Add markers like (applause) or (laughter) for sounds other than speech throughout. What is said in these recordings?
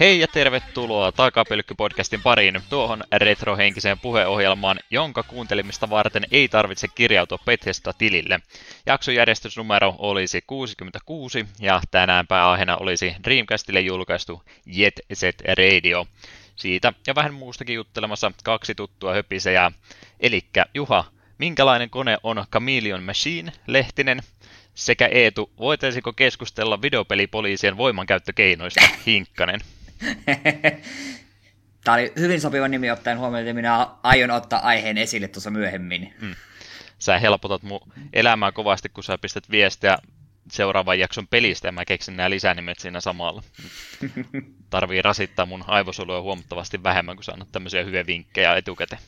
Hei ja tervetuloa Takapelkky-podcastin pariin tuohon retrohenkiseen puheohjelmaan, jonka kuuntelimista varten ei tarvitse kirjautua Bethesda-tilille. Jaksojärjestysnumero olisi 66 ja tänään pääaiheena olisi Dreamcastille julkaistu Jet Set Radio. Siitä ja vähän muustakin juttelemassa kaksi tuttua höpisejä. Elikkä Juha, minkälainen kone on Chameleon Machine, Lehtinen, sekä Eetu, voitaisiko keskustella videopelipoliisien voimankäyttökeinoista, Hinkkanen? (laughs) Tämä oli hyvin sopiva nimi ottaen huomioon, että minä aion ottaa aiheen esille tuossa myöhemmin. Hmm. Sä helpotat mun elämää kovasti, kun sä pistät viestiä seuraavan jakson pelistä ja mä keksin nämä lisänimet siinä samalla. (laughs) Tarvii rasittaa mun aivosolua huomattavasti vähemmän, kun sä annat tämmöisiä hyviä vinkkejä etukäteen.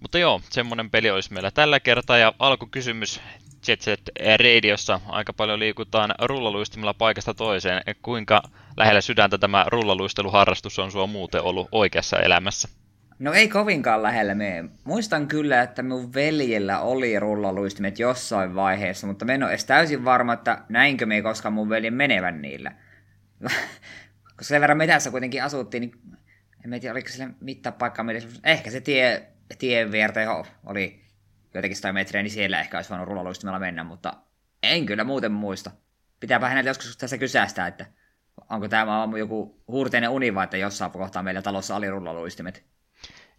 Mutta joo, semmonen peli olisi meillä tällä kertaa ja alkukysymys Jet Set Radiossa aika paljon liikutaan rullaluistimilla paikasta toiseen. Kuinka lähellä sydäntä tämä rullaluisteluharrastus on sua muuten ollut oikeassa elämässä? No ei kovinkaan lähellä me. Muistan kyllä, että mun veljellä oli rullaluistimet jossain vaiheessa, mutta mä en ole edes täysin varma, että näinkö me koskaan mun veljen menevän niillä. (laughs) Koska sen verran metässä kuitenkin asuttiin, niin en tiedä, oliko sille mittapaikka Ehkä se tie, tien viertä oli jotenkin sitä metriä, niin siellä ehkä olisi voinut rullaluistimella mennä, mutta en kyllä muuten muista. Pitääpä hänelle joskus tässä kysästä, että onko tämä joku huurteinen uni vai että jossain kohtaa meillä talossa oli rullaluistimet.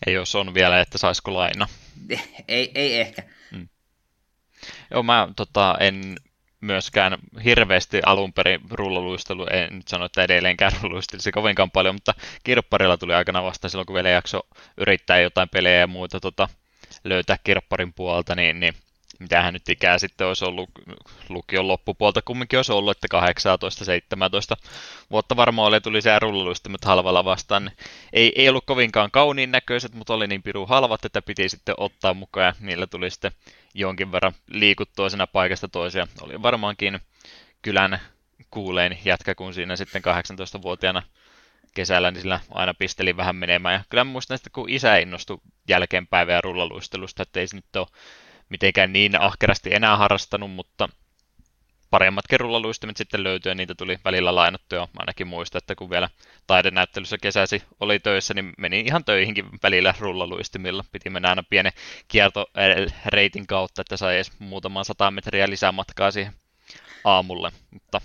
Ei jos on vielä, että saisiko laina. (laughs) ei, ei ehkä. Hmm. Joo, mä tota, en myöskään hirveästi alun perin rullaluistelu, en nyt sano, että edelleenkään (laughs) rullaluistelisi kovinkaan paljon, mutta kirpparilla tuli aikana vasta silloin, kun vielä jakso yrittää jotain pelejä ja muuta tota, löytää kirpparin puolta, niin, niin mitähän nyt ikää sitten olisi ollut lukion loppupuolta kumminkin olisi ollut, että 18-17 vuotta varmaan oli, tuli se rullaluistimet halvalla vastaan. Niin ei, ei ollut kovinkaan kauniin näköiset, mutta oli niin piru halvat, että piti sitten ottaa mukaan ja niillä tuli sitten jonkin verran liikuttua siinä paikasta toisia. Oli varmaankin kylän kuulein jätkä, kun siinä sitten 18-vuotiaana kesällä, niin sillä aina pisteli vähän menemään. Ja kyllä muistan, että kun isä innostui jälkeenpäin vielä rullaluistelusta, että ei se nyt ole mitenkään niin ahkerasti enää harrastanut, mutta paremmatkin rullaluistimet sitten löytyi ja niitä tuli välillä lainattuja. Ainakin muista, että kun vielä taidenäyttelyssä kesäsi oli töissä, niin meni ihan töihinkin välillä rullaluistimilla. Piti mennä aina pienen kiertoreitin kautta, että sai edes muutaman sata metriä lisää matkaa siihen aamulle. Mutta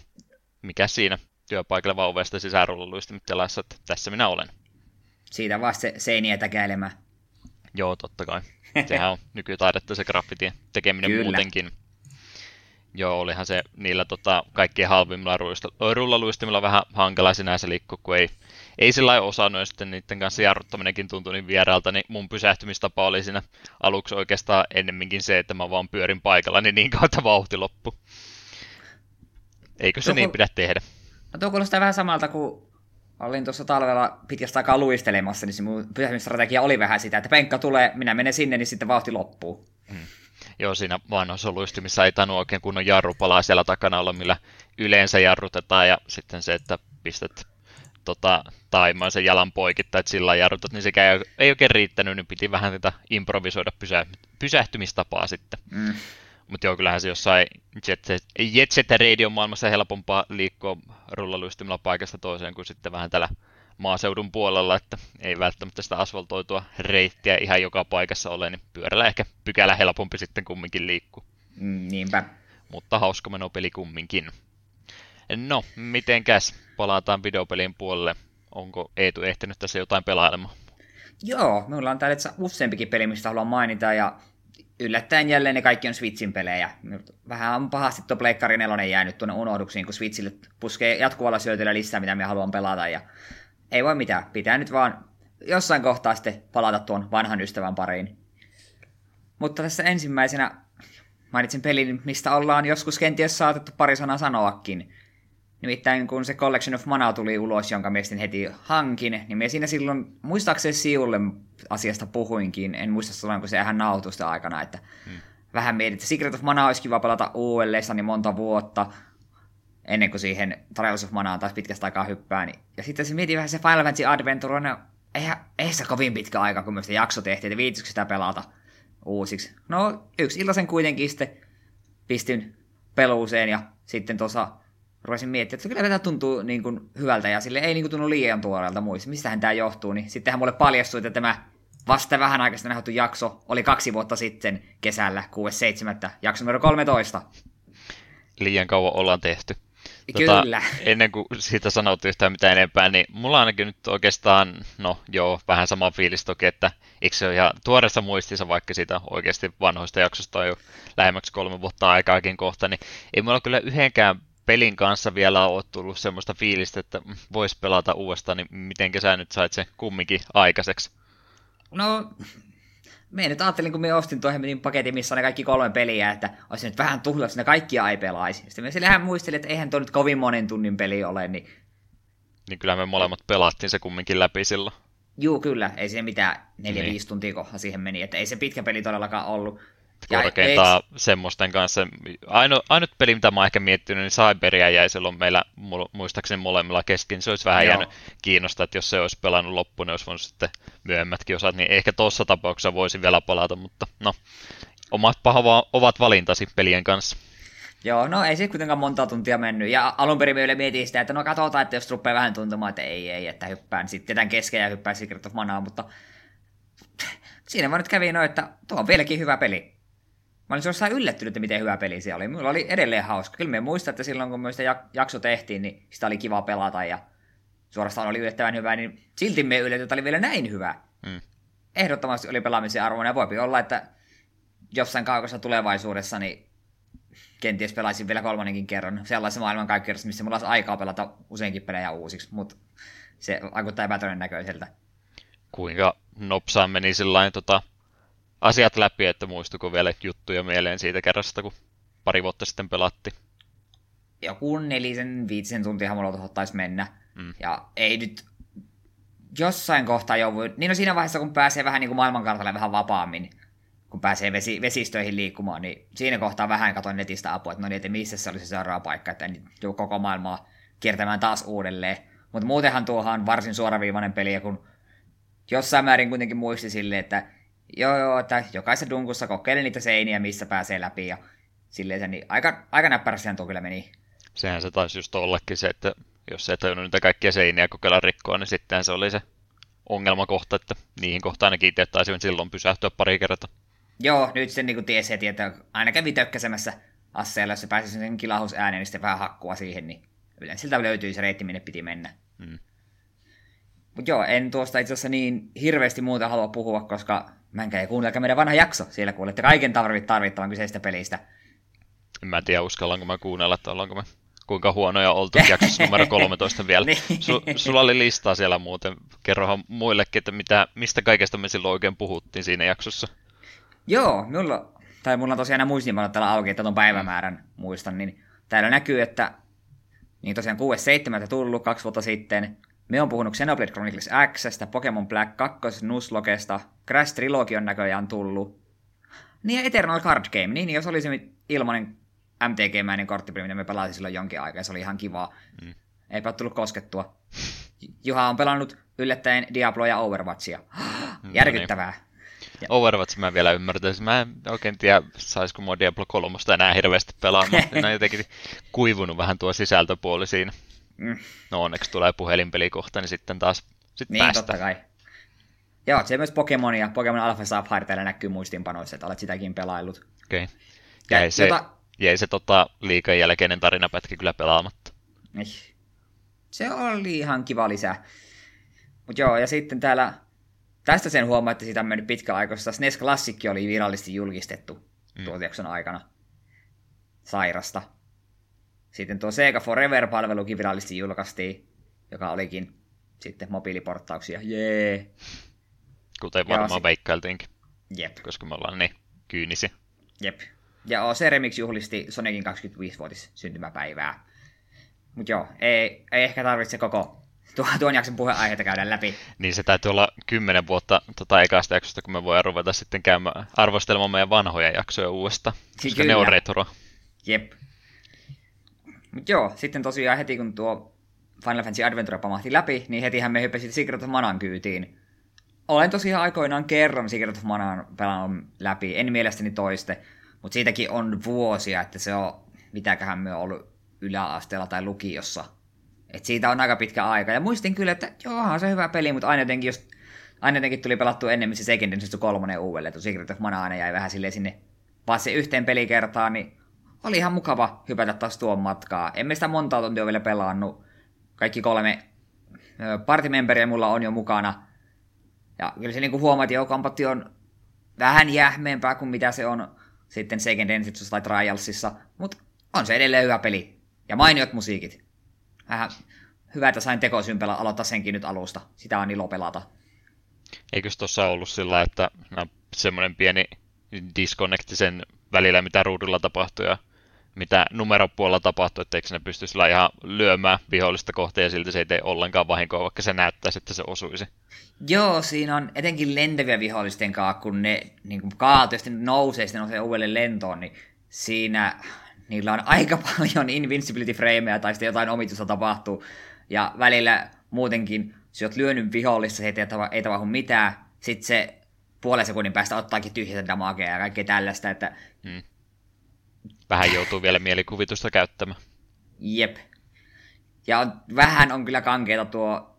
mikä siinä työpaikalle vaan ovesta sisään jalassa, että tässä minä olen. Siitä vaan se seiniä. Joo, totta kai. Sehän on (laughs) nykytaidetta se graffitien tekeminen Kyllä. muutenkin. Joo, olihan se niillä tota, kaikkien halvimmilla rullaluistimilla vähän hankala sinänsä liikkua, kun ei, ei sillä lailla osannut, sitten niiden kanssa jarruttaminenkin tuntui niin vieraalta, niin mun pysähtymistapa oli siinä aluksi oikeastaan ennemminkin se, että mä vaan pyörin paikalla, niin niin kautta vauhti loppu. Eikö se Tuo, niin pidä tehdä? No tuo kuulostaa vähän samalta kuin olin tuossa talvella pitkästä aikaa luistelemassa, niin se mun pysähtymisstrategia oli vähän sitä, että penkka tulee, minä menen sinne, niin sitten vauhti loppuu. Hmm. Joo, siinä vanhoissa luistimissa ei tainnut oikein kunnon jarrupalaa siellä takana olla, millä yleensä jarrutetaan, ja sitten se, että pistät tota, taimaan sen jalan poikittaa, että sillä jarrutat, niin sekä ei oikein riittänyt, niin piti vähän tätä improvisoida pysä, pysähtymistapaa sitten. Mm. Mutta joo, kyllähän se jossain Jet Set, Jet Set Radio maailmassa helpompaa liikkua rullaluistimella paikasta toiseen kuin sitten vähän täällä maaseudun puolella, että ei välttämättä sitä asfaltoitua reittiä ihan joka paikassa ole, niin pyörällä ehkä pykälä helpompi sitten kumminkin liikkuu. Mm, niinpä. Mutta hauska menopeli kumminkin. No, mitenkäs palataan videopelin puolelle? Onko Eetu ehtinyt tässä jotain pelailemaan? Joo, minulla on täällä useampikin peli, mistä haluan mainita, ja yllättäen jälleen ne kaikki on Switchin pelejä. Vähän on pahasti tuo Pleikkari 4 jäänyt tuonne unohduksiin, kun Switchille puskee jatkuvalla syötöllä lisää, mitä me haluan pelata. Ja ei voi mitään, pitää nyt vaan jossain kohtaa sitten palata tuon vanhan ystävän pariin. Mutta tässä ensimmäisenä mainitsin pelin, mistä ollaan joskus kenties saatettu pari sanaa sanoakin. Nimittäin kun se Collection of Mana tuli ulos, jonka miestin heti hankin, niin me siinä silloin, muistaakseni Siulle asiasta puhuinkin, en muista silloin, kun se ihan nautusta aikana, että hmm. vähän mietin, että Secret of Mana olisi kiva pelata uudelleen niin monta vuotta, ennen kuin siihen Trials of Manaan taas pitkästä aikaa hyppää. Niin. Ja sitten se mietin vähän se Final Fantasy Adventure, no eihän, eihän se kovin pitkä aika, kun me sitä jakso tehtiin, että viitikö sitä pelata uusiksi. No, yksi illasen kuitenkin sitten pistin peluuseen ja sitten tuossa rupesin miettimään, että kyllä tämä tuntuu niin kuin hyvältä ja sille ei niin kuin tunnu liian tuoreelta muista. Mistähän tämä johtuu, niin sittenhän mulle paljastui, että tämä vasta vähän aikaista nähty jakso oli kaksi vuotta sitten kesällä 6.7. jakso numero 13. Liian kauan ollaan tehty. Tota, Kyllä. Ennen kuin siitä sanot yhtään mitään enempää, niin mulla ainakin nyt oikeastaan, no joo, vähän sama fiilis toki, että eikö se ole ihan tuoreessa muistissa, vaikka siitä oikeasti vanhoista jaksosta on jo lähemmäksi kolme vuotta aikaakin kohta, niin ei mulla kyllä yhdenkään pelin kanssa vielä ole tullut semmoista fiilistä, että voisi pelata uudestaan, niin miten sä nyt sait sen kumminkin aikaiseksi? No, me nyt ajattelin, kun me ostin tuohon paketin, missä on ne kaikki kolme peliä, että olisi nyt vähän tuhlaksi, ne kaikki ei pelaisi. Sitten me sillähän muistelin, että eihän tuo nyt kovin monen tunnin peli ole, niin... Niin kyllä me molemmat pelattiin se kumminkin läpi silloin. Juu, kyllä. Ei siinä mitään 4-5 niin. tuntia kohdassa siihen meni, että ei se pitkä peli todellakaan ollut korkeintaan ja semmoisten kanssa. Aino, ainut peli, mitä mä oon ehkä miettinyt, niin Cyberia jäi silloin meillä muistaakseni molemmilla kesken. Se olisi vähän Joo. jäänyt kiinnostaa, että jos se olisi pelannut loppuun, niin olisi voinut sitten myöhemmätkin osat, niin ehkä tuossa tapauksessa voisin vielä palata, mutta no, omat pahava, ovat valintasi pelien kanssa. Joo, no ei se kuitenkaan monta tuntia mennyt. Ja alun perin me mietin sitä, että no katsotaan, että jos rupeaa vähän tuntumaan, että ei, ei, että hyppään sitten tämän kesken ja hyppään Secret of Manaa, mutta siinä vaan nyt kävi noin, että tuo on vieläkin hyvä peli. Mä olin suorastaan yllättynyt, että miten hyvä peli se oli. Mulla oli edelleen hauska. Kyllä me muistan, että silloin kun me sitä jakso tehtiin, niin sitä oli kiva pelata ja suorastaan oli yllättävän hyvä, niin silti me yllätty, että oli vielä näin hyvä. Mm. Ehdottomasti oli pelaamisen arvoinen ja voipi olla, että jossain kaukossa tulevaisuudessa niin kenties pelaisin vielä kolmannenkin kerran sellaisen maailmankaikkeudessa, missä mulla olisi aikaa pelata useinkin pelejä uusiksi, mutta se vaikuttaa epätodennäköiseltä. Kuinka nopsaan meni sellainen tota, asiat läpi, että muistuko vielä juttuja mieleen siitä kerrasta, kun pari vuotta sitten pelatti. Joku nelisen, viitisen tuntia mulla taisi mennä. Mm. Ja ei nyt jossain kohtaa jo voi... Niin no siinä vaiheessa, kun pääsee vähän niin kuin maailmankartalle vähän vapaammin, kun pääsee vesi, vesistöihin liikkumaan, niin siinä kohtaa vähän katoin netistä apua, että no niin, että missä se olisi se seuraava paikka, että en nyt koko maailmaa kiertämään taas uudelleen. Mutta muutenhan tuohan on varsin suoraviivainen peli, ja kun jossain määrin kuitenkin muisti sille, että Joo, joo, että jokaisessa dunkussa kokeilin niitä seiniä, missä pääsee läpi ja silleen se, niin aika, aika näppärästi tuo kyllä meni. Sehän se taisi just ollekin se, että jos et tajunnut niitä kaikkia seiniä kokeilla rikkoa, niin sitten se oli se ongelmakohta, että niihin kohtaan ainakin itse taisivat silloin pysähtyä pari kertaa. Joo, nyt sen niin tiesi heti, että aina kävi tökkäsemässä asseella, jos se pääsi sen kilahusääneen, niin sitten vähän hakkua siihen, niin yleensä siltä löytyi se reitti, minne piti mennä. Mm. Mutta joo, en tuosta itse asiassa niin hirveästi muuta halua puhua, koska Menkää ja kuunnelkaa meidän vanha jakso. Siellä kuulette kaiken tarvittavan kyseistä pelistä. En mä tiedä, uskallanko mä kuunnella, että ollaanko me kuinka huonoja oltu jaksossa numero (laughs) 13 vielä. niin. Su, sulla oli listaa siellä muuten. Kerrohan muillekin, että mitä, mistä kaikesta me silloin oikein puhuttiin siinä jaksossa. Joo, mulla, tai mulla on tosiaan nämä muistiinpanot täällä auki, että tuon päivämäärän muistan, niin täällä näkyy, että niin tosiaan 6.7. tullut kaksi vuotta sitten, me on puhunut Xenoblade Chronicles Xstä, Pokemon Black 2, Nuslogesta, Crash Trilogy on näköjään tullut. Niin ja Eternal Card Game, niin jos olisi ilmanen MTG-mäinen korttipeli, mitä me pelasin silloin jonkin aikaa, se oli ihan kivaa. Mm. Eipä tullut koskettua. Juha on pelannut yllättäen Diablo ja Overwatchia. Järkyttävää. Ja. Overwatch mä vielä ymmärtäisin. Mä en oikein tiedä, saisiko mua Diablo 3 enää hirveästi pelaamaan. (laughs) on jotenkin kuivunut vähän tuo sisältöpuoli siinä. Mm. No onneksi tulee puhelinpelikohta, niin sitten taas sit niin, päästä. totta kai. Joo, se myös Pokemon ja Pokemon Alpha Sapphire täällä näkyy muistinpanoissa, että olet sitäkin pelaillut. Okei. Okay. Jäi, ja, se, jota... jäi se tota, liikan jälkeinen tarinapätkä kyllä pelaamatta. Niin. Se oli ihan kiva lisää. Mutta joo, ja sitten täällä, tästä sen huomaa, että siitä on mennyt pitkä aika, koska SNES Classic oli virallisesti julkistettu mm. tuon aikana. Sairasta. Sitten tuo Sega Forever-palvelukin virallisesti julkaistiin, joka olikin sitten mobiiliporttauksia. Jee! Kuten varmaan ja, veikkailtiinkin. Jep. Koska me ollaan niin kyynisiä. Jep. Ja OC Remix juhlisti Sonicin 25-vuotis syntymäpäivää. Mutta joo, ei, ei ehkä tarvitse koko tuon jakson puheenaiheita käydä läpi. Niin se täytyy olla kymmenen vuotta tota ekasta jaksosta, kun me voidaan ruveta sitten käymään arvostelemaan meidän vanhoja jaksoja uudestaan, koska Kyllä. ne on retro. Jep. Mutta joo, sitten tosiaan heti kun tuo Final Fantasy Adventure pamahti läpi, niin hetihän me hyppäsit Secret of Manan kyytiin. Olen tosiaan aikoinaan kerran Secret of Manan pelannut läpi, en mielestäni toiste, mutta siitäkin on vuosia, että se on, mitäköhän me on ollut, yläasteella tai lukiossa. Et siitä on aika pitkä aika. Ja muistin kyllä, että joo, se hyvä peli, mutta aina jotenkin, jos, aina jotenkin tuli pelattua enemmän se Second Edition kolmonen uudelleen, että Secret of Mana aina jäi vähän sinne vaan se yhteen pelikertaan, niin oli ihan mukava hypätä taas tuon matkaa. Emme sitä monta tuntia vielä pelannut. Kaikki kolme partimemberiä mulla on jo mukana. Ja kyllä se niin huomaa, että Kompatti on vähän jähmeempää kuin mitä se on sitten Second Edition tai Trialsissa, mutta on se edelleen hyvä peli. Ja mainiot musiikit. Vähän hyvä, että sain tekosympelä aloittaa senkin nyt alusta. Sitä on ilo pelata. Eikös tuossa ollut sillä, että semmoinen pieni disconnecti sen välillä, mitä ruudulla tapahtui ja mitä numeropuolella tapahtui, etteikö ne pysty sillä ihan lyömään vihollista kohteen ja silti se ei tee ollenkaan vahinkoa, vaikka se näyttäisi, että se osuisi. Joo, siinä on etenkin lentäviä vihollisten kanssa, kun ne niin kuin kaatuu ja nousee, sitten nousee uudelleen lentoon, niin siinä niillä on aika (laughs) paljon invincibility frameja tai sitten jotain omitusta tapahtuu. Ja välillä muutenkin, jos oot lyönyt vihollista, se ei, ei tapahdu mitään. Sitten se puolen sekunnin päästä ottaakin tyhjätä damagea ja kaikkea tällaista, että... Hmm. Vähän joutuu vielä mielikuvitusta käyttämään. Jep. Ja vähän on kyllä kankeeta tuo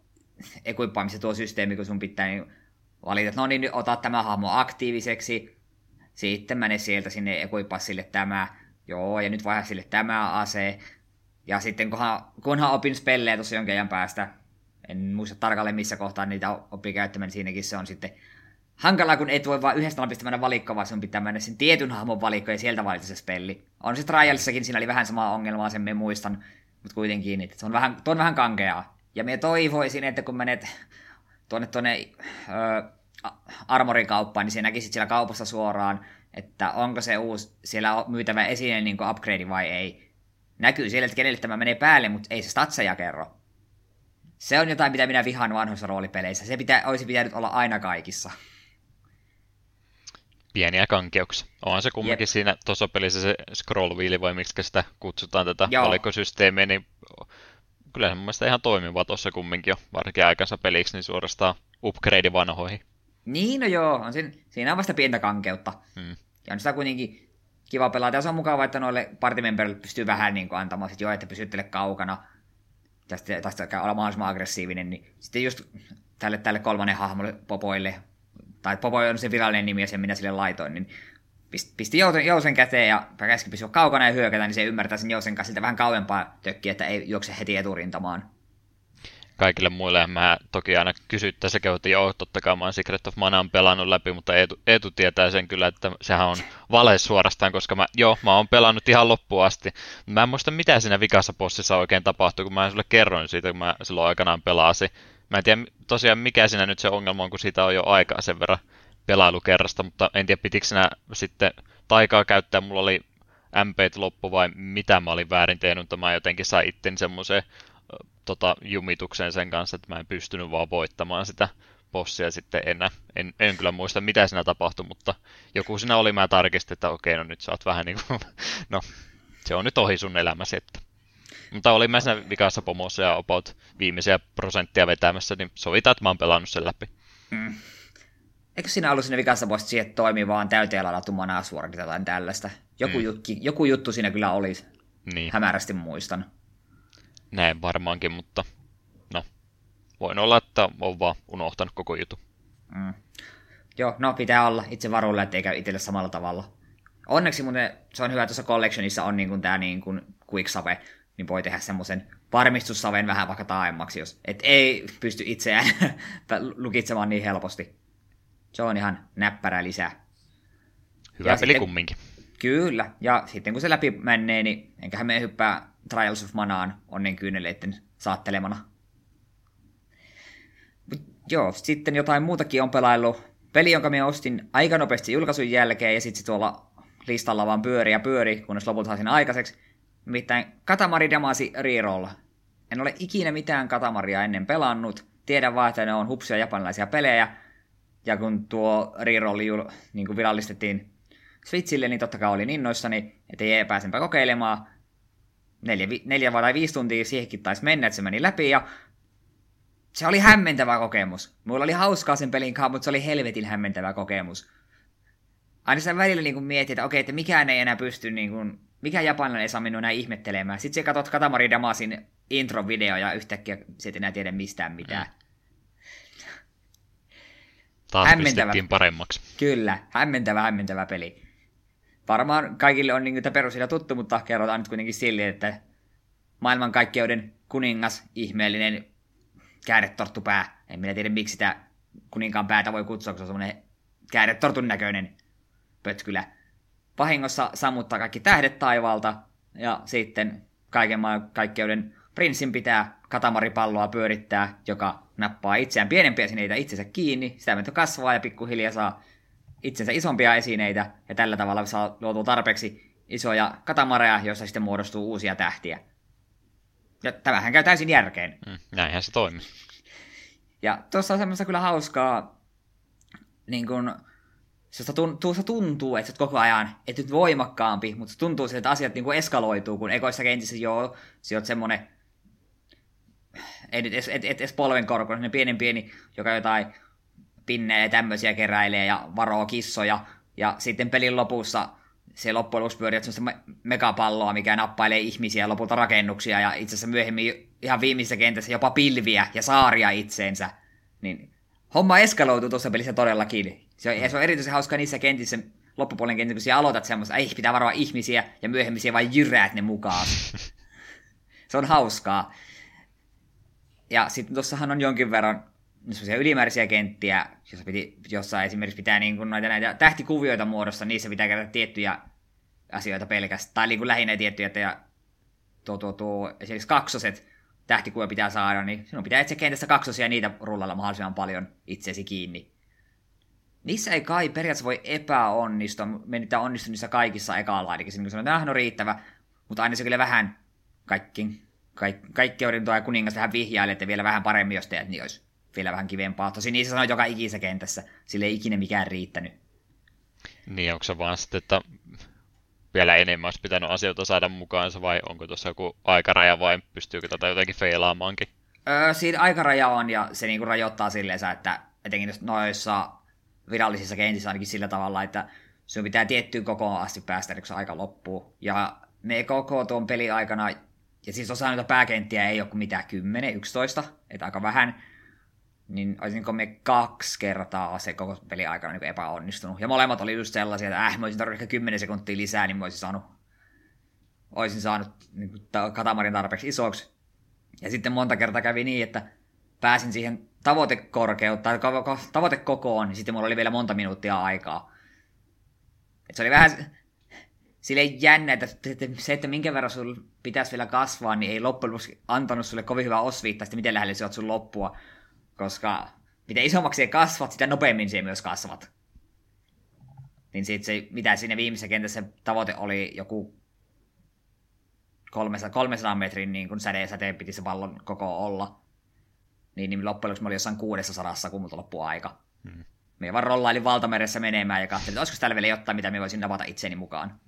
equipaamisen tuo systeemi, kun sun pitää niin valita, että no niin, nyt ota tämä hahmo aktiiviseksi, sitten mene sieltä sinne equipassille tämä, joo, ja nyt vaihda sille tämä ase, ja sitten kunhan, kunhan opin spellejä tuossa jonkin ajan päästä, en muista tarkalleen missä kohtaa niitä oppii käyttämään, niin siinäkin se on sitten hankalaa, kun et voi vaan yhdestä napista mennä valikkoon, vaan sun pitää mennä sen tietyn hahmon valikko ja sieltä valita se spelli. On se Trialssakin, siinä oli vähän samaa ongelmaa, sen me muistan, mutta kuitenkin, että se on vähän, tuo on vähän kankeaa. Ja me toivoisin, että kun menet tuonne, tuonne ö, armorikauppaan, niin se näkisit siellä kaupassa suoraan, että onko se uusi siellä myytävä esine niin kuin upgrade vai ei. Näkyy siellä, että kenelle tämä menee päälle, mutta ei se statseja kerro. Se on jotain, mitä minä vihaan vanhoissa roolipeleissä. Se pitää, olisi pitänyt olla aina kaikissa pieniä kankeuksia. Onhan se kumminkin Jep. siinä tuossa pelissä se scroll wheel, vai miksi sitä kutsutaan tätä Joo. valikosysteemiä, niin kyllä se mun mielestä ihan toimiva tuossa kumminkin jo, varsinkin aikansa peliksi, niin suorastaan upgrade vanhoihin. Niin, no joo, on siinä, siinä on vasta pientä kankeutta. Hmm. Ja on sitä kuitenkin kiva pelata, ja se on mukava, että noille partimemberille pystyy vähän niin kuin antamaan, että joo, että pysyttele kaukana, tästä, tästä olla mahdollisimman aggressiivinen, niin sitten just tälle, tälle kolmannen hahmolle, Popoille, tai Popo on se virallinen nimi ja sen minä sille laitoin, niin pisti Jousen käteen ja käski pysyä kaukana ja hyökätä, niin se ymmärtää sen Jousen kanssa vähän kauempaa tökkiä, että ei juokse heti eturintamaan. Kaikille muille mä toki aina kysyttäessä että joo, totta kai mä oon Secret of Manaan pelannut läpi, mutta Eetu, Eetu tietää sen kyllä, että sehän on vale suorastaan, koska mä, joo, mä oon pelannut ihan loppuun asti. Mä en muista, mitä siinä vikassa bossissa oikein tapahtui, kun mä sulle kerroin siitä, kun mä silloin aikanaan pelasin. Mä en tiedä tosiaan mikä siinä nyt se ongelma on, kun siitä on jo aikaa sen verran pelailukerrasta, mutta en tiedä pitikö sinä sitten taikaa käyttää, mulla oli MP loppu vai mitä mä olin väärin tehnyt, mutta mä jotenkin sain itteni semmoiseen tota, jumitukseen sen kanssa, että mä en pystynyt vaan voittamaan sitä bossia sitten enää. En, en kyllä muista, mitä siinä tapahtui, mutta joku siinä oli, mä tarkistin, että okei, no nyt sä oot vähän niin kuin, (laughs) no, se on nyt ohi sun elämäsi, että mutta olin mä siinä vikassa pomossa ja about viimeisiä prosenttia vetämässä, niin sovitaan, että mä oon pelannut sen läpi. Mm. Eikö siinä ollut siinä vikassa siihen, että toimii vaan täyteen ladattu manasuora tai jotain tällaista? Joku, mm. jutki, joku juttu siinä kyllä oli. Niin. Hämärästi muistan. Näin varmaankin, mutta no, voin olla, että on vaan unohtanut koko jutun. Mm. Joo, no pitää olla itse varuilla, ettei käy itselle samalla tavalla. Onneksi muuten se on hyvä, että tuossa collectionissa on niin kuin tämä niin kuin quick save, niin voi tehdä semmoisen varmistussaven vähän vaikka taaemmaksi, jos et ei pysty itseään (laughs) lukitsemaan niin helposti. Se on ihan näppärä lisää. Hyvä ja peli sitten, kumminkin. Kyllä, ja sitten kun se läpi menee, niin enköhän me hyppää Trials of Manaan onnen kyyneleiden saattelemana. Mut joo, sitten jotain muutakin on pelailu. Peli, jonka me ostin aika nopeasti julkaisun jälkeen, ja sitten tuolla listalla vaan pyöri ja pyöri, kunnes lopulta saisin aikaiseksi. Nimittäin Katamari Damasi Reroll. En ole ikinä mitään Katamaria ennen pelannut. Tiedän vaan, että ne on hupsia japanilaisia pelejä. Ja kun tuo Rerolli niin kuin virallistettiin Switchille, niin totta kai olin innoissani, että ei pääsenpä kokeilemaan. Neljä, neljä vai viisi tuntia siihenkin taisi mennä, että se meni läpi, ja se oli hämmentävä kokemus. Mulla oli hauskaa sen pelin kanssa, mutta se oli helvetin hämmentävä kokemus. aina sitä välillä niin kuin mietit, että okei, että mikään ei enää pysty, niin kuin, mikä japanilainen saa minua enää ihmettelemään. Sitten sä katsot Katamari Damasin intro-video ja yhtäkkiä sä et enää tiedä mistään mitään. Mm. Taas hämmentävä. paremmaksi. Kyllä, hämmentävä, hämmentävä peli. Varmaan kaikille on niin perusilla tuttu, mutta kerrotaan nyt kuitenkin sille, että maailmankaikkeuden kuningas, ihmeellinen kääretorttupää. En minä tiedä, miksi sitä kuninkaan päätä voi kutsua, kun se on semmoinen kääretortun näköinen pötkylä. Vahingossa sammuttaa kaikki tähdet taivaalta, ja sitten kaiken kaikkeuden prinssin pitää katamaripalloa pyörittää, joka nappaa itseään pienempiä esineitä itsensä kiinni, sitä myötä kasvaa ja pikkuhiljaa saa itsensä isompia esineitä, ja tällä tavalla saa luotua tarpeeksi isoja katamareja, joissa sitten muodostuu uusia tähtiä. Ja tämähän käy täysin järkeen. Mm, näinhän se toimii. Ja tuossa on semmoista kyllä hauskaa, niin kun, se tuntuu, tuntuu, että koko ajan, et nyt voimakkaampi, mutta se tuntuu siltä, että asiat niin kuin eskaloituu, kun ekoissa kentissä joo, se on semmoinen, ei nyt edes, et, et, edes polvenkorko, semmoinen pienen pieni, joka jotain pinnejä ja tämmöisiä keräilee ja varoo kissoja, ja sitten pelin lopussa se loppujen lopuksi pyörii semmoista megapalloa, mikä nappailee ihmisiä lopulta rakennuksia ja itse asiassa myöhemmin ihan viimeisessä kentässä jopa pilviä ja saaria itseensä. Niin homma eskaloituu tuossa pelissä todellakin. Se on, se on erityisen hauska niissä kentissä, loppupuolen kentissä, kun siellä aloitat semmoista, ei pitää varoa ihmisiä ja myöhemmin siellä vain jyräät ne mukaan. (laughs) se on hauskaa. Ja sitten tuossahan on jonkin verran sellaisia ylimääräisiä kenttiä, jossa, piti, jossa esimerkiksi pitää niin kuin noita näitä tähtikuvioita muodossa, niissä pitää käydä tiettyjä asioita pelkästään, tai niin kuin lähinnä tiettyjä, että tuo, tuo, tuo, esimerkiksi kaksoset tähtikuvia pitää saada, niin sinun pitää etsiä kentässä kaksosia ja niitä rullalla mahdollisimman paljon itsesi kiinni. Niissä ei kai periaatteessa voi epäonnistua, me niitä onnistu niissä kaikissa ekalla ainakin, niin sanotaan, että no riittävä, mutta aina se kyllä vähän kaikki, kaikki, kaikkeuden tuo kuningas vähän vihjailee, että vielä vähän paremmin, jos teet, niin olisi vielä vähän kivempaa. Tosin niissä sanoo joka ikisessä kentässä, sille ei ikinä mikään riittänyt. Niin, onko se vaan sitten, että vielä enemmän olisi pitänyt asioita saada mukaansa, vai onko tuossa joku aikaraja, vai pystyykö tätä jotenkin feilaamaankin? Öö, siinä aikaraja on, ja se niinku rajoittaa silleen, että etenkin noissa virallisissa kentissä ainakin sillä tavalla, että sinun pitää tiettyyn kokoon asti päästä, kun se aika loppuu. Ja me koko tuon peli aikana, ja siis osa noita pääkenttiä ei ole kuin mitään 10, 11, että aika vähän, niin olisinko me kaksi kertaa se koko peli aikana niin epäonnistunut. Ja molemmat oli just sellaisia, että äh, mä olisin tarvinnut ehkä 10 sekuntia lisää, niin mä olisin saanut, olisin saanut niin katamarin tarpeeksi isoksi. Ja sitten monta kertaa kävi niin, että pääsin siihen tavoitekorkeutta, tavoitekokoon, niin sitten mulla oli vielä monta minuuttia aikaa. Et se oli vähän silleen jännä, että se, että minkä verran sulla pitäisi vielä kasvaa, niin ei loppujen lopuksi antanut sulle kovin hyvää osviittaa, että miten lähelle sä oot sun loppua koska mitä isommaksi kasvat, sitä nopeammin se myös kasvat. Niin sit se, mitä siinä viimeisessä kentässä tavoite oli joku 300, 300 metrin niin kun säde, säteen piti se pallon koko olla. Niin, niin loppujen lopuksi mä olin jossain 600, kun multa loppui aika. Hmm. Me vaan rollailin valtameressä menemään ja katselin, että olisiko täällä vielä jotain, mitä me voisin napata itseni mukaan.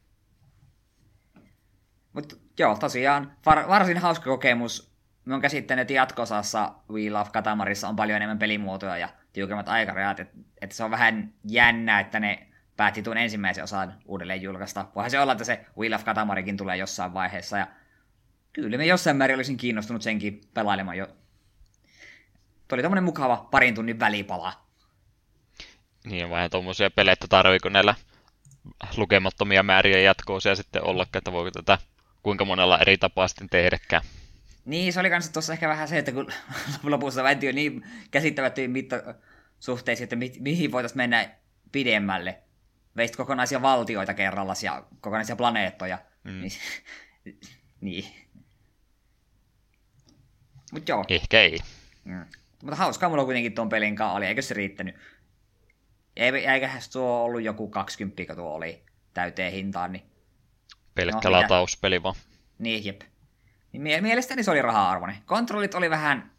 Mutta joo, tosiaan var, varsin hauska kokemus me on käsittänyt, että jatkosassa We Love Katamarissa on paljon enemmän pelimuotoja ja tiukemmat aikarajat, että, että se on vähän jännä, että ne päätti tuon ensimmäisen osan uudelleen julkaista. Voihan se olla, että se We Love Katamarikin tulee jossain vaiheessa, ja kyllä me jossain määrin olisin kiinnostunut senkin pelailemaan jo. Tuo oli tommonen mukava parin tunnin välipala. Niin, vähän tuommoisia pelejä, tarviiko näillä lukemattomia määriä jatkoosia sitten olla, että voiko tätä kuinka monella eri tapaa sitten tehdäkään. Niin, se oli kanssa tuossa ehkä vähän se, että kun (laughs) lopussa väinti on niin käsittämättömiin mittasuhteisiin, että mi- mihin voitaisiin mennä pidemmälle. Veisit kokonaisia valtioita kerrallaan ja kokonaisia planeettoja. Mm. Niin. (laughs) niin. Mut joo. Ehkä ei. Mm. Mutta hauskaa mulla kuitenkin tuon pelin kanssa oli, eikö se riittänyt? Eiköhän tuo ollut joku 20, kun tuo oli täyteen hintaan, niin... Pelkkä no, latauspeli vaan. Niin, jep. Niin mielestäni se oli raha-arvoinen. Kontrollit oli vähän,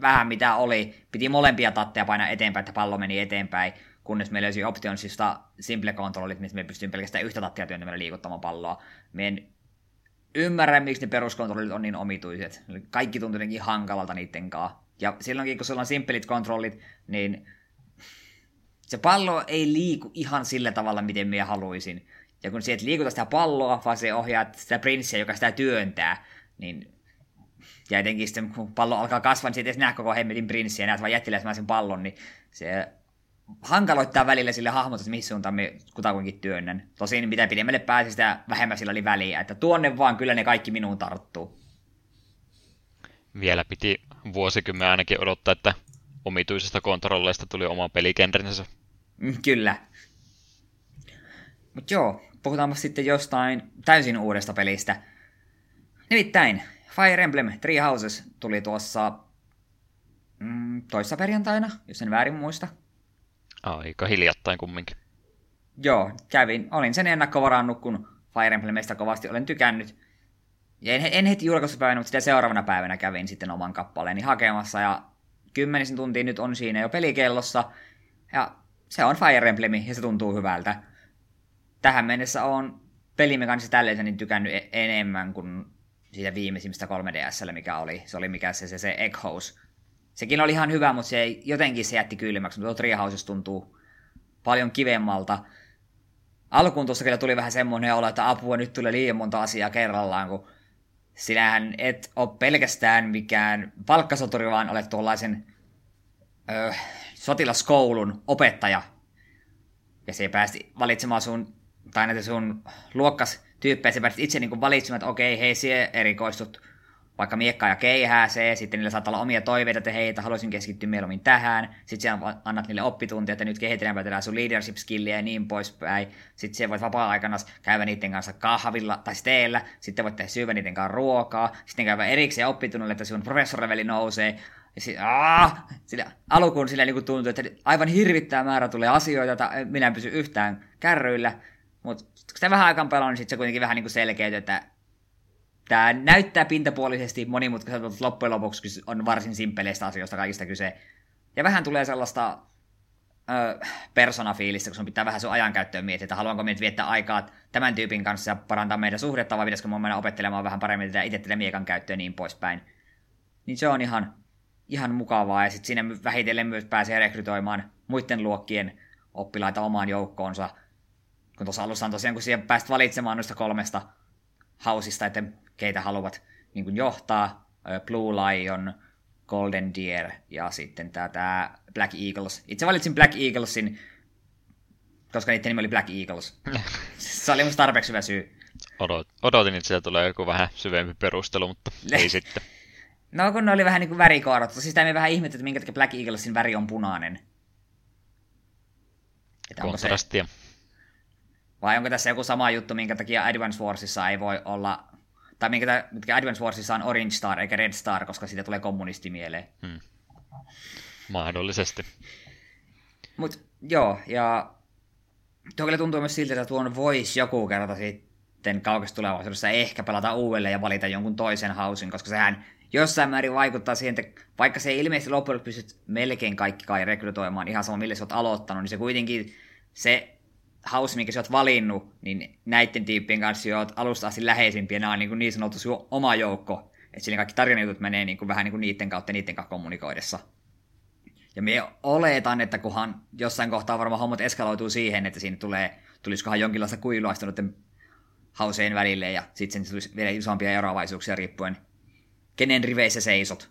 vähän mitä oli. Piti molempia tatteja painaa eteenpäin, että pallo meni eteenpäin, kunnes meillä olisi optionsista simple kontrollit, missä me pystyin pelkästään yhtä tattia työntämällä liikuttamaan palloa. Me en ymmärrä, miksi ne peruskontrollit on niin omituiset. Kaikki tuntuu jotenkin hankalalta niiden kanssa. Ja silloinkin, kun sulla on simppelit kontrollit, niin se pallo ei liiku ihan sillä tavalla, miten minä haluaisin. Ja kun sieltä liikuta sitä palloa, vaan se ohjaa sitä prinssiä, joka sitä työntää, niin ja etenkin sitten kun pallo alkaa kasvaa, niin siitä ei koko hemmetin prinssiä, näet vaan jättiläismäisen pallon, niin se hankaloittaa välillä sille hahmot, että mihin suuntaan me kutakuinkin työnnän. Tosin mitä pidemmälle pääsi, sitä vähemmän sillä oli väliä, että tuonne vaan kyllä ne kaikki minuun tarttuu. Vielä piti vuosikymmen ainakin odottaa, että omituisesta kontrolleista tuli oma pelikenrinsä. Mm, kyllä. Mutta joo, puhutaanpa sitten jostain täysin uudesta pelistä. Nimittäin Fire Emblem Three Houses tuli tuossa mm, toissa perjantaina, jos en väärin muista. Aika hiljattain kumminkin. Joo, kävin. Olin sen ennakkovarannut, kun Fire Emblemistä kovasti olen tykännyt. Ja en, en heti julkaisupäivänä, mutta sitä seuraavana päivänä kävin sitten oman kappaleeni hakemassa. Ja kymmenisen tuntia nyt on siinä jo pelikellossa. Ja se on Fire Emblem ja se tuntuu hyvältä. Tähän mennessä on pelimekanisessa tälleen niin tykännyt e- enemmän kuin siitä viimeisimmistä 3DSllä, mikä oli. Se oli mikä se, se, se Egg House. Sekin oli ihan hyvä, mutta se ei, jotenkin se jätti kylmäksi. Mutta Treehouse tuntuu paljon kivemmalta. Alkuun tuossa kyllä tuli vähän semmoinen olo, että apua, nyt tulee liian monta asiaa kerrallaan, kun sinähän et ole pelkästään mikään palkkasoturi, vaan olet tuollaisen ö, sotilaskoulun opettaja. Ja se päästi valitsemaan sun, tai näitä sun luokkas tyyppejä, se päästi itse niin valitsemaan, että okei, hei, sie erikoistut vaikka miekkaa ja keihääsee, sitten niillä saattaa olla omia toiveita, että hei, että haluaisin keskittyä mieluummin tähän, sitten siellä annat niille oppituntia, että nyt kehitellään tätä sun leadership skillia ja niin poispäin, sitten siellä voit vapaa-aikana käydä niiden kanssa kahvilla tai steellä, sitten voit tehdä syödä niiden kanssa ruokaa, sitten käydä erikseen oppitunnille, että sun professorleveli nousee, ja sit, aah, sillä alkuun sillä niin tuntuu, että aivan hirvittää määrä tulee asioita, että minä en pysy yhtään kärryillä, mutta sitä vähän aikaan pelaa, niin sitten se kuitenkin vähän niin selkeä, että Tämä näyttää pintapuolisesti monimutkaiselta, mutta loppujen lopuksi on varsin simppeleistä asioista kaikista kyse. Ja vähän tulee sellaista ö, persona-fiilistä, kun sun pitää vähän sun ajankäyttöön miettiä, että haluanko minä viettää aikaa tämän tyypin kanssa ja parantaa meidän suhdetta, vai pitäisikö mun mennä opettelemaan vähän paremmin tätä itse tätä miekan käyttöä ja niin poispäin. Niin se on ihan, ihan mukavaa, ja sitten siinä vähitellen myös pääsee rekrytoimaan muiden luokkien oppilaita omaan joukkoonsa. Kun tuossa alussa on tosiaan, kun siihen pääst valitsemaan noista kolmesta hausista, että keitä haluavat niin kuin johtaa. Blue Lion, Golden Deer ja sitten tämä Black Eagles. Itse valitsin Black Eaglesin, koska niiden nimi oli Black Eagles. (laughs) Se oli musta tarpeeksi hyvä syy. Odot, odotin, että sieltä tulee joku vähän syvempi perustelu, mutta ei sitten. No kun ne oli vähän niin kuin värikoorat. Siis sitä me vähän ihmettä, että minkä takia Black Eaglesin väri on punainen. Että Kontrastia. Se... Vai onko tässä joku sama juttu, minkä takia Advance Warsissa ei voi olla tai minkä, mitkä Advance Warsissa on Orange Star eikä Red Star, koska siitä tulee kommunisti mieleen. Hmm. Mahdollisesti. Mut joo, ja tuo kyllä tuntuu myös siltä, että tuon voisi joku kerta sitten kaukaisessa tulevaisuudessa ehkä pelata uudelleen ja valita jonkun toisen hausin, koska sehän jossain määrin vaikuttaa siihen, että vaikka se ei ilmeisesti loppujen pystyt melkein kaikki kai rekrytoimaan ihan sama, millä sä oot aloittanut, niin se kuitenkin se house, minkä sä oot valinnut, niin näiden tyyppien kanssa jo oot alusta asti läheisimpiä, nämä on niin, kuin niin sanotusti oma joukko, että siinä kaikki tarinajutut menee niin kuin vähän niin kuin niiden kautta niiden kanssa kommunikoidessa. Ja me oletan, että kunhan jossain kohtaa varmaan hommat eskaloituu siihen, että siinä tulee, tulisikohan jonkinlaista kuilua noiden hauseen välille, ja sitten sen tulisi vielä isompia eroavaisuuksia riippuen, kenen riveissä seisot.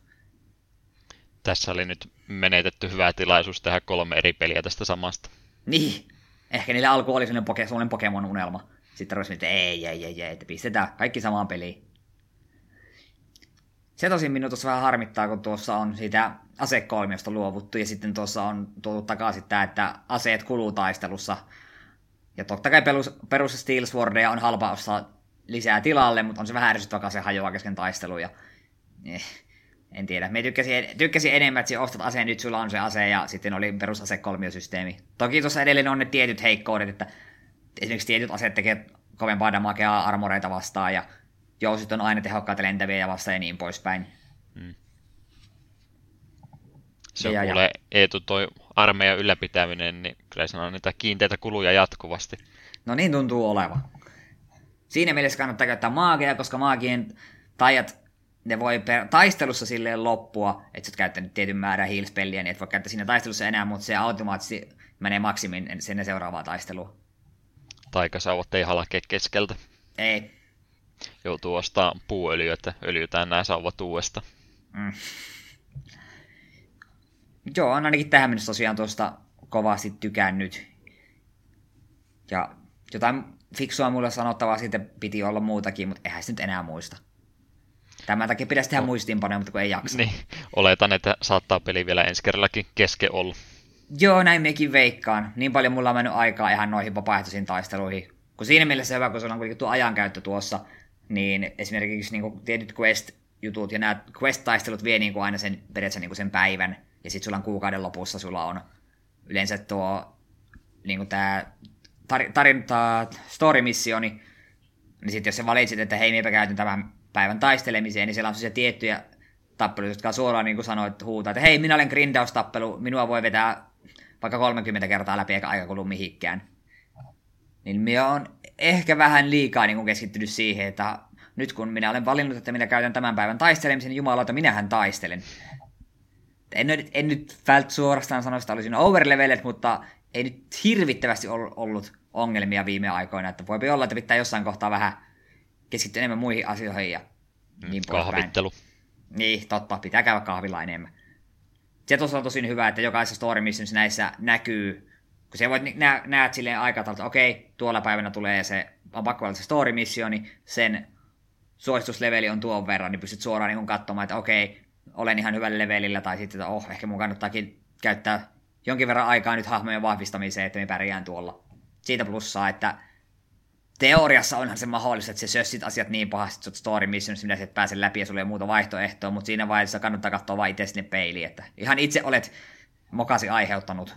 Tässä oli nyt menetetty hyvä tilaisuus tehdä kolme eri peliä tästä samasta. Niin, ehkä niille alku oli sellainen, poke, sellainen Pokemon-unelma. Sitten ruvesin, että ei, ei, ei, ei, että pistetään kaikki samaan peliin. Se tosin minun tuossa vähän harmittaa, kun tuossa on siitä asekolmiosta luovuttu, ja sitten tuossa on tuotu takaisin tämä, että aseet kuluu taistelussa. Ja totta kai perus, perus Steel Swordia on halpa ostaa lisää tilalle, mutta on se vähän ärsyttävä, se hajoaa kesken taistelun, ja eh, en tiedä. Me tykkäsin, tykkäsin enemmän, että ostat aseen, nyt sulla on se ase ja sitten oli perusase kolmiosysteemi. Toki tuossa edelleen on ne tietyt heikkoudet, että esimerkiksi tietyt aseet tekee kovempaa damakea armoreita vastaan ja jousit on aina tehokkaita lentäviä ja vastaan ja niin poispäin. Hmm. Se on kuule Eetu toi armeijan ylläpitäminen, niin kyllä se on niitä kiinteitä kuluja jatkuvasti. No niin tuntuu oleva. Siinä mielessä kannattaa käyttää maagia, koska maagien taijat ne voi per, taistelussa silleen loppua, että sä oot käyttänyt tietyn määrän healspelliä, niin et voi käyttää siinä taistelussa enää, mutta se automaattisesti menee maksimin sinne seuraavaan taisteluun. Taikasauvat ei halkea keskeltä. Ei. Joutuu ostamaan puuöljyä, että öljytään nämä sauvat uudesta. Mm. Joo, on ainakin tähän mennessä tosiaan tuosta kovasti tykännyt. Ja jotain fiksua mulle sanottavaa sitten piti olla muutakin, mutta eihän se nyt enää muista. Tämän takia pitäisi tehdä no. muistiinpanoja, mutta kun ei jaksa. Niin, oletan, että saattaa peli vielä ensi kerrallakin keske olla. Joo, näin mekin veikkaan. Niin paljon mulla on mennyt aikaa ihan noihin vapaaehtoisiin taisteluihin. Kun siinä mielessä hyvä, kun se on kuitenkin tuo ajankäyttö tuossa, niin esimerkiksi niin kuin tietyt quest-jutut ja nämä quest-taistelut vie niin kuin aina sen, periaatteessa niin kuin sen päivän, ja sitten sulla on kuukauden lopussa, sulla on yleensä tuo niin kuin tämä tar- tarinta, story-missioni, niin sitten jos sä valitsit, että hei, meipä käytän tämän päivän taistelemiseen, niin siellä on se tiettyjä tappeluita, jotka suoraan niin kuin sanoit, huutaa, että hei, minä olen grindaustappelu, minua voi vetää vaikka 30 kertaa läpi eikä aika kulu mihinkään. Niin minä on ehkä vähän liikaa niin kuin keskittynyt siihen, että nyt kun minä olen valinnut, että minä käytän tämän päivän taistelemisen, niin jumalauta, minähän taistelen. En, en nyt vält suorastaan sano, että olisin overlevelet, mutta ei nyt hirvittävästi ollut ongelmia viime aikoina, että voi olla, että pitää jossain kohtaa vähän keskittyä enemmän muihin asioihin ja mm, niin Kahvittelu. Päin. Niin, totta, pitää käydä kahvilla enemmän. Se on tosi hyvä, että jokaisessa story missionissa näissä näkyy, kun se voit nä- näet silleen aikataulta, että okei, tuolla päivänä tulee se, on pakko olla se story missioni, sen suositusleveli on tuon verran, niin pystyt suoraan niin katsomaan, että okei, olen ihan hyvällä levelillä, tai sitten, että oh, ehkä mun kannattaakin käyttää jonkin verran aikaa nyt hahmojen vahvistamiseen, että me pärjään tuolla. Siitä plussaa, että teoriassa onhan se mahdollista, että se sössit asiat niin pahasti, että story missionissa, mitä et pääse läpi ja sulla ei ole muuta vaihtoehtoa, mutta siinä vaiheessa kannattaa katsoa vain itse sinne peiliin, että ihan itse olet mokasi aiheuttanut.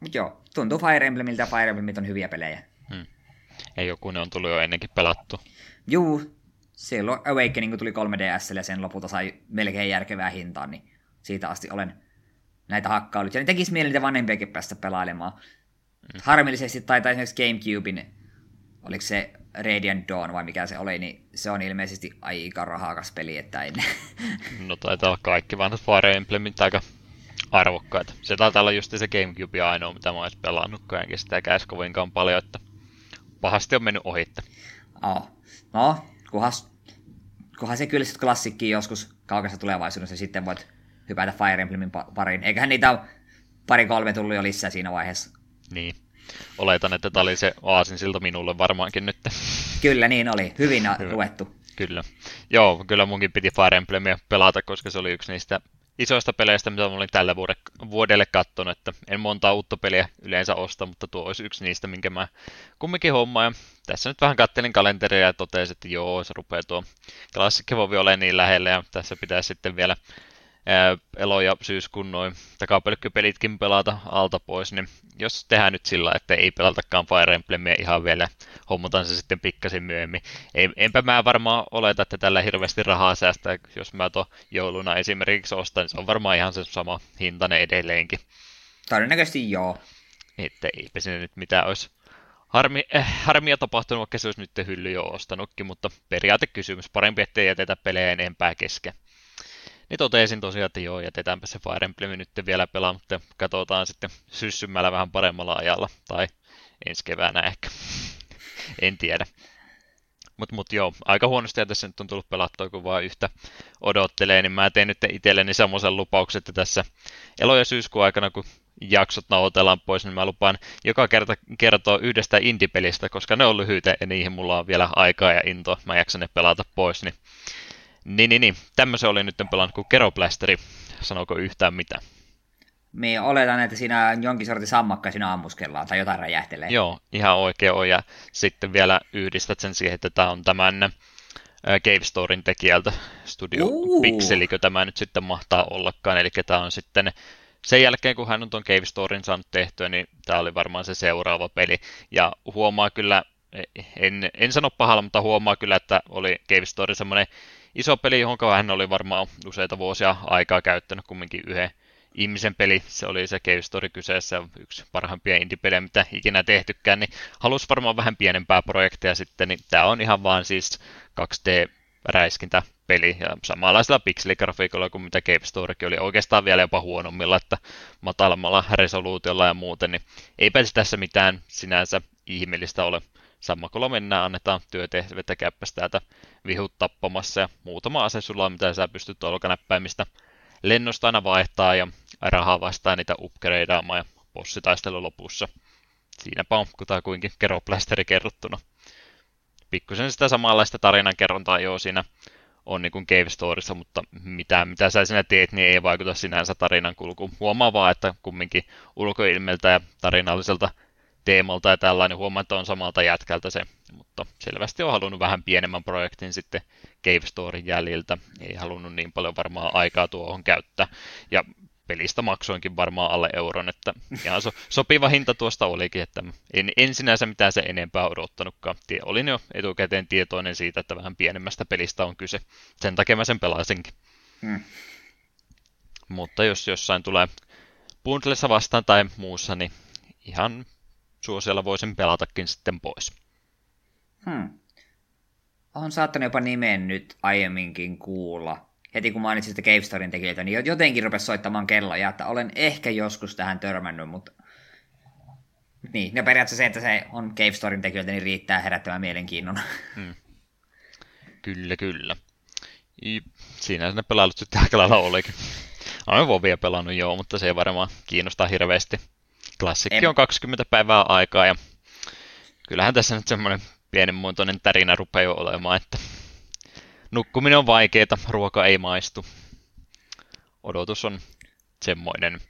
Mutta joo, tuntuu Fire Emblemiltä ja Fire Emblemit on hyviä pelejä. Hmm. Ei joku, ne on tullut jo ennenkin pelattu. Juu, silloin Awakening tuli 3DS ja sen lopulta sai melkein järkevää hintaa, niin siitä asti olen näitä hakkailut. Ja ne tekisi mieli niitä vanhempiakin päästä pelailemaan. Mm. Harmillisesti taitaa esimerkiksi Gamecubein, oliko se Radiant Dawn vai mikä se oli, niin se on ilmeisesti aika rahakas peli, että ei (laughs) No taitaa olla kaikki vanhat Fire Emblemit aika arvokkaita. Se taitaa olla just se Gamecube ainoa, mitä mä oon pelannut, enkä sitä käs kovinkaan paljon, että pahasti on mennyt ohitte. Oh. No, kunhan, kunhan se kyllä sitten klassikki joskus kaukaisessa tulevaisuudessa, sitten voit hypätä Fire Emblemin pariin. Eiköhän niitä pari-kolme tullut jo lisää siinä vaiheessa. Niin. Oletan, että tämä oli se aasin siltä minulle varmaankin nyt. Kyllä, niin oli. Hyvin luettu. Kyllä. Joo, kyllä munkin piti Fire Emblemia pelata, koska se oli yksi niistä isoista peleistä, mitä mä olin tällä vuodelle kattonut, että en monta uutta peliä yleensä osta, mutta tuo olisi yksi niistä, minkä mä kumminkin hommaan. Ja tässä nyt vähän kattelin kalenteria ja totesin, että joo, se rupeaa tuo klassikki voi olla niin lähellä ja tässä pitää sitten vielä elo- ja syyskuun noin pelata alta pois, niin jos tehdään nyt sillä, että ei pelatakaan Fire Emblemia ihan vielä, hommutan se sitten pikkasen myöhemmin. Ei, enpä mä varmaan oleta, että tällä hirveästi rahaa säästää, jos mä to jouluna esimerkiksi ostan, niin se on varmaan ihan se sama hintainen edelleenkin. Todennäköisesti joo. Että eipä sinne nyt mitään olisi harmi, äh, harmia tapahtunut, vaikka se olisi nyt hylly jo ostanutkin, mutta periaatekysymys, parempi ettei jätetä pelejä enempää kesken. Niin totesin tosiaan, että joo, jätetäänpä se Fire Emblem nyt vielä pelaa, mutta katsotaan sitten syssymällä vähän paremmalla ajalla, tai ensi keväänä ehkä. (laughs) en tiedä. Mutta mut joo, aika huonosti tässä nyt on tullut pelattua, kun vaan yhtä odottelee, niin mä teen nyt itselleni semmoisen lupauksen, että tässä elo- ja syyskuun aikana, kun jaksot nauhoitellaan pois, niin mä lupaan joka kerta kertoa yhdestä indie-pelistä, koska ne on lyhyitä ja niihin mulla on vielä aikaa ja intoa, mä jaksan ne pelata pois, niin niin, niin, niin. Tämmöisen oli nyt pelannut kuin Keroplasteri. Sanooko yhtään mitä? Me oletan, että siinä jonkin sortin sammakka siinä ammuskellaan tai jotain räjähtelee. Joo, ihan oikein on. Ja sitten vielä yhdistät sen siihen, että tämä on tämän Cave Storin tekijältä Studio uh. Pixelikö tämä nyt sitten mahtaa ollakaan. Eli tämä on sitten sen jälkeen, kun hän on tuon Cave Storin saanut tehtyä, niin tämä oli varmaan se seuraava peli. Ja huomaa kyllä, en, en sano pahalla, mutta huomaa kyllä, että oli Cave Story semmoinen iso peli, johon hän oli varmaan useita vuosia aikaa käyttänyt kumminkin yhden ihmisen peli. Se oli se Cave Story kyseessä, yksi parhaimpia indie-pelejä, mitä ikinä tehtykään, niin halusi varmaan vähän pienempää projekteja sitten, niin tämä on ihan vaan siis 2D räiskintäpeli ja samanlaisella pikseligrafiikolla kuin mitä Cave Storykin oli oikeastaan vielä jopa huonommilla, että matalammalla resoluutiolla ja muuten, niin eipä tässä mitään sinänsä ihmeellistä ole. Sammakolla mennään, annetaan työtehtävät käppäs täältä vihut tappamassa ja muutama ase sulla mitä sä pystyt olkanäppäimistä lennosta aina vaihtaa ja rahaa vastaan niitä upgradeaamaan ja bossitaistelu lopussa. Siinäpä on kutakuinkin keroplästeri kerrottuna. Pikkusen sitä samanlaista tarinankerrontaa jo siinä on niin kuin Cave Storyssa, mutta mitä, mitä sä siinä teet, niin ei vaikuta sinänsä tarinan kulkuun. Huomaa vaan, että kumminkin ulkoilmeltä ja tarinalliselta teemalta ja tällainen huomaa, että on samalta jätkältä se, mutta selvästi on halunnut vähän pienemmän projektin sitten Cave Storin jäljiltä. Ei halunnut niin paljon varmaan aikaa tuohon käyttää. Ja pelistä maksoinkin varmaan alle euron, että ihan so, sopiva hinta tuosta olikin, että en, en sinänsä mitään se enempää odottanutkaan. Olin jo etukäteen tietoinen siitä, että vähän pienemmästä pelistä on kyse. Sen takia mä sen pelaisinkin. Hmm. Mutta jos jossain tulee bundlessa vastaan tai muussa, niin ihan suosiolla voisin pelatakin sitten pois. Hmm. On saattanut jopa nimen nyt aiemminkin kuulla. Heti kun mainitsin sitä Cave Storin tekijöitä, niin jotenkin rupesi soittamaan kelloja, että olen ehkä joskus tähän törmännyt, mutta niin, no periaatteessa se, että se on Cave Storin tekijöitä, niin riittää herättämään mielenkiinnon. Hmm. Kyllä, kyllä. Siinä ne pelailut sitten aika lailla olikin. Olen Vovia pelannut joo, mutta se ei varmaan kiinnostaa hirveästi. Klassikki en... on 20 päivää aikaa ja kyllähän tässä nyt semmoinen pienenmuotoinen tärinä rupeaa jo olemaan, että nukkuminen on vaikeaa, ruoka ei maistu. Odotus on semmoinen.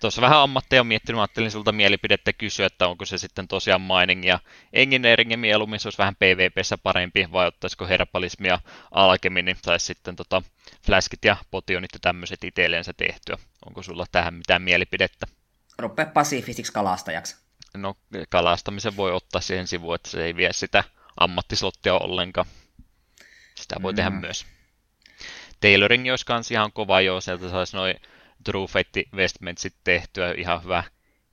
Tuossa vähän ammatteja miettinyt, ajattelin sulta mielipidettä kysyä, että onko se sitten tosiaan mining ja engineering mieluummin se olisi vähän PvPssä parempi, vai ottaisiko herbalismi ja alkemi, niin saisi sitten tota flaskit ja potionit ja tämmöiset itselleensä tehtyä. Onko sulla tähän mitään mielipidettä? Rupea pasifistiksi kalastajaksi. No kalastamisen voi ottaa siihen sivuun, että se ei vie sitä ammattislottia ollenkaan. Sitä voi mm. tehdä myös. Tailoring olisi kans ihan kova jo, sieltä saisi noin True Fate Vestmentsit tehtyä ihan hyvä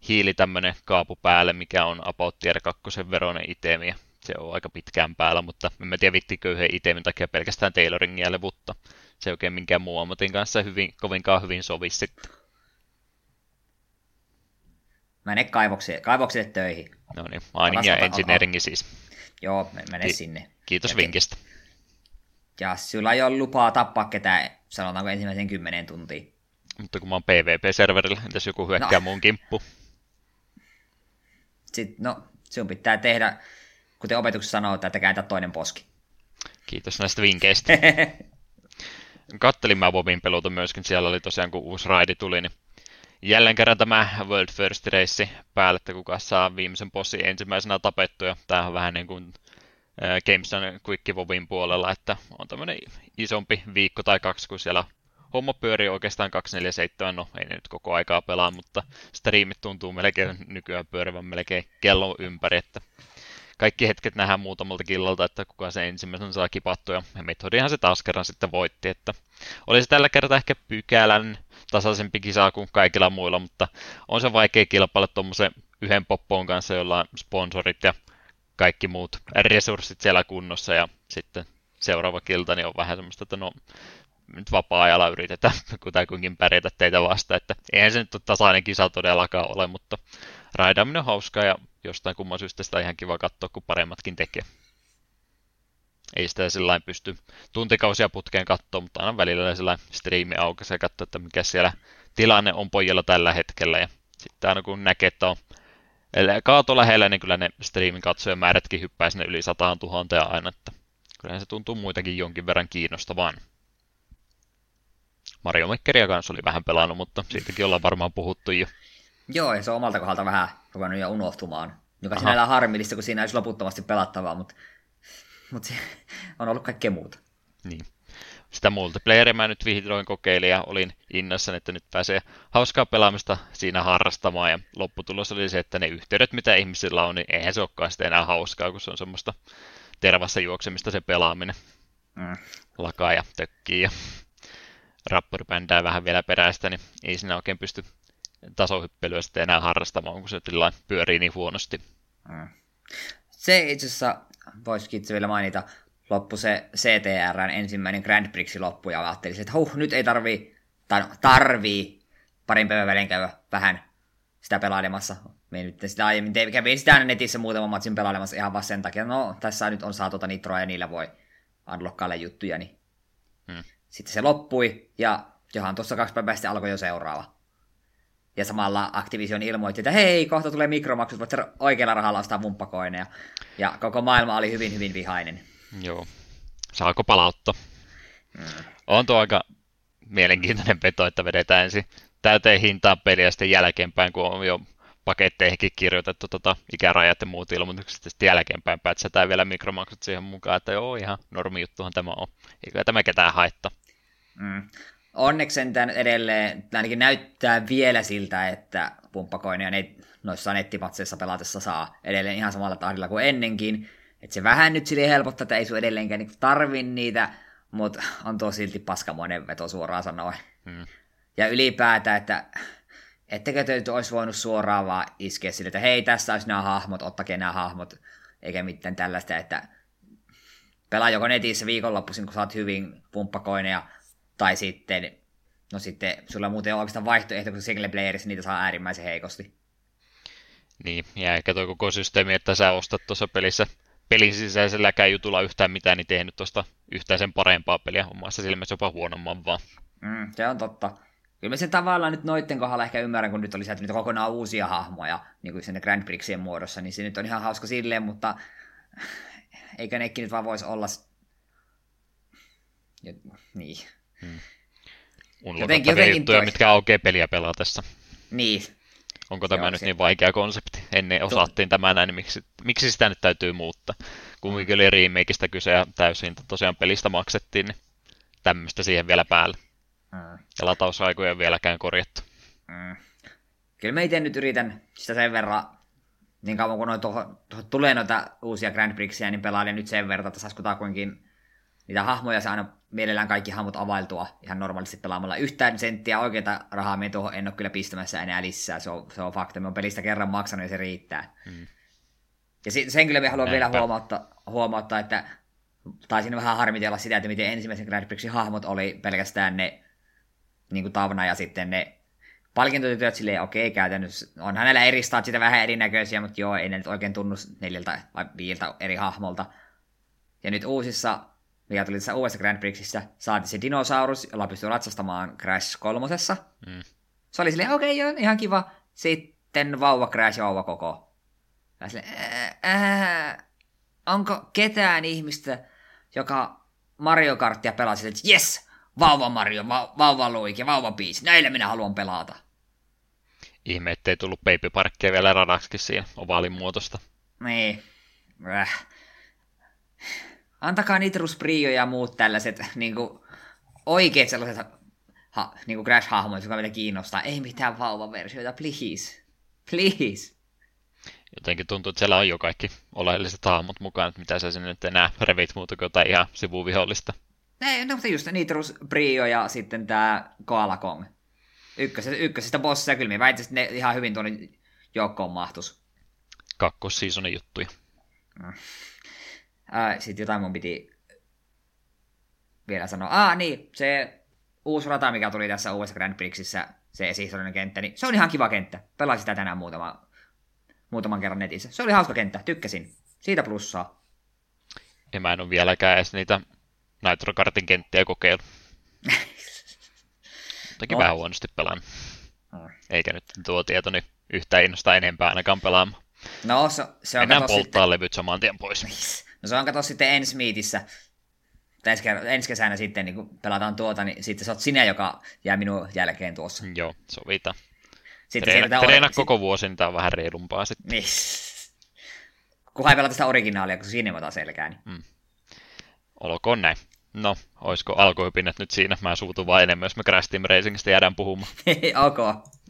hiili tämmönen kaapu päälle, mikä on About Tier 2 veronen itemi. Se on aika pitkään päällä, mutta en tiedä vittikö yhden itemin takia pelkästään tailoringia levutta. Se ei oikein minkään muu ammatin kanssa hyvin, kovinkaan hyvin sovi sitten. Mene kaivoksille, kaivoksille töihin. No niin, mining ja engineeringi siis. Joo, mene Ki- sinne. Kiitos ja vinkistä. Ja sulla ei ole lupaa tappaa ketään, sanotaanko ensimmäisen kymmenen tuntia. Mutta kun mä oon PvP-serverillä, entäs joku hyökkää no. mun kimppu? Sitten, no, sinun pitää tehdä, kuten opetuksessa sanoo, että kääntä toinen poski. Kiitos näistä vinkkeistä. (laughs) Kattelin mä Bobin peluta myöskin, siellä oli tosiaan kun uusi raidi tuli, niin jälleen kerran tämä World First Race päälle, että kuka saa viimeisen bossin ensimmäisenä tapettua. Tämä on vähän niin kuin Gameson Quick Vovin puolella, että on tämmöinen isompi viikko tai kaksi, kun siellä homma pyörii oikeastaan 247, no ei ne nyt koko aikaa pelaa, mutta striimit tuntuu melkein nykyään pyörivän melkein kellon ympäri, että kaikki hetket nähdään muutamalta killalta, että kuka se ensimmäisen saa kipattua, ja metodihan se taas kerran sitten voitti, että olisi tällä kertaa ehkä pykälän tasaisempi kisa kuin kaikilla muilla, mutta on se vaikea kilpailla tuommoisen yhden poppoon kanssa, jolla on sponsorit ja kaikki muut resurssit siellä kunnossa, ja sitten seuraava kilta niin on vähän semmoista, että no nyt vapaa-ajalla yritetään (laughs) kutakuinkin pärjätä teitä vastaan, että eihän se nyt ole tasainen kisa todellakaan ole, mutta raidaaminen on hauskaa ja jostain kumman syystä sitä ihan kiva katsoa, kun paremmatkin tekee. Ei sitä sillä pysty tuntikausia putkeen katsoa, mutta aina välillä sillä striimi auki ja katsoa, että mikä siellä tilanne on pojilla tällä hetkellä. Ja sitten aina kun näkee, että on kaato lähellä, niin kyllä ne striimin katsojamäärätkin hyppää sinne yli sataan tuhantea aina, että kyllä se tuntuu muitakin jonkin verran kiinnostavaan. Mario Makeria kanssa oli vähän pelannut, mutta siitäkin ollaan varmaan puhuttu jo. Joo, ja se on omalta kohdalta vähän ruvennut jo unohtumaan. Joka sinällä on harmillista, kun siinä olisi loputtomasti pelattavaa, mutta, mutta (laughs) on ollut kaikkea muuta. Niin. Sitä multiplayeria mä nyt vihdoin kokeilin ja olin innossa, että nyt pääsee hauskaa pelaamista siinä harrastamaan. Ja lopputulos oli se, että ne yhteydet, mitä ihmisillä on, niin eihän se olekaan sitten enää hauskaa, kun se on semmoista tervassa juoksemista se pelaaminen. Mm. Lakaa ja tökkii ja rappuribändää vähän vielä perästä, niin ei siinä oikein pysty tasohyppelyä sitten enää harrastamaan, kun se pyörii niin huonosti. Mm. Se itse asiassa voisikin itse vielä mainita, loppu se CTRn ensimmäinen Grand Prix loppu ja ajattelin, että huh, nyt ei tarvii, tai no, tarvii parin päivän välein käydä vähän sitä pelailemassa. Me nyt sitä aiemmin te- kävin sitä netissä muutaman matsin pelailemassa ihan vaan sen takia, no tässä nyt on saatu tuota nitroa ja niillä voi unlockkailla juttuja, niin. Sitten se loppui ja johan tuossa kaksi päivää sitten alkoi jo seuraava. Ja samalla Activision ilmoitti, että hei, kohta tulee mikromaksut, voit oikealla rahalla ostaa mumppakoineja. Ja koko maailma oli hyvin, hyvin vihainen. Joo. Saako palauttaa? Mm. On tuo aika mielenkiintoinen peto, että vedetään ensin täyteen hintaan peliä sitten jälkeenpäin, kun on jo paketteihinkin kirjoitettu tota, ikärajat ja muut ilmoitukset, ja sitten jälkeenpäin pätsätään vielä mikromaksut siihen mukaan, että joo, ihan normi juttuhan tämä on. Eikä tämä ketään haittaa. Mm. Onneksi sentään edelleen, ainakin näyttää vielä siltä, että pumppakoineja ne, noissa nettipatseissa pelatessa saa edelleen ihan samalla tahdilla kuin ennenkin. Että se vähän nyt sille helpottaa, että ei sun edelleenkään niin tarvi niitä, mutta on tuo silti paskamoinen veto suoraan sanoen. Hmm. Ja ylipäätään, että ettekö te nyt olisi voinut suoraan vaan iskeä sille, että hei, tässä olisi nämä hahmot, ottakaa nämä hahmot, eikä mitään tällaista, että pelaa joko netissä viikonloppuisin, kun saat hyvin pumppakoineja, tai sitten, no sitten sulla muuten on oikeastaan vaihtoehto, kun single playerissa niitä saa äärimmäisen heikosti. Niin, ja ehkä tuo koko systeemi, että sä ostat tuossa pelissä pelin sisäiselläkään jutulla yhtään mitään, niin tehnyt tuosta yhtään sen parempaa peliä, omassa silmässä jopa huonomman vaan. Mm, se on totta. Kyllä mä sen tavallaan nyt noitten kohdalla ehkä ymmärrän, kun nyt oli sieltä kokonaan uusia hahmoja, niin kuin sinne Grand Prixien muodossa, niin se nyt on ihan hauska silleen, mutta (laughs) eikö nekin nyt vaan voisi olla... Ja, niin. Hmm. Jotenkin, jotenkin juttuja, toi... mitkä aukeaa peliä pelatessa. Niin. Onko tämä nyt niin vaikea konsepti? Ennen osattiin tämä näin, niin miksi, miksi sitä nyt täytyy muuttaa? Kumminkin oli remakeista kyse ja täysin tosiaan pelistä maksettiin, niin tämmöistä siihen vielä päälle. Mm. Ja latausaikoja on vieläkään korjattu. Mm. Kyllä mä itse nyt yritän sitä sen verran, niin kauan kun tuohon, tuohon tulee noita uusia Grand Prixia, niin pelailen nyt sen verran, että saisiko kuitenkin niitä hahmoja saa aina mielellään kaikki hahmot availtua ihan normaalisti pelaamalla. Yhtään senttiä oikeita rahaa me tuohon en ole kyllä pistämässä enää lisää, se on, se on fakta. Me on pelistä kerran maksanut ja se riittää. Mm. Ja sen kyllä me haluan Näinpä. vielä huomauttaa, huomauttaa, että taisin vähän harmitella sitä, että miten ensimmäisen Grand Prixin hahmot oli pelkästään ne niin kuin Tavna ja sitten ne palkintotyöt silleen, okei, okay, käytännössä on hänellä eri statsit vähän erinäköisiä, mutta joo, ei ne nyt oikein tunnu neljältä vai viiltä eri hahmolta. Ja nyt uusissa mikä tuli tässä uudessa Grand Prixissä, saatiin se dinosaurus, jolla pystyy ratsastamaan Crash kolmosessa. Mm. Se oli silleen, okei, okay, joo, ihan kiva. Sitten vauva Crash ja vauva koko. Ja silleen, ää, ää, onko ketään ihmistä, joka Mario Kartia pelasi, että yes, vauva Mario, va- vauva Luigi, vauva Peach, näillä minä haluan pelata. Ihme, ettei tullut Baby Parkkia vielä radaksikin siinä ovaalin muotosta. Niin. Äh antakaa Nitrus Brio ja muut tällaiset niin kuin, oikeat sellaiset ha, niin kuin Crash-hahmoja, joka meitä kiinnostaa. Ei mitään vauvaversioita, please. Please. Jotenkin tuntuu, että siellä on jo kaikki oleelliset hahmot mukaan, että mitä sä sinne nyt enää revit muuta kuin jotain ihan sivuvihollista. Ei, no mutta just Nitrus Brio ja sitten tämä Koala Kong. Ykkösestä, ykkösestä bossia kyllä me väitin, että ne ihan hyvin tuonne joukkoon mahtus. Kakkosseasonin juttuja. Mm. Sitten jotain mun piti vielä sanoa. Ah, niin, se uusi rata, mikä tuli tässä uudessa Grand Prixissä, se esihistoriallinen kenttä, niin se on ihan kiva kenttä. Pelasin sitä tänään muutama, muutaman kerran netissä. Se oli hauska kenttä, tykkäsin. Siitä plussaa. Ja mä en ole vieläkään edes niitä Nitro Kartin kenttiä kokeillut. Toki no. vähän huonosti pelaan. Eikä nyt tuo tietoni yhtään innosta enempää ainakaan pelaamaan. No, se, se on Mennään polttaa sitten... levyt saman tien pois. No se on kato sitten ensi miitissä, tai ensi, ensi kesänä sitten, niin kun pelataan tuota, niin sitten sä oot sinä, joka jää minun jälkeen tuossa. Joo, sovita. Sitten Treena, treena koko sit... vuosi, niin tämä on vähän reilumpaa sitten. Niin. Kunhan ei pelata sitä originaalia, kun siinä taas selkää. Niin. Mm. Olkoon näin. No, olisiko alkuhypinnät nyt siinä? Mä suutun vain enemmän, jos me Crash Team Racingista jäädään puhumaan. (laughs) ok.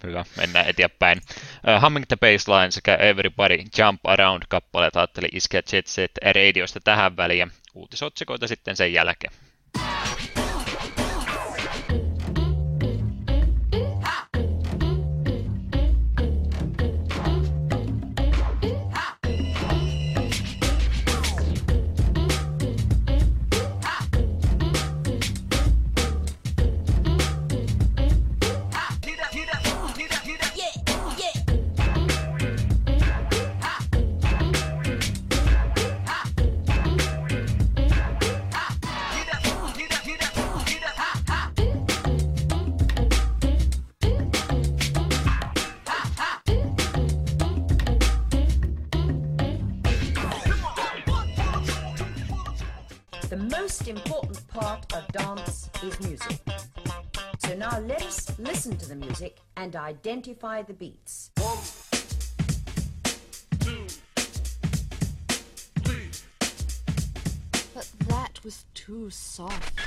Hyvä, mennään eteenpäin. Uh, Humming the Baseline sekä Everybody Jump Around kappaleet ajatteli iskeä Jet Set Radiosta tähän väliin uutisotsikoita sitten sen jälkeen. So now let us listen to the music and identify the beats. But that was too soft.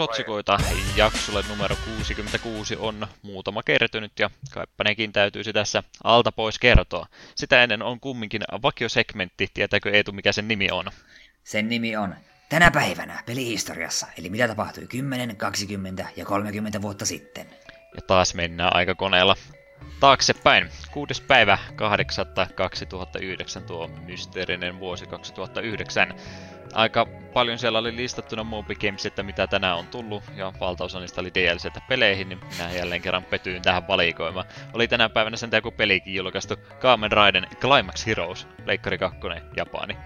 Uutisotsikoita jaksolle numero 66 on muutama kertynyt ja kaipa nekin täytyisi tässä alta pois kertoa. Sitä ennen on kumminkin vakiosegmentti, tietääkö Eetu mikä sen nimi on? Sen nimi on Tänä päivänä pelihistoriassa, eli mitä tapahtui 10, 20 ja 30 vuotta sitten. Ja taas mennään aikakoneella taaksepäin. 6. päivä 8. 2009, tuo mysteerinen vuosi 2009 aika paljon siellä oli listattuna Moby Games, että mitä tänään on tullut, ja valtaosa niistä oli DLCtä peleihin, niin minä jälleen kerran petyin tähän valikoimaan. Oli tänä päivänä sen joku pelikin julkaistu Kamen Raiden Climax Heroes, Leikkari 2, Japani.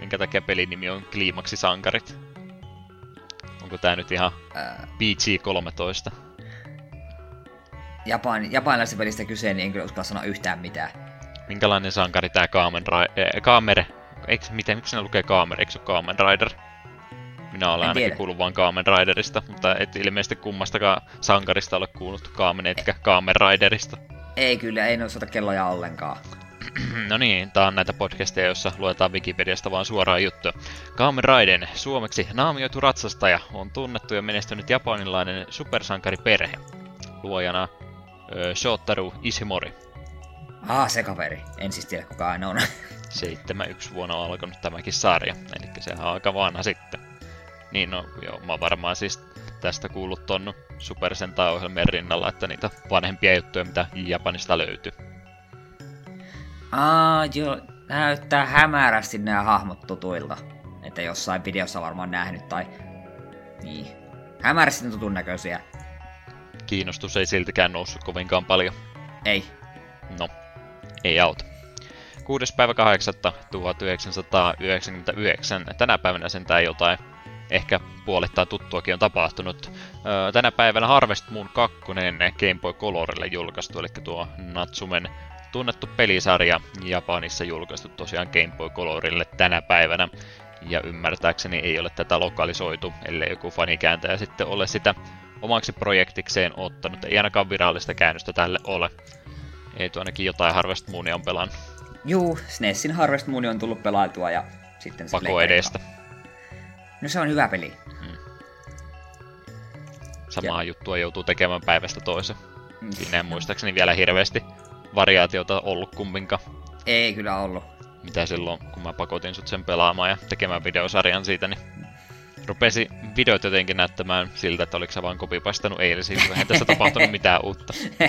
Minkä takia pelin nimi on Kliimaksi Sankarit? Onko tää nyt ihan PG-13? Japan, japanilaisesta pelistä kyse, niin en kyllä uskalla sanoa yhtään mitään. Minkälainen sankari tää Kamen, Ra- äh, Kamer Eikö, miten, miksi ne lukee Kamen, eikö se Kamen Rider? Minä olen en ainakin tiedä. kuullut vain Kamen Riderista, mutta et ilmeisesti kummastakaan sankarista ole kuullut Kamen etkä Kamen Riderista. Ei kyllä, ei noista kelloja ollenkaan. (clears throat) no niin, tää on näitä podcasteja, joissa luetaan Wikipediasta vaan suoraan juttu. Kamen Raiden, suomeksi naamioitu ratsastaja, on tunnettu ja menestynyt japanilainen supersankariperhe. Luojana Shotaru Ishimori. Ah, se kaveri. En siis tiedä kuka aina on. (laughs) 71 vuonna on alkanut tämäkin sarja, eli sehän on aika vanha sitten. Niin no, joo, mä varmaan siis tästä kuullut ton Super Sentai-ohjelmien rinnalla, että niitä vanhempia juttuja, mitä Japanista löytyy. Aa, joo, näyttää hämärästi nämä hahmot tutuilta. Että jossain videossa varmaan nähnyt tai... Niin. Hämärästi tutun näköisiä. Kiinnostus ei siltikään noussut kovinkaan paljon. Ei. No, ei auta. 6. päivä 8. 1999. Tänä päivänä sentään jotain ehkä puolittain tuttuakin on tapahtunut. tänä päivänä Harvest Moon 2 Game Boy Colorille julkaistu, eli tuo Natsumen tunnettu pelisarja Japanissa julkaistu tosiaan Game Boy Colorille tänä päivänä. Ja ymmärtääkseni ei ole tätä lokalisoitu, ellei joku fanikääntäjä sitten ole sitä omaksi projektikseen ottanut. Ei ainakaan virallista käännöstä tälle ole. Ei tuo ainakin jotain Harvest Moonia on pelannut. Juu, SNESin Harvest Moon on tullut pelaitua ja sitten se Pako edestä. No se on hyvä peli. Hmm. Samaa ja. juttua joutuu tekemään päivästä toiseen. Mm. Siinä ei muistaakseni vielä hirveästi variaatiota ollut kumminkaan. Ei kyllä ollut. Mitä silloin, kun mä pakotin sut sen pelaamaan ja tekemään videosarjan siitä, niin rupesi videot jotenkin näyttämään siltä, että oliko sä vaan kopipastanut eilisiin, eihän tässä tapahtunut mitään uutta. (laughs)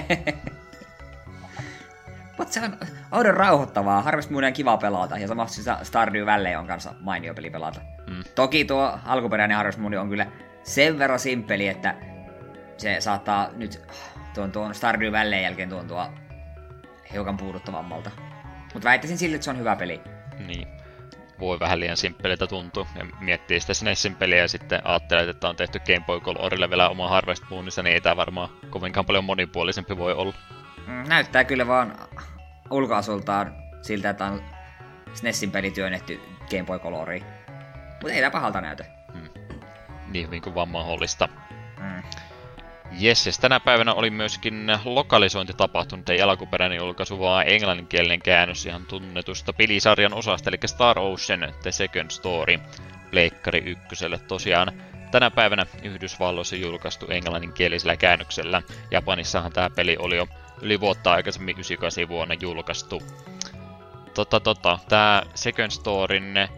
Mutta se on oudon rauhoittavaa. Harvest Moon on kiva pelata. Ja samassa Stardew Valley on kanssa mainio peli pelata. Mm. Toki tuo alkuperäinen Harvest Moon on kyllä sen verran simppeli, että se saattaa nyt tuon, tuon Stardew Valley jälkeen tuntua hiukan puuduttavammalta. Mutta väittäisin sille, että se on hyvä peli. Niin. Voi vähän liian simppeliltä tuntua. Ja miettii sitä SNESin peliä ja sitten ajattelee, että on tehty Game Boy Colorille vielä oma Harvest Moonissa, niin ei tämä varmaan kovinkaan paljon monipuolisempi voi olla. Mm, näyttää kyllä vaan ulkoasultaan siltä, että on SNESin peli työnnetty Game Boy Coloriin. Mutta ei tämä pahalta näytä. Hmm. Niin hyvin kuin vaan mahdollista. Hmm. Jes, tänä päivänä oli myöskin lokalisointi tapahtunut, ei alkuperäinen julkaisu, vaan englanninkielinen käännös ihan tunnetusta pelisarjan osasta, eli Star Ocean The Second Story, Pleikkari ykköselle tosiaan tänä päivänä Yhdysvalloissa julkaistu englanninkielisellä käännöksellä. Japanissahan tämä peli oli jo yli vuotta aikaisemmin 98 vuonna julkaistu. Tota, tota, tämä Second Storyn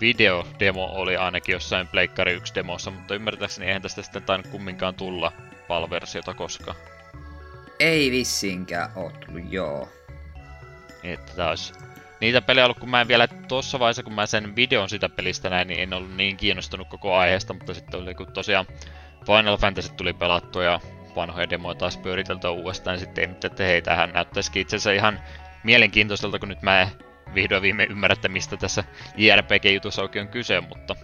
videodemo oli ainakin jossain Pleikkari 1 demossa, mutta ymmärtääkseni eihän tästä sitten tainnut kumminkaan tulla PAL-versiota koskaan. Ei vissiinkään oo tullut, joo. Että taas niitä pelejä ollut, kun mä en vielä tuossa vaiheessa, kun mä sen videon sitä pelistä näin, niin en ollut niin kiinnostunut koko aiheesta, mutta sitten oli kun tosiaan Final Fantasy tuli pelattua ja vanhoja demoja taas pyöriteltyä uudestaan, niin sitten että hei, tähän näyttäisikin itse asiassa ihan mielenkiintoiselta, kun nyt mä vihdoin viime ymmärrä, että mistä tässä JRPG-jutussa oikein on kyse, mutta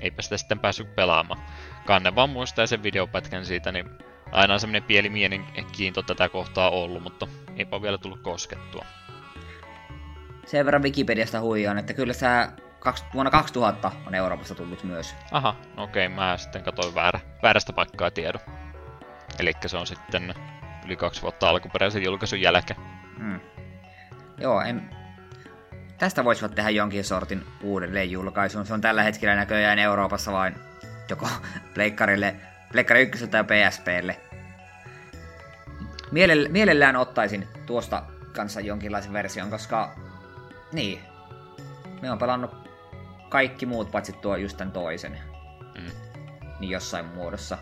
eipä sitä sitten päässyt pelaamaan. Kanne vaan muistaa sen videopätkän siitä, niin aina on semmoinen pieni mielenkiinto tätä kohtaa ollut, mutta eipä vielä tullut koskettua. Sen verran Wikipediasta huijaan, että kyllä sä vuonna 2000 on Euroopassa tullut myös. Aha, okei, okay, mä sitten katsoin väärä, väärästä paikkaa tiedon. Eli se on sitten yli kaksi vuotta alkuperäisen julkaisun jälkeen. Hmm. Joo, en... tästä voisivat tehdä jonkin sortin uudelleen julkaisun. Se on tällä hetkellä näköjään Euroopassa vain joko Pleikkarille, Pleikkari 1 tai PSPlle. Mielell- mielellään ottaisin tuosta kanssa jonkinlaisen version, koska niin, me on pelannut kaikki muut paitsi tuo just tämän toisen. Mm. Niin jossain muodossa.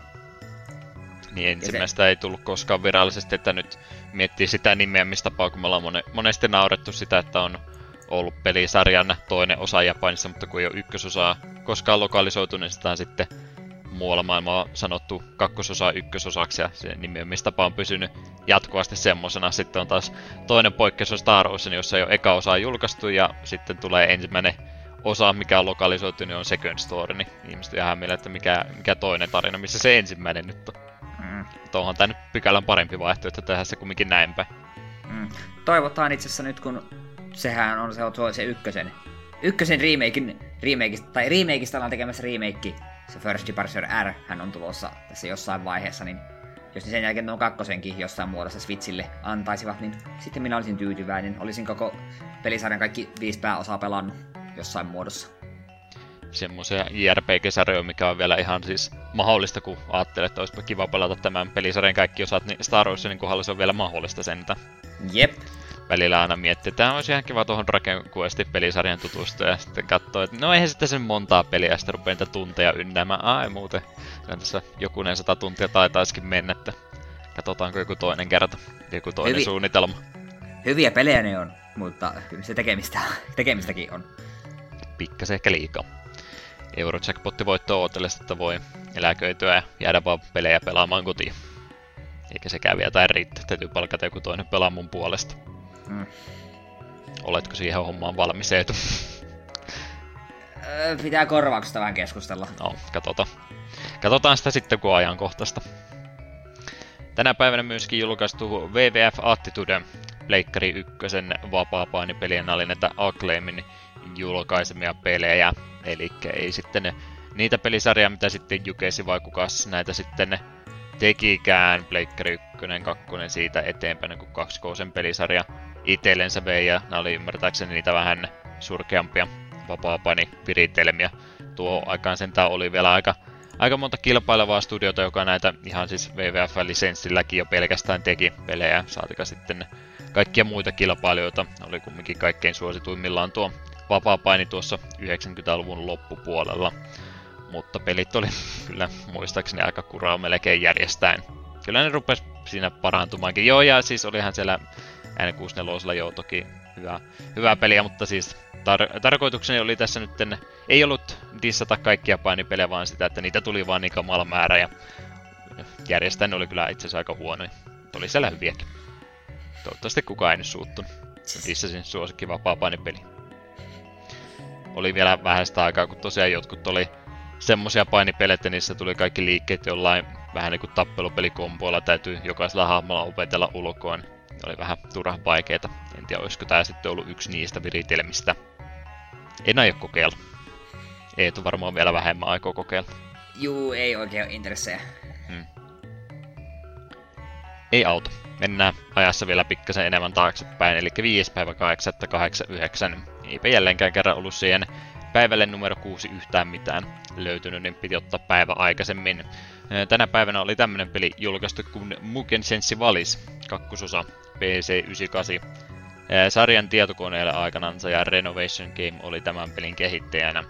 Niin ensimmäistä se... ei tullut koskaan virallisesti, että nyt miettii sitä nimeämistapaa, kun me ollaan mone, monesti naurettu sitä, että on ollut pelisarjan toinen osa Japanissa, mutta kun ei ole ykkösosaa koskaan lokalisoitu, niin sitä on sitten muualla maailmaa sanottu kakkososa ykkösosaksi ja se nimeämistapa on pysynyt jatkuvasti semmosena. Sitten on taas toinen poikkeus on Star Wars, jossa jo eka osa on julkaistu ja sitten tulee ensimmäinen osa, mikä on lokalisoitu, niin on Second Story, niin ihmiset ihan mieleen, että mikä, mikä toinen tarina, missä se ensimmäinen nyt on. Mm. Tuohon tämä nyt pykälän parempi vaihtoehto tehdä se kumminkin näinpä. Mm. Toivotaan itse asiassa nyt, kun sehän on se, se ykkösen, ykkösen remakein, remakeista, tai remakeista ollaan tekemässä remake, se First Departure R, hän on tulossa tässä jossain vaiheessa, niin jos sen jälkeen tuon kakkosenkin jossain muodossa Switchille antaisivat, niin sitten minä olisin tyytyväinen. Olisin koko pelisarjan kaikki viisi pääosaa pelannut jossain muodossa. Semmoisia JRPG-sarjoja, mikä on vielä ihan siis mahdollista, kun ajattelee, että olisipa kiva pelata tämän pelisarjan kaikki osat, niin Star Warsin kohdalla se on vielä mahdollista sentä. Jep. Välillä aina miettii, että tämä olisi ihan kiva tuohon Dragon Questin pelisarjan tutustua ja sitten katsoa, että no eihän sitten sen montaa peliä ja sitten rupeaa tunteja ynnäämään. Ai muuten, kyllä tässä jokunen sata tuntia taitaisikin mennä, että katsotaanko joku toinen kerta, joku toinen Hyvi... suunnitelma. Hyviä pelejä ne on, mutta kyllä se tekemistä, tekemistäkin on. Pikkasen ehkä liikaa. Eurojackpotti voitto ootellessa, että voi eläköityä ja jäädä vaan pelejä pelaamaan kotiin. Eikä sekään vielä tai riittää, täytyy palkata joku toinen pelaa mun puolesta. Mm. Oletko siihen hommaan valmis, Eetu? Pitää korvauksesta vähän keskustella. No, katsotaan. Katsotaan sitä sitten, kun ajankohtaista. Tänä päivänä myöskin julkaistu WWF Attitude Pleikkari 1 vapaa-painipelien näitä Acclaimin julkaisemia pelejä. Eli ei sitten niitä pelisarjaa, mitä sitten Jukesi vai kukas näitä sitten tekikään Pleikkari 1, 2 siitä eteenpäin, kun 2 sen pelisarja itsellensä vei ja nämä oli ymmärtääkseni niitä vähän surkeampia vapaapani viritelmiä. Tuo aikaan sentään oli vielä aika, aika monta kilpailevaa studiota, joka näitä ihan siis WWF-lisenssilläkin jo pelkästään teki pelejä, saatika sitten kaikkia muita kilpailijoita. Oli kumminkin kaikkein suosituimmillaan tuo vapaapaini tuossa 90-luvun loppupuolella. Mutta pelit oli (laughs) kyllä muistaakseni aika kuraa melkein järjestäen. Kyllä ne rupes siinä parantumaankin. Joo, ja siis olihan siellä N64 joo toki hyvä, hyvää peliä, mutta siis tar- tarkoitukseni oli tässä nyt, ei ollut dissata kaikkia painipelejä, vaan sitä, että niitä tuli vaan niin kamala määrä ja järjestäjän oli kyllä itse asiassa aika huono. Oli siellä hyviäkin. Toivottavasti kukaan ei nyt suuttunut. Dissasin suosikki vapaa painipeli. Oli vielä vähän sitä aikaa, kun tosiaan jotkut oli semmosia painipelejä, että niissä tuli kaikki liikkeet jollain vähän niin kuin tappelupelikomboilla täytyy jokaisella hahmolla opetella ulkoon oli vähän turha vaikeeta. En tiedä, olisiko tämä sitten ollut yksi niistä viritelmistä. En aio kokeilla. Eetu varmaan vielä vähemmän aikoo kokeilla. Juu, ei oikein ole intressejä. Hmm. Ei auto. Mennään ajassa vielä pikkasen enemmän taaksepäin, eli 5 päivä 8, 89. Eipä jälleenkään kerran ollut siihen päivälle numero 6 yhtään mitään löytynyt, niin piti ottaa päivä aikaisemmin. Tänä päivänä oli tämmönen peli julkaistu kuin Mugen Sensi Valis, kakkososa PC98. Sarjan tietokoneelle aikanansa ja Renovation Game oli tämän pelin kehittäjänä.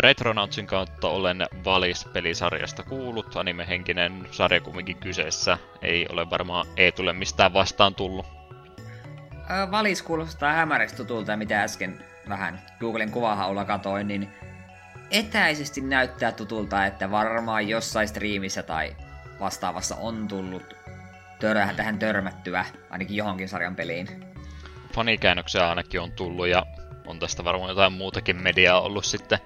Retronautsin kautta olen Valis-pelisarjasta kuullut, animehenkinen sarja kumminkin kyseessä. Ei ole varmaan ei tule mistään vastaan tullut. Valis kuulostaa hämärästi tutulta, mitä äsken vähän Googlen kuvahaulla katoin, niin etäisesti näyttää tutulta, että varmaan jossain striimissä tai vastaavassa on tullut tör- tähän törmättyä, ainakin johonkin sarjan peliin. Fanikäännöksiä ainakin on tullut ja on tästä varmaan jotain muutakin mediaa ollut sitten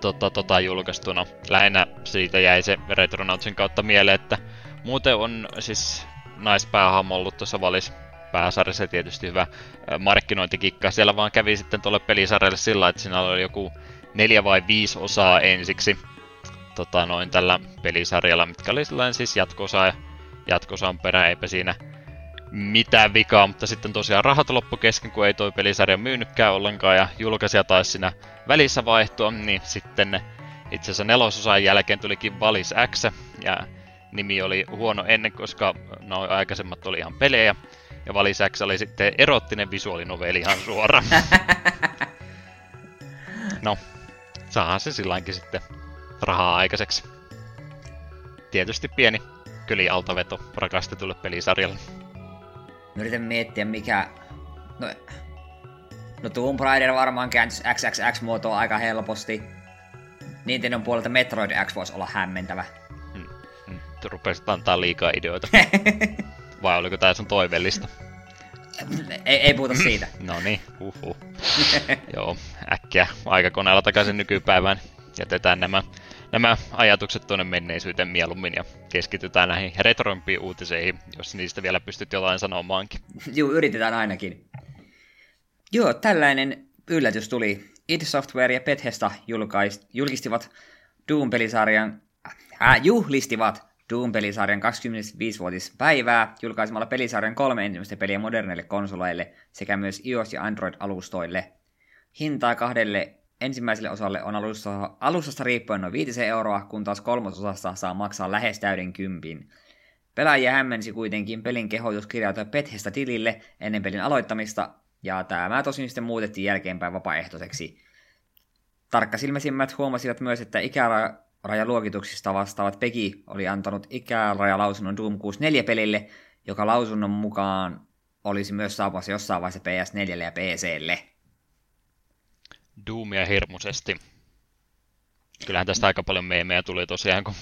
tota, tota julkaistuna. Lähinnä siitä jäi se Retronautsin kautta mieleen, että muuten on siis naispäähahmo ollut tuossa valis pääsarjassa tietysti hyvä markkinointikikka. Siellä vaan kävi sitten tuolle pelisarjalle sillä, että siinä oli joku neljä vai viisi osaa ensiksi tota, noin tällä pelisarjalla, mitkä oli sellainen siis jatkosa ja jatkosan perä, eipä siinä mitään vikaa, mutta sitten tosiaan rahat loppu kesken, kun ei toi pelisarja myynytkään ollenkaan ja julkaisija taisi siinä välissä vaihtua, niin sitten itse asiassa nelososan jälkeen tulikin Valis X ja nimi oli huono ennen, koska noin aikaisemmat oli ihan pelejä. Ja Valis X oli sitten erottinen visuaalinoveli ihan suora. (laughs) no, saahan se silläkin sitten rahaa aikaiseksi. Tietysti pieni kyli altaveto rakastetulle pelisarjalle. Mä yritän miettiä mikä... No, no Tomb Raider varmaan kääntys XXX-muotoa aika helposti. Nintendon puolelta Metroid X voisi olla hämmentävä. Hmm. Hmm. Rupesit antaa liikaa ideoita. (laughs) Vai oliko tää sun toivellista? Ei, ei puhuta siitä. (laughs) no niin, uhu. Joo, äkkiä aikakoneella takaisin nykypäivään. Jätetään nämä, nämä ajatukset tuonne menneisyyteen mieluummin ja keskitytään näihin retrompiin uutiseihin, jos niistä vielä pystyt jotain sanomaankin. Joo, yritetään ainakin. Joo, tällainen yllätys tuli. id Software ja Bethesda julkaist, julkistivat Doom-pelisarjan, äh, juhlistivat Doom-pelisarjan 25-vuotispäivää julkaisemalla pelisarjan kolme ensimmäistä peliä moderneille konsoleille sekä myös iOS- ja Android-alustoille. Hintaa kahdelle ensimmäiselle osalle on alussa, alustasta riippuen noin 5 euroa, kun taas kolmososasta saa maksaa lähes täyden kympin. Pelaajia hämmensi kuitenkin pelin kehotus kirjautua Bethesda tilille ennen pelin aloittamista, ja tämä tosin sitten muutettiin jälkeenpäin vapaaehtoiseksi. Tarkkasilmäisimmät huomasivat myös, että ikärajaluokituksista vastaavat Peki oli antanut ikärajalausunnon Doom 64 pelille, joka lausunnon mukaan olisi myös saapumassa jossain vaiheessa PS4 ja PClle. Doomia hirmuisesti. Kyllähän tästä aika paljon meemejä tuli tosiaan, kun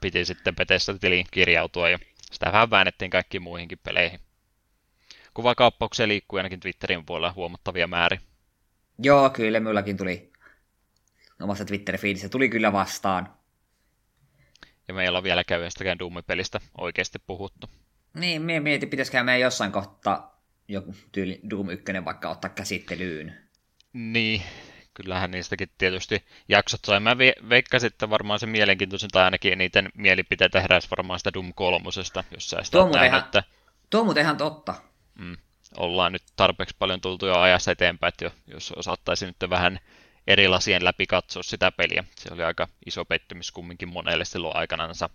piti sitten Bethesda tiliin kirjautua ja sitä vähän väännettiin kaikkiin muihinkin peleihin. Kuvakaappauksia liikkuu ainakin Twitterin puolella huomattavia määriä. Joo, kyllä minullakin tuli omassa Twitter-feedissä tuli kyllä vastaan. Ja meillä on vielä käyvästäkään Doom-pelistä oikeasti puhuttu. Niin, mie mietin, pitäisikö meidän jossain kohtaa joku tyyli Doom 1 vaikka ottaa käsittelyyn. Niin, kyllähän niistäkin tietysti jaksot sai. Mä veikkasin, että varmaan se mielenkiintoisen tai ainakin eniten mielipiteitä heräsi varmaan sitä Doom 3, jos sä sitä tuo, ihan, että... tuo muuten ihan totta. Mm, ollaan nyt tarpeeksi paljon tultu jo ajassa eteenpäin, että jos osattaisi nyt vähän eri lasien läpi katsoa sitä peliä. Se oli aika iso pettymys kumminkin monelle silloin aikanansa.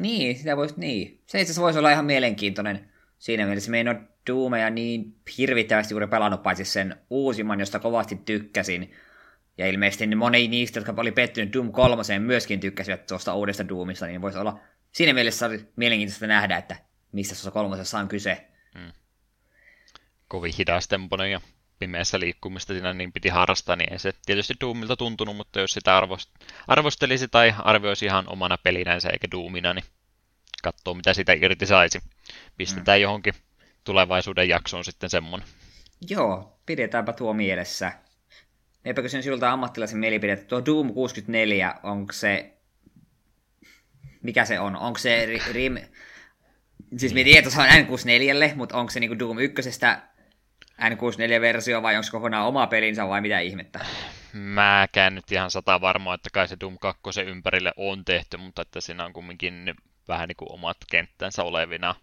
Niin, sitä voisi, niin. Se itse asiassa voisi olla ihan mielenkiintoinen siinä mielessä. Me en ole Doomeja niin hirvittävästi juuri pelannut, paitsi sen uusimman, josta kovasti tykkäsin. Ja ilmeisesti niin moni niistä, jotka oli pettynyt Doom 3, myöskin tykkäsivät tuosta uudesta Doomista, niin voisi olla siinä mielessä mielenkiintoista nähdä, että mistä tuossa kolmosessa on kyse. Mm. Kovin hidastempoinen ja pimeässä liikkumista siinä niin piti harrastaa, niin ei se tietysti Doomilta tuntunut, mutta jos sitä arvost- arvostelisi tai arvioisi ihan omana pelinänsä eikä Doomina, niin katsoo mitä sitä irti saisi. Pistetään mm. johonkin tulevaisuuden jaksoon sitten semmonen. Joo, pidetäänpä tuo mielessä. Eipä kysyn sinulta ammattilaisen mielipidettä. Tuo Doom 64, onko se... Mikä se on? Onko se rim... Siis me tiedän, että se on N64, mutta onko se niinku Doom 1 N64-versio vai onko kokonaan oma pelinsä vai mitä ihmettä? Mäkään nyt ihan sata varmaa, että kai se Doom 2 ympärille on tehty, mutta että siinä on kumminkin vähän niin kuin omat kenttänsä olevina.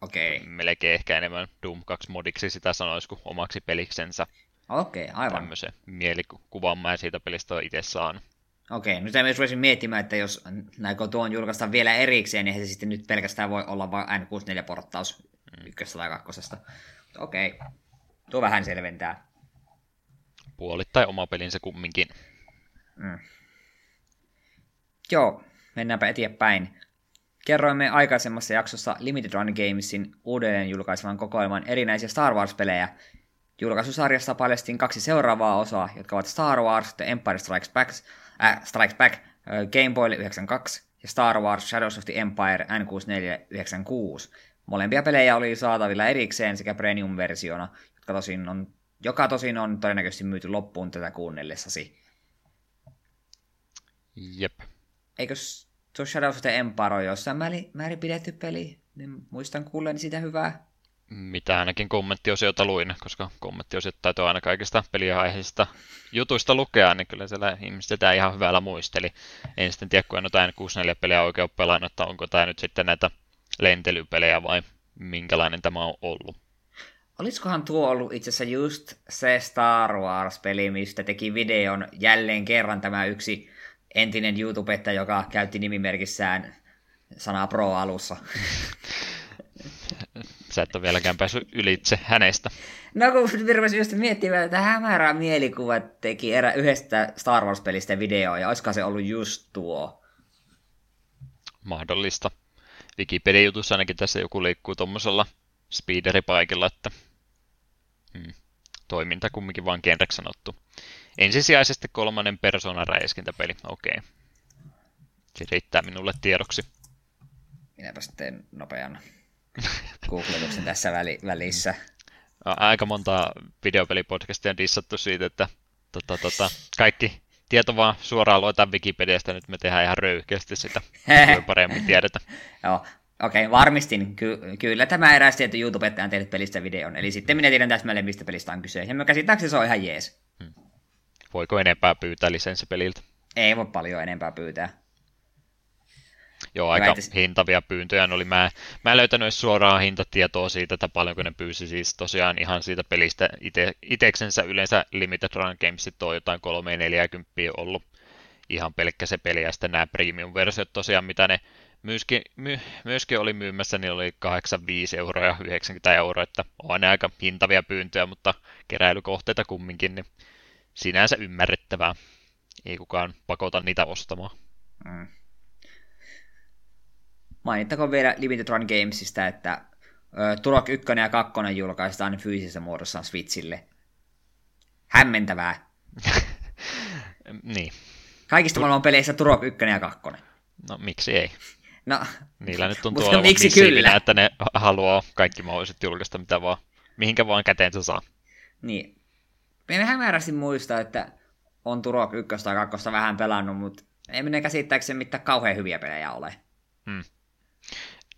Okei. Okay. Melkein ehkä enemmän Doom 2 modiksi sitä sanoisi kuin omaksi peliksensä. Okei, okay, aivan. Tämmöisen mielikuvan mä siitä pelistä itse saanut. Okei, nyt mä rupesin miettimään, että jos näikö tuon julkaista vielä erikseen, niin se sitten nyt pelkästään voi olla vain N64-porttaus mm. ykköstä tai kakkosesta. Okei, tuo vähän selventää. Puolittain oma pelinsä kumminkin. Mm. Joo, mennäänpä eteenpäin. Kerroimme aikaisemmassa jaksossa Limited Run Gamesin uudelleen julkaisevan kokoelman erinäisiä Star Wars-pelejä. Julkaisusarjasta paljastin kaksi seuraavaa osaa, jotka ovat Star Wars The Empire Strikes Back, äh, Strikes Back äh, Game Boy 92 ja Star Wars Shadows of the Empire N64 96. Molempia pelejä oli saatavilla erikseen sekä premium-versiona, tosin on, joka tosin on todennäköisesti myyty loppuun tätä kuunnellessasi. Jep. Eikös tuo Shadows of the Empire on jossain määrin, määrin pidetty peli? Niin muistan kuulleen sitä hyvää. Mitä ainakin kommenttiosiota luin, koska kommenttiosiot taitaa aina kaikista peliaiheisista jutuista lukea, niin kyllä siellä ihmiset sitä ihan hyvällä muisteli. En sitten tiedä, kun en jotain 64-peliä oikein pelannut, että onko tämä nyt sitten näitä lentelypelejä vai minkälainen tämä on ollut. Olisikohan tuo ollut itse asiassa just se Star Wars-peli, mistä teki videon jälleen kerran tämä yksi entinen YouTubettaja, joka käytti nimimerkissään sanaa pro alussa. Sä et ole vieläkään päässyt ylitse hänestä. No kun virvasin just miettimään, että hämärä mielikuva teki erä yhdestä Star Wars-pelistä videoa, ja olisiko se ollut just tuo? Mahdollista. Wikipedia-jutussa ainakin tässä joku liikkuu tuommoisella speederipaikilla, että hmm. toiminta kumminkin vaan genreksi sanottu. Ensisijaisesti kolmannen persoonan räiskintäpeli, okei. Okay. Se riittää minulle tiedoksi. Minäpä sitten nopean (laughs) googletuksen tässä väli, välissä. Aika monta videopelipodcastia on dissattu siitä, että tota, tota, kaikki tieto vaan suoraan luetaan Wikipediasta, nyt me tehdään ihan röyhkeästi sitä, voi (laughs) paremmin tiedetä. Joo, okei, okay, varmistin. Ky- kyllä tämä eräs tietty YouTube on tehnyt pelistä videon, eli sitten minä tiedän täsmälleen, mistä pelistä on kyse. Ja mä käsittääkseni se on ihan jees. Hmm. Voiko enempää pyytää lisenssipeliltä? Ei voi paljon enempää pyytää. Joo, aika Väitis... hintavia pyyntöjä oli. Mä, mä en löytänyt suoraan hintatietoa siitä, että paljonko ne pyysi siis tosiaan ihan siitä pelistä ite, iteksensä yleensä Limited Run Gamesit on jotain 340 ollut ihan pelkkä se peli ja sitten nämä premium-versiot tosiaan, mitä ne myöskin, my, myöskin oli myymässä, niin oli 85 euroa ja 90 euroa, että on ne aika hintavia pyyntöjä, mutta keräilykohteita kumminkin, niin sinänsä ymmärrettävää. Ei kukaan pakota niitä ostamaan. Mm. Mainittakoon vielä Limited Run Gamesista, että Turok 1 ja 2 julkaistaan fyysisessä muodossa Switchille. Hämmentävää. (laughs) niin. Kaikista maailman peleissä Turok 1 ja 2. No miksi ei? No, Niillä nyt tuntuu olevan miksi kyllä? että ne haluaa kaikki mahdolliset julkaista, mitä vaan, mihinkä vaan käteensä saa. Niin. Minä hämärästi muistaa, että on Turok 1 tai 2 vähän pelannut, mutta ei minä käsittääkseni mitään kauhean hyviä pelejä ole. Hmm.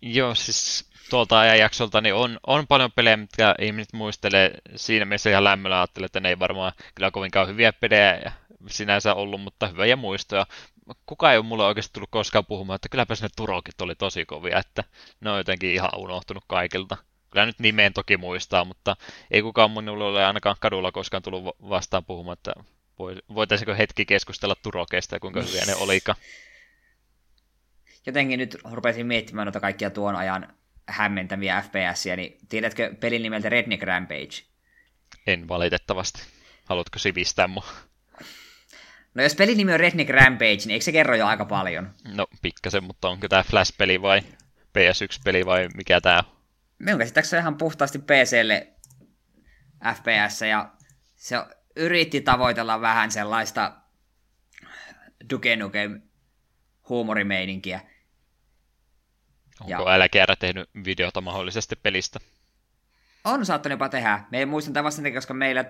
Joo, siis tuolta ajanjaksolta niin on, on paljon pelejä, mitkä ihmiset muistelee siinä mielessä ihan lämmöllä ajattelee, että ne ei varmaan kyllä kovinkaan hyviä pelejä sinänsä ollut, mutta hyviä muistoja. Kuka ei ole mulle oikeasti tullut koskaan puhumaan, että kylläpä ne Turokit oli tosi kovia, että ne on jotenkin ihan unohtunut kaikilta. Kyllä nyt nimeen toki muistaa, mutta ei kukaan minulle ole ainakaan kadulla koskaan tullut vastaan puhumaan, että voitaisiinko hetki keskustella Turokeista ja kuinka hyviä ne olikaan jotenkin nyt rupesin miettimään noita kaikkia tuon ajan hämmentäviä FPSiä, niin tiedätkö pelin nimeltä Redneck Rampage? En valitettavasti. Haluatko sivistää mua? No jos pelin nimi on Redneck Rampage, niin eikö se kerro jo aika paljon? No pikkasen, mutta onko tämä Flash-peli vai PS1-peli vai mikä tämä on? Minun käsittääkseni ihan puhtaasti PClle FPS, ja se yritti tavoitella vähän sellaista Duke Nukem huumorimeininkiä. Onko ja... Älkäärä tehnyt videota mahdollisesti pelistä? On saattanut jopa tehdä. Me ei muistan tämän vasta, koska meillä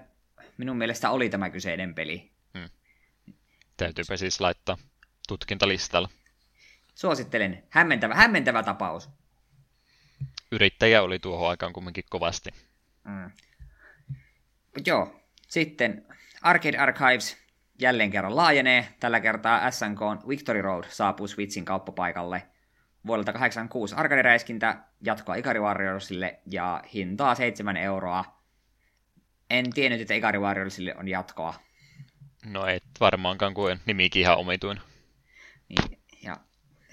minun mielestä oli tämä kyseinen peli. Hmm. Täytyypä siis laittaa tutkintalistalla. Suosittelen. Hämmentävä, hämmentävä tapaus. Yrittäjä oli tuohon aikaan kumminkin kovasti. Hmm. Joo. Sitten Arcade Archives jälleen kerran laajenee. Tällä kertaa SNK Victory Road saapuu Switchin kauppapaikalle – vuodelta 86 arcade-räiskintä, jatkoa Ikari Warriorsille ja hintaa 7 euroa. En tiennyt, että Ikari Warriorsille on jatkoa. No et varmaankaan, kun nimikin ihan omituin. Niin, ja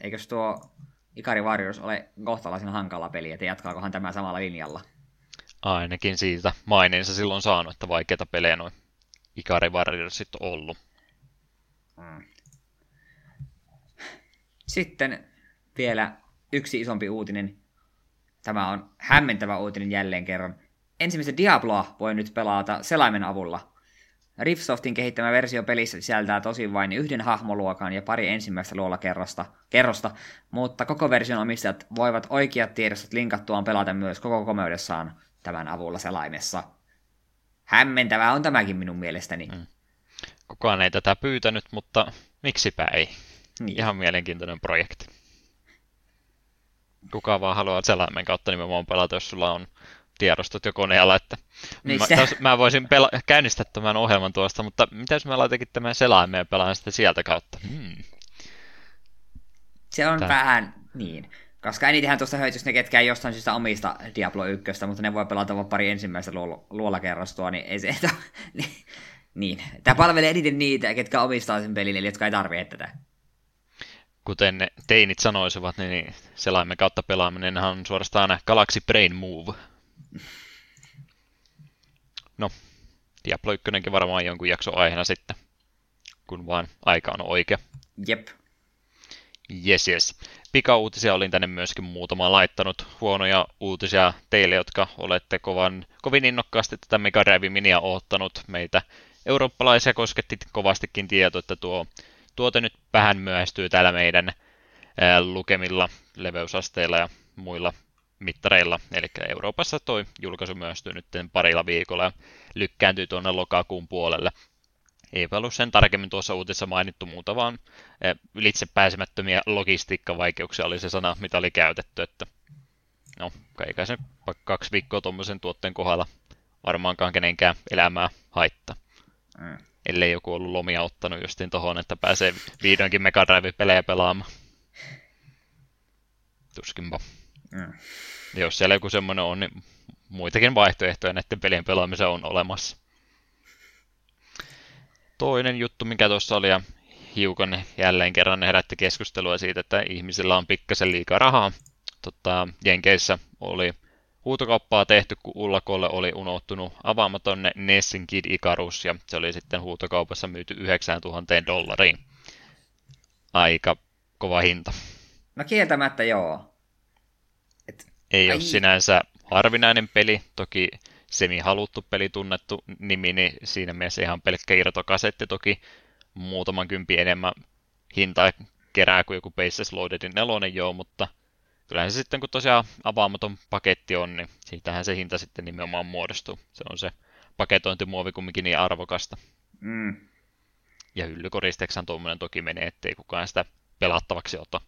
eikös tuo Ikari Warriors ole kohtalaisen hankala peli, että jatkaakohan tämä samalla linjalla? Ainakin siitä maineensa silloin saanut, että vaikeita pelejä noin Ikari Warriorsit on ollut. Mm. Sitten vielä yksi isompi uutinen. Tämä on hämmentävä uutinen jälleen kerran. Ensimmäistä Diabloa voi nyt pelata selaimen avulla. Riftsoftin kehittämä versio pelissä sisältää tosin vain yhden hahmoluokan ja pari ensimmäistä luolakerrosta, kerrosta, mutta koko version omistajat voivat oikeat tiedostot linkattuaan pelata myös koko komeudessaan tämän avulla selaimessa. Hämmentävää on tämäkin minun mielestäni. Mm. Kukaan ei tätä pyytänyt, mutta miksipä ei. Niin. Ihan mielenkiintoinen projekti. Kuka vaan haluaa selaimen kautta nimenomaan pelata, jos sulla on tiedostot jo koneella, että niin mä, tos, mä voisin pela- käynnistää tämän ohjelman tuosta, mutta mitä jos mä laitakin tämän selaimen ja pelaan sitä sieltä kautta? Hmm. Se on Tää. vähän niin. Koska enitenhän tuosta hyötyisi ne, ketkä ei jostain syystä omista Diablo 1, mutta ne voi pelata vain pari ensimmäistä luolakerrostoa, niin ei se... (laughs) niin, niin. Tämä palvelee eniten niitä, ketkä omistaa sen pelin, eli jotka ei tarvitse tätä. Kuten teinit sanoisivat, niin selaimen kautta pelaaminen on suorastaan Galaxy Brain Move. No, Diablo 1 varmaan jonkun jakso aiheena sitten, kun vaan aika on oikea. Jep. Yes, yes. Pika-uutisia olin tänne myöskin muutama laittanut. Huonoja uutisia teille, jotka olette kovan, kovin innokkaasti tätä Mega Drive Minia oottanut. Meitä eurooppalaisia kosketti kovastikin tieto, että tuo tuote nyt vähän myöhästyy täällä meidän lukemilla leveysasteilla ja muilla mittareilla, eli Euroopassa toi julkaisu myöstyy nyt parilla viikolla ja lykkääntyy tuonne lokakuun puolelle. Eipä ollut sen tarkemmin tuossa uutisessa mainittu muuta, vaan ylitse pääsemättömiä logistiikkavaikeuksia oli se sana, mitä oli käytetty, että no, kai se kaksi viikkoa tuommoisen tuotteen kohdalla varmaankaan kenenkään elämää haittaa. Mm. Ellei joku ollut lomia ottanut justiin tohon, että pääsee vihdoinkin Mega Drive-pelejä pelaamaan. Tuskinpa. Mm. Jos siellä joku semmoinen on, niin muitakin vaihtoehtoja näiden pelien pelaamiseen on olemassa. Toinen juttu, mikä tuossa oli, ja hiukan jälleen kerran herätti keskustelua siitä, että ihmisillä on pikkasen liikaa rahaa. Tota, Jenkeissä oli huutokauppaa tehty, kun Ullakolle oli unohtunut avaamaton Nessin Kid Icarus, ja se oli sitten huutokaupassa myyty 9000 dollariin. Aika kova hinta. No kieltämättä joo. Ei Ai. ole sinänsä harvinainen peli, toki semi-haluttu peli, tunnettu nimi, niin siinä mielessä ihan pelkkä irtokasetti toki muutaman kympi enemmän hintaa kerää kuin joku Bases Loadedin nelonen joo, mutta kyllähän se sitten kun tosiaan avaamaton paketti on, niin siitähän se hinta sitten nimenomaan muodostuu. Se on se paketointimuovi kumminkin niin arvokasta. Mm. Ja hyllykoristeeksihan tuommoinen toki menee, ettei kukaan sitä pelattavaksi ota.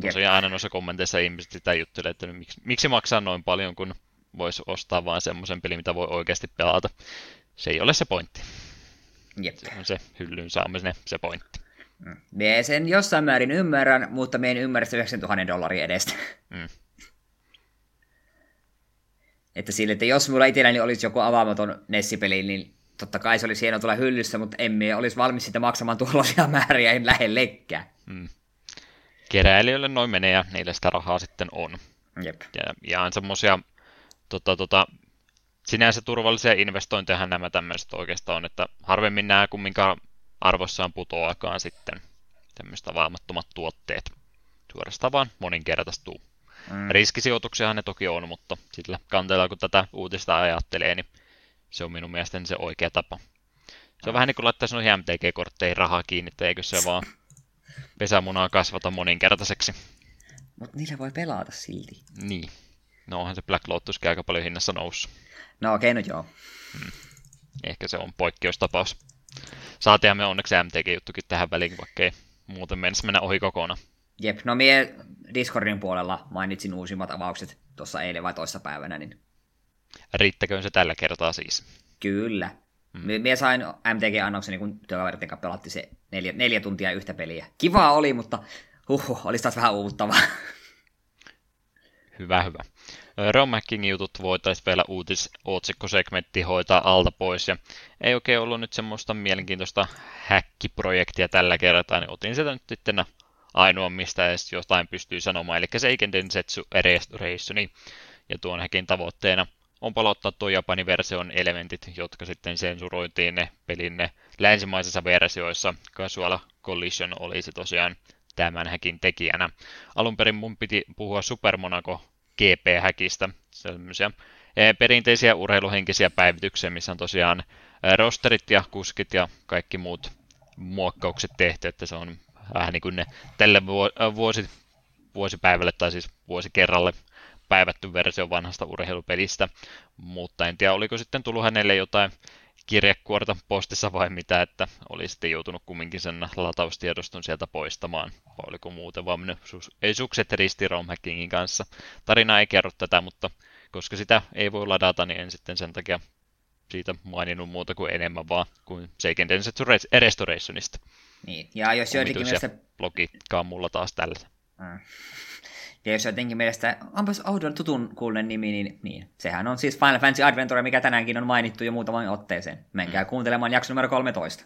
Tosiaan aina noissa kommenteissa ihmiset sitä juttelee, että miksi, miksi maksaa noin paljon, kun voisi ostaa vain semmoisen pelin, mitä voi oikeasti pelata. Se ei ole se pointti. Jep. Se on se hyllyn saamisen se pointti. Mm. Mie sen jossain määrin ymmärrän, mutta me en ymmärrä 9000 dollaria edestä. Mm. että sille, että jos mulla itselläni olisi joku avaamaton Nessipeli, niin totta kai se olisi hieno tulla hyllyssä, mutta emme olisi valmis sitä maksamaan tuollaisia (laughs) määriä en lähellekään. Mm keräilijöille noin menee ja niille sitä rahaa sitten on. Jep. Ja ihan semmoisia tota, tota, sinänsä turvallisia investointeja nämä tämmöiset oikeastaan on, että harvemmin nämä kumminkaan arvossaan putoakaan sitten tämmöistä vaamattomat tuotteet. Suorastaan vaan moninkertaistuu. Mm. Riskisijoituksiahan ne toki on, mutta sillä kanteella kun tätä uutista ajattelee, niin se on minun mielestäni se oikea tapa. Se on mm. vähän niin kuin laittaisi noihin MTG-kortteihin rahaa kiinni, eikö se vaan pesämunaa kasvata moninkertaiseksi. Mutta niillä voi pelata silti. Niin. No onhan se Black Lotuskin aika paljon hinnassa noussut. No okei, okay, no joo. Hmm. Ehkä se on poikkeustapaus. Saatiinhan me onneksi MTG-juttukin tähän väliin, vaikka ei muuten mennessä mennä ohi kokonaan. Jep, no mie Discordin puolella mainitsin uusimmat avaukset tuossa eilen vai toissa päivänä. Niin... Riittäköön se tällä kertaa siis? Kyllä. Mm. Mie sain MTG-annoksen, niin kun työkaverit kanssa pelatti se neljä, neljä tuntia yhtä peliä. Kivaa oli, mutta huhu, olisi taas vähän uuttavaa. Hyvä, hyvä. Romackingin jutut voitaisiin vielä uutisootsikkosegmentti hoitaa alta pois. Ja ei oikein ollut nyt semmoista mielenkiintoista häkkiprojektia tällä kertaa, niin otin sitä nyt sitten ainoa, mistä edes jotain pystyy sanomaan, eli Seiken Densetsu Restorationi. Ja tuon häkin tavoitteena on palauttaa tuo Japanin version elementit, jotka sitten sensuroitiin ne pelin ne länsimaisissa versioissa. Casual Collision olisi tosiaan tämän häkin tekijänä. Alun perin mun piti puhua Super Monaco GP-häkistä, sellaisia e, perinteisiä urheiluhenkisiä päivityksiä, missä on tosiaan e, rosterit ja kuskit ja kaikki muut muokkaukset tehty, että se on vähän niin kuin ne tälle vuosi, vuosipäivälle tai siis vuosikerralle päivätty versio vanhasta urheilupelistä, mutta en tiedä oliko sitten tullut hänelle jotain kirjekuorta postissa vai mitä, että oli sitten joutunut kumminkin sen lataustiedoston sieltä poistamaan, vai oliko muuten vaan mennyt ei sukset risti romhackingin kanssa. Tarina ei kerro tätä, mutta koska sitä ei voi ladata, niin en sitten sen takia siitä maininnut muuta kuin enemmän vaan kuin Seiken Densetsu Restorationista. Niin, ja jos joidenkin mielestä... Logiikkaa mulla taas tällä. Mm. Ja jos jotenkin mielestä onpas oudon tutun kuulen nimi, niin, niin sehän on siis Final Fantasy Adventure, mikä tänäänkin on mainittu jo muutaman otteeseen. Menkää mm. kuuntelemaan jakso numero 13.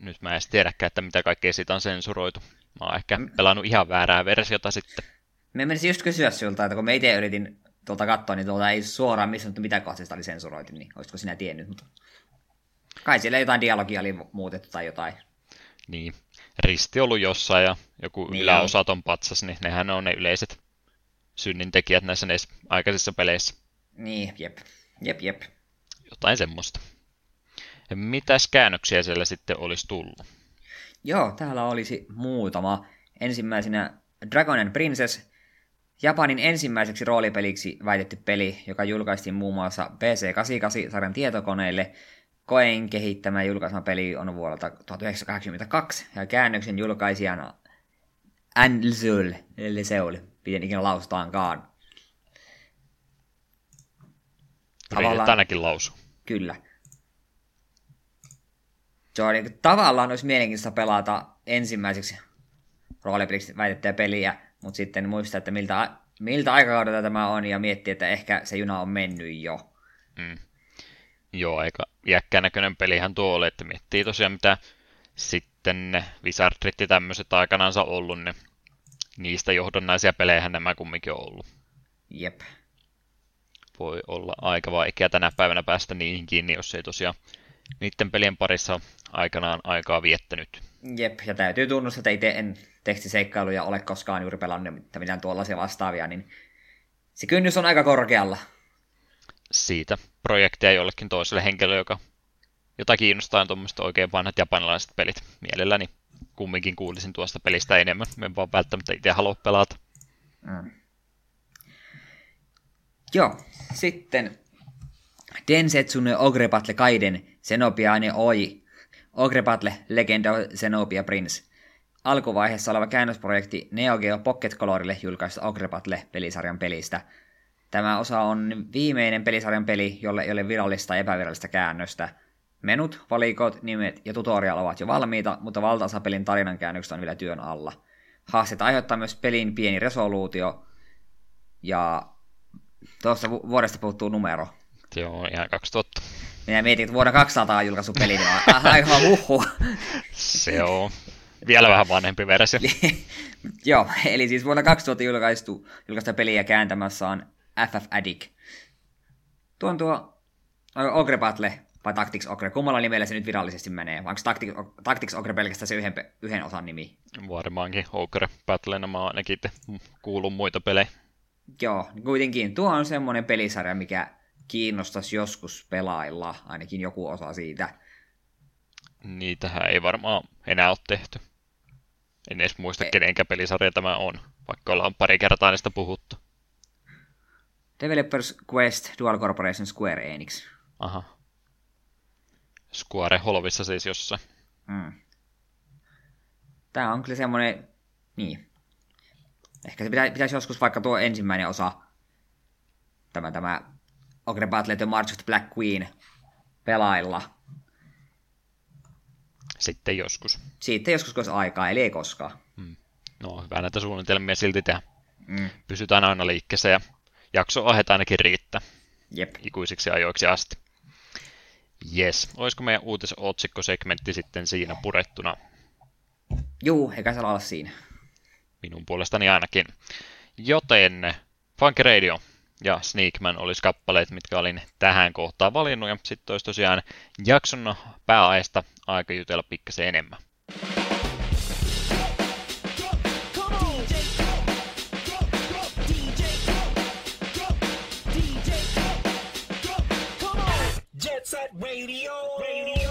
Nyt mä en edes tiedäkään, että mitä kaikkea siitä on sensuroitu. Mä oon ehkä mm. pelannut ihan väärää versiota sitten. Me menisin just kysyä sinulta, että kun me itse yritin tuolta katsoa, niin tuolta ei suoraan missä mitä kohdasta oli sensuroitu, niin olisiko sinä tiennyt, mutta kai siellä jotain dialogia oli muutettu tai jotain. Niin, risti ollut jossain ja joku niin yläosaton patsas, niin nehän on ne yleiset synnintekijät näissä näissä aikaisissa peleissä. Niin, jep, jep, jep. Jotain semmoista. Ja mitäs käännöksiä siellä sitten olisi tullut? Joo, täällä olisi muutama. Ensimmäisenä Dragon and Princess, Japanin ensimmäiseksi roolipeliksi väitetty peli, joka julkaistiin muun muassa PC-88-sarjan tietokoneille – Koen kehittämä julkaisema peli on vuodelta 1982, ja käännöksen julkaisijana Anzul, eli Seul, miten ikinä lausutaankaan. Tavallaan, ainakin lausu. Kyllä. Se on niin, tavallaan olisi mielenkiintoista pelata ensimmäiseksi roolipeliksi väitettyä peliä, mutta sitten muistaa, että miltä, miltä aikakaudelta tämä on, ja miettiä, että ehkä se juna on mennyt jo. Mm. Joo, aika iäkkään näköinen pelihän tuo oli, että miettii tosiaan mitä sitten ne Wizardrit ja tämmöiset aikanaansa ollut, niin niistä johdonnaisia pelejä nämä kumminkin on ollut. Jep. Voi olla aika vaikea tänä päivänä päästä niihin kiinni, jos ei tosiaan niiden pelien parissa aikanaan aikaa viettänyt. Jep, ja täytyy tunnustaa, että itse en tekstiseikkailuja ole koskaan juuri pelannut mitään tuollaisia vastaavia, niin se kynnys on aika korkealla siitä projektia jollekin toiselle henkilölle, joka, jota kiinnostaa tuommoiset oikein vanhat japanilaiset pelit. Mielelläni kumminkin kuulisin tuosta pelistä enemmän. en vaan välttämättä itse halua pelata. Mm. Joo, sitten Densetsun Ogre Battle Kaiden Xenobiane Oi Ogre Battle Legend of Xenobia Prince alkuvaiheessa oleva käännösprojekti Neo Geo Pocket Colorille julkaista Ogre Battle pelisarjan pelistä – Tämä osa on viimeinen pelisarjan peli, jolle ei ole virallista ja epävirallista käännöstä. Menut, valikot, nimet ja tutorial ovat jo valmiita, mutta valtaosa pelin tarinan käännöksestä on vielä työn alla. Haasteet aiheuttaa myös pelin pieni resoluutio, ja tuosta vuodesta puuttuu numero. Joo, ihan 2000. Minä mietin, että vuonna 200 on julkaisu peli, niin on aivan huhu. (laughs) Se on vielä vähän vanhempi versio. (laughs) Joo, eli siis vuonna 2000 julkaistu, julkaista peliä kääntämässä on FF Addict. Tuo on tuo Ogre Battle vai Tactics Ogre, kummalla nimellä se nyt virallisesti menee? Vai onko Tactics, Tactics Ogre pelkästään se yhden, yhden osan nimi? Varmaankin Ogre Battle, mä ainakin kuulun muita pelejä. Joo, kuitenkin tuo on semmoinen pelisarja, mikä kiinnostaisi joskus pelailla, ainakin joku osa siitä. Niitähän ei varmaan enää ole tehty. En edes muista, e- kenenkä pelisarja tämä on, vaikka ollaan pari kertaa niistä puhuttu. Developers Quest Dual Corporation Square Enix. Aha. Square Holvissa siis jossain. Mm. Tämä on kyllä semmoinen, niin. Ehkä se pitäisi, pitäisi joskus vaikka tuo ensimmäinen osa, tämä, tämä Ogre Battle The March of the Black Queen, pelailla. Sitten joskus. Sitten joskus, kun olisi aikaa, eli ei koskaan. Hmm. No, hyvä näitä suunnitelmia silti tehdä. Mm. Pysytään aina liikkeessä ja jakso ahet ainakin riittää Jep. ikuisiksi ajoiksi asti. Yes. Olisiko meidän uutisotsikkosegmentti sitten siinä purettuna? Juu, eikä se olla siinä. Minun puolestani ainakin. Joten Funky Radio ja Sneakman olisi kappaleet, mitkä olin tähän kohtaan valinnut. Ja sitten olisi tosiaan jakson pääaiesta aika jutella pikkasen enemmän. Radio. Radio.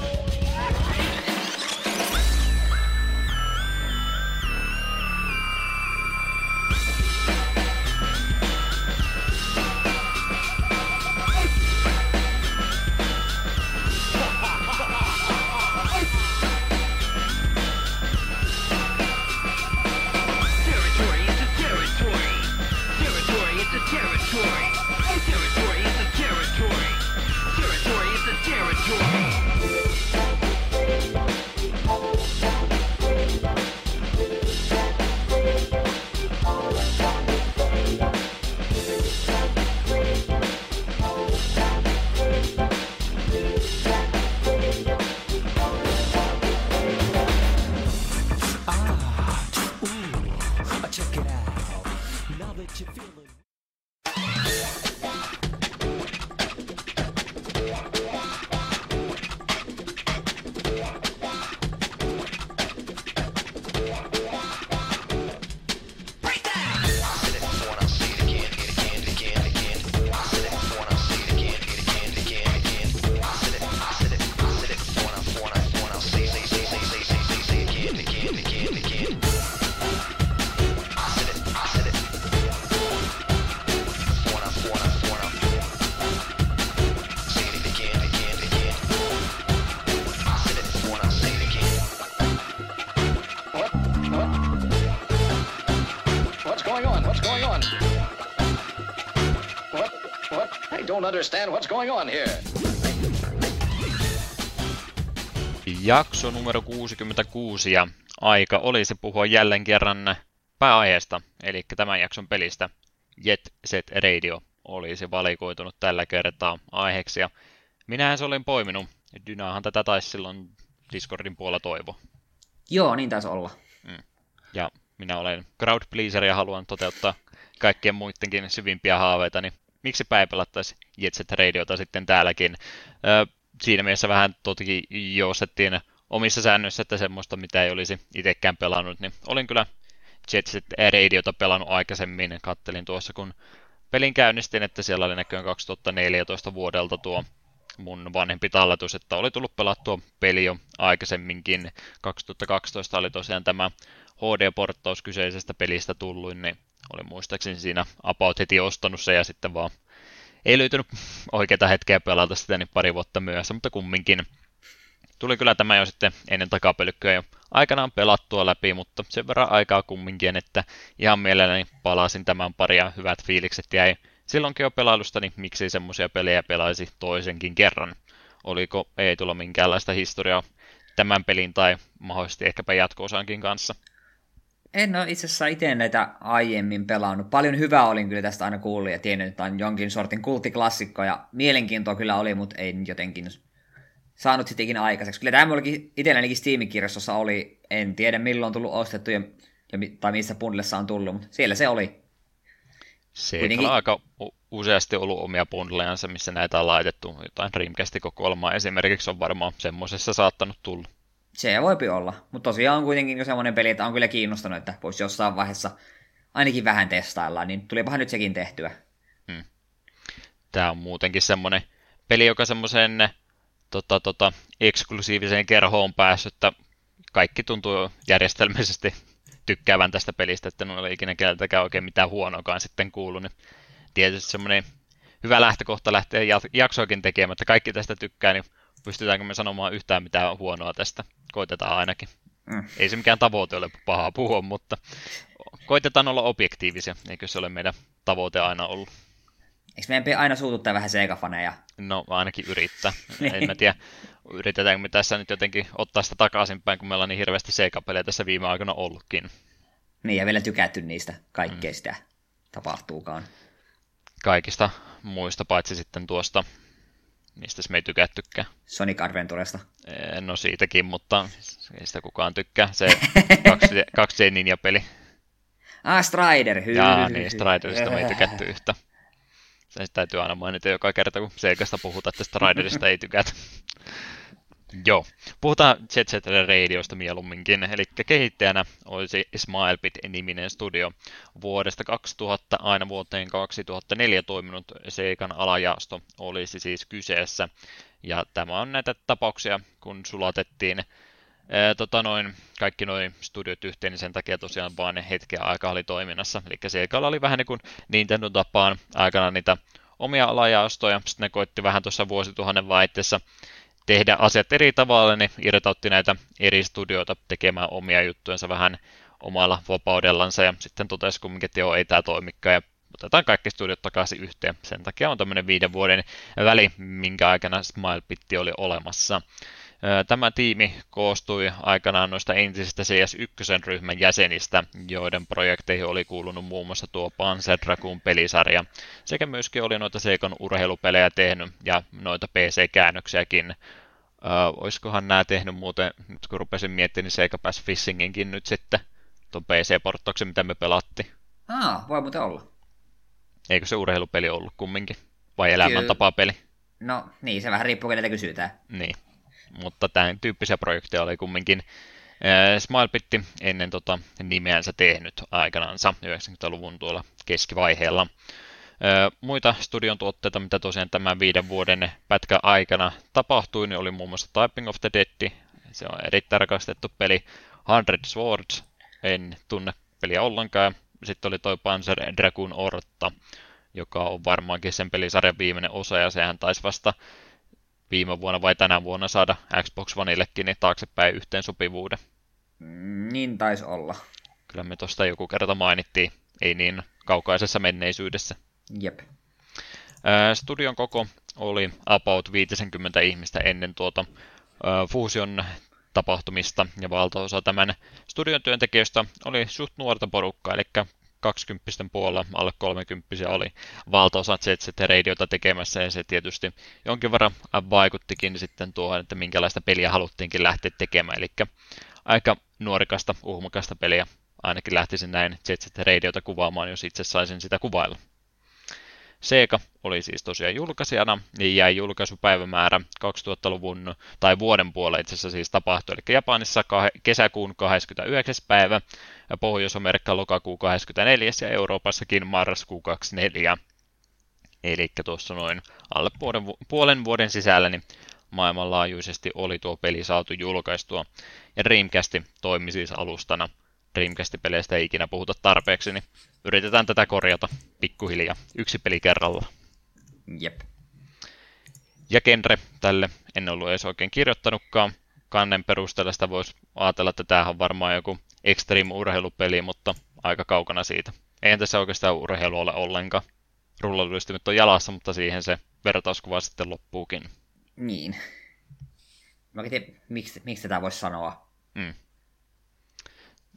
Don't understand what's going on here. Jakso numero 66 ja aika olisi puhua jälleen kerran pääaiheesta, eli tämän jakson pelistä Jet Set Radio olisi valikoitunut tällä kertaa aiheeksi. Ja minähän se olin poiminut. Dynahan tätä taisi silloin Discordin puolella toivo. Joo, niin taisi olla. Ja minä olen crowd pleaser ja haluan toteuttaa kaikkien muidenkin syvimpiä haaveita, niin miksi ei pelattaisi Jet Set Radiota sitten täälläkin. Siinä mielessä vähän toki joustettiin omissa säännöissä, että semmoista, mitä ei olisi itsekään pelannut, niin olin kyllä Jet Set Radiota pelannut aikaisemmin. Kattelin tuossa, kun pelin käynnistin, että siellä oli näköjään 2014 vuodelta tuo mun vanhempi talletus, että oli tullut pelattua peli jo aikaisemminkin. 2012 oli tosiaan tämä HD-porttaus kyseisestä pelistä tullut, niin oli muistaakseni siinä about heti ostanut se ja sitten vaan ei löytynyt oikeita hetkeä pelata sitä niin pari vuotta myöhässä, mutta kumminkin tuli kyllä tämä jo sitten ennen takapelykköä jo aikanaan pelattua läpi, mutta sen verran aikaa kumminkin, että ihan mielelläni palasin tämän paria hyvät fiilikset jäi silloinkin jo pelailusta, niin miksi semmoisia pelejä pelaisi toisenkin kerran? Oliko ei tulla minkäänlaista historiaa tämän pelin tai mahdollisesti ehkäpä jatko-osankin kanssa? En ole itse asiassa itse näitä aiemmin pelannut. Paljon hyvää olin kyllä tästä aina kuullut ja tiennyt, että on jonkin sortin kulttiklassikko ja mielenkiintoa kyllä oli, mutta ei jotenkin saanut sitten ikinä aikaiseksi. Kyllä tämä mullakin itsellänikin Steam-kirjastossa oli, en tiedä milloin on tullut ostettu ja, ja, tai missä bundlessa on tullut, mutta siellä se oli. Se Kuitenkin- on aika useasti ollut omia bundlejansa, missä näitä on laitettu. Jotain Dreamcastin kokoelmaa esimerkiksi on varmaan semmoisessa saattanut tulla. Se voipi olla, mutta tosiaan on kuitenkin jo semmoinen peli, että on kyllä kiinnostanut, että voisi jossain vaiheessa ainakin vähän testailla, niin tulipahan nyt sekin tehtyä. Tämä on muutenkin semmoinen peli, joka semmoiseen tota, tota, eksklusiiviseen kerhoon päässyt, että kaikki tuntuu järjestelmällisesti tykkäävän tästä pelistä, että en ole ikinä keltäkään oikein mitään huonoakaan sitten kuullut. Niin tietysti semmoinen hyvä lähtökohta lähteä jaksoakin tekemään, että kaikki tästä tykkää, niin pystytäänkö me sanomaan yhtään mitään huonoa tästä? Koitetaan ainakin. Mm. Ei se mikään tavoite ole pahaa puhua, mutta koitetaan olla objektiivisia, eikö se ole meidän tavoite aina ollut? Eikö meidän aina suututtaa vähän Sega-faneja? No ainakin yrittää. (laughs) En mä tiedä, yritetäänkö me tässä nyt jotenkin ottaa sitä takaisinpäin, kun meillä on niin hirveästi seikapelejä tässä viime aikoina ollutkin. Niin, ja vielä tykätty niistä kaikkea mm. sitä tapahtuukaan. kaikista muista, paitsi sitten tuosta, mistä me ei tykättykään. Sonic Adventuresta. No siitäkin, mutta ei sitä kukaan tykkää. Se (laughs) 2D, 2D Ninja-peli. Ah, Strider, hyy. Jaa, niin Striderista me ei tykätty yhtä. Se täytyy aina mainita joka kerta, kun Seikasta puhutaan, että Striderista ei tykätä. Joo, puhutaan Jet Set Radiosta mieluumminkin, eli kehittäjänä olisi Smilebit-niminen studio. Vuodesta 2000 aina vuoteen 2004 toiminut Seikan alajaosto olisi siis kyseessä. Ja tämä on näitä tapauksia, kun sulatettiin ää, tota noin, kaikki noin studiot yhteen, niin sen takia tosiaan vain hetken aikaa oli toiminnassa. Eli Seikalla oli vähän niin kuin Nintendo tapaan aikana niitä omia alajaostoja, sitten ne koitti vähän tuossa vuosituhannen vaihteessa tehdä asiat eri tavalla, niin irtautti näitä eri studioita tekemään omia juttujensa vähän omalla vapaudellansa ja sitten totesi kumminkin, että joo, ei tämä toimikaan ja otetaan kaikki studiot takaisin yhteen. Sen takia on tämmöinen viiden vuoden väli, minkä aikana SmilePitti oli olemassa. Tämä tiimi koostui aikanaan noista entisistä CS1-ryhmän jäsenistä, joiden projekteihin oli kuulunut muun muassa tuo Panzer Dragoon pelisarja, sekä myöskin oli noita Seikon urheilupelejä tehnyt ja noita PC-käännöksiäkin. Ö, olisikohan nämä tehnyt muuten, nyt kun rupesin miettimään, niin Seika pääsi Fishinginkin nyt sitten, tuon PC-porttauksen, mitä me pelattiin. Ah, voi muuten olla. Eikö se urheilupeli ollut kumminkin? Vai elämäntapapeli? No niin, se vähän riippuu, keneltä kysytään. Niin. Mutta tämän tyyppisiä projekteja oli kumminkin Smilepitti ennen tota nimeänsä tehnyt aikanaansa 90-luvun tuolla keskivaiheella. Muita studion tuotteita, mitä tosiaan tämän viiden vuoden pätkä aikana tapahtui, niin oli muun muassa Typing of the Dead, se on erittäin rakastettu peli, Hundred Swords, en tunne peliä ollenkaan, sitten oli toi Panzer Dragoon Orta, joka on varmaankin sen pelisarjan viimeinen osa, ja sehän taisi vasta viime vuonna vai tänä vuonna saada Xbox Oneillekin niin taaksepäin yhteen sopivuuden. Niin taisi olla. Kyllä me tuosta joku kerta mainittiin, ei niin kaukaisessa menneisyydessä. Jep. Studion koko oli about 50 ihmistä ennen tuota Fusion tapahtumista, ja valtaosa tämän studion työntekijöistä oli suht nuorta porukkaa, eli 20 puolella, alle 30 oli valtaosa ZZT Radiota tekemässä, ja se tietysti jonkin verran vaikuttikin sitten tuohon, että minkälaista peliä haluttiinkin lähteä tekemään, eli aika nuorikasta, uhmakasta peliä, ainakin lähtisin näin ZZT Radiota kuvaamaan, jos itse saisin sitä kuvailla. Sega oli siis tosiaan julkaisijana, niin jäi julkaisupäivämäärä 2000-luvun tai vuoden puolella itse asiassa siis tapahtui, eli Japanissa kesäkuun 29. päivä, ja Pohjois-Amerikka lokakuun 24. ja Euroopassakin marraskuun 24. Eli tuossa noin alle puolen, puolen vuoden sisällä niin maailmanlaajuisesti oli tuo peli saatu julkaistua, ja Dreamcast toimi siis alustana. Dreamcast-peleistä ei ikinä puhuta tarpeeksi, niin yritetään tätä korjata pikkuhiljaa, yksi peli kerralla. Jep. Ja genre tälle en ollut edes oikein kirjoittanutkaan. Kannen perusteella sitä voisi ajatella, että tämähän on varmaan joku extreme-urheilupeli, mutta aika kaukana siitä. Eihän tässä oikeastaan urheilu ole ollenkaan. Rullaluistimet on jalassa, mutta siihen se vertauskuva sitten loppuukin. Niin. Mä en tiedä, miksi, miksi tätä voisi sanoa. Mm.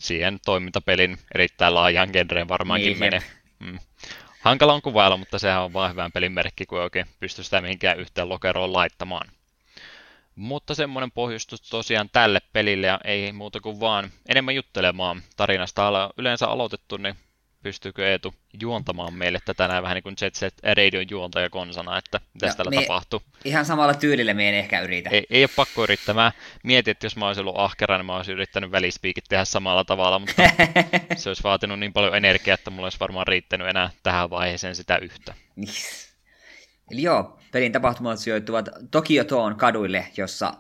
Siihen toimintapelin erittäin laajaan genreen varmaankin Niin, menee. Mm. Hankala on kuvailla, mutta sehän on vaan hyvän pelin merkki, kun ei oikein pysty sitä mihinkään yhteen lokeroon laittamaan. Mutta semmoinen pohjustus tosiaan tälle pelille ja ei muuta kuin vaan enemmän juttelemaan. Tarinasta ollaan yleensä aloitettu, niin pystyykö Eetu juontamaan meille tätä näin vähän niin kuin Jet Set Radion juontaja konsana, että mitä No, täällä me- tapahtuu. Ihan samalla tyylillä me en ehkä yritä. Ei, ei ole pakko yrittää. Mä mietin, että jos mä olisin ollut ahkera, niin mä olisin yrittänyt välispiikit tehdä samalla tavalla, mutta (laughs) se olisi vaatinut niin paljon energiaa, että mulla olisi varmaan riittänyt enää tähän vaiheeseen sitä yhtä. Eli joo, pelin tapahtumat sijoittuvat Tokyo Toon kaduille, jossa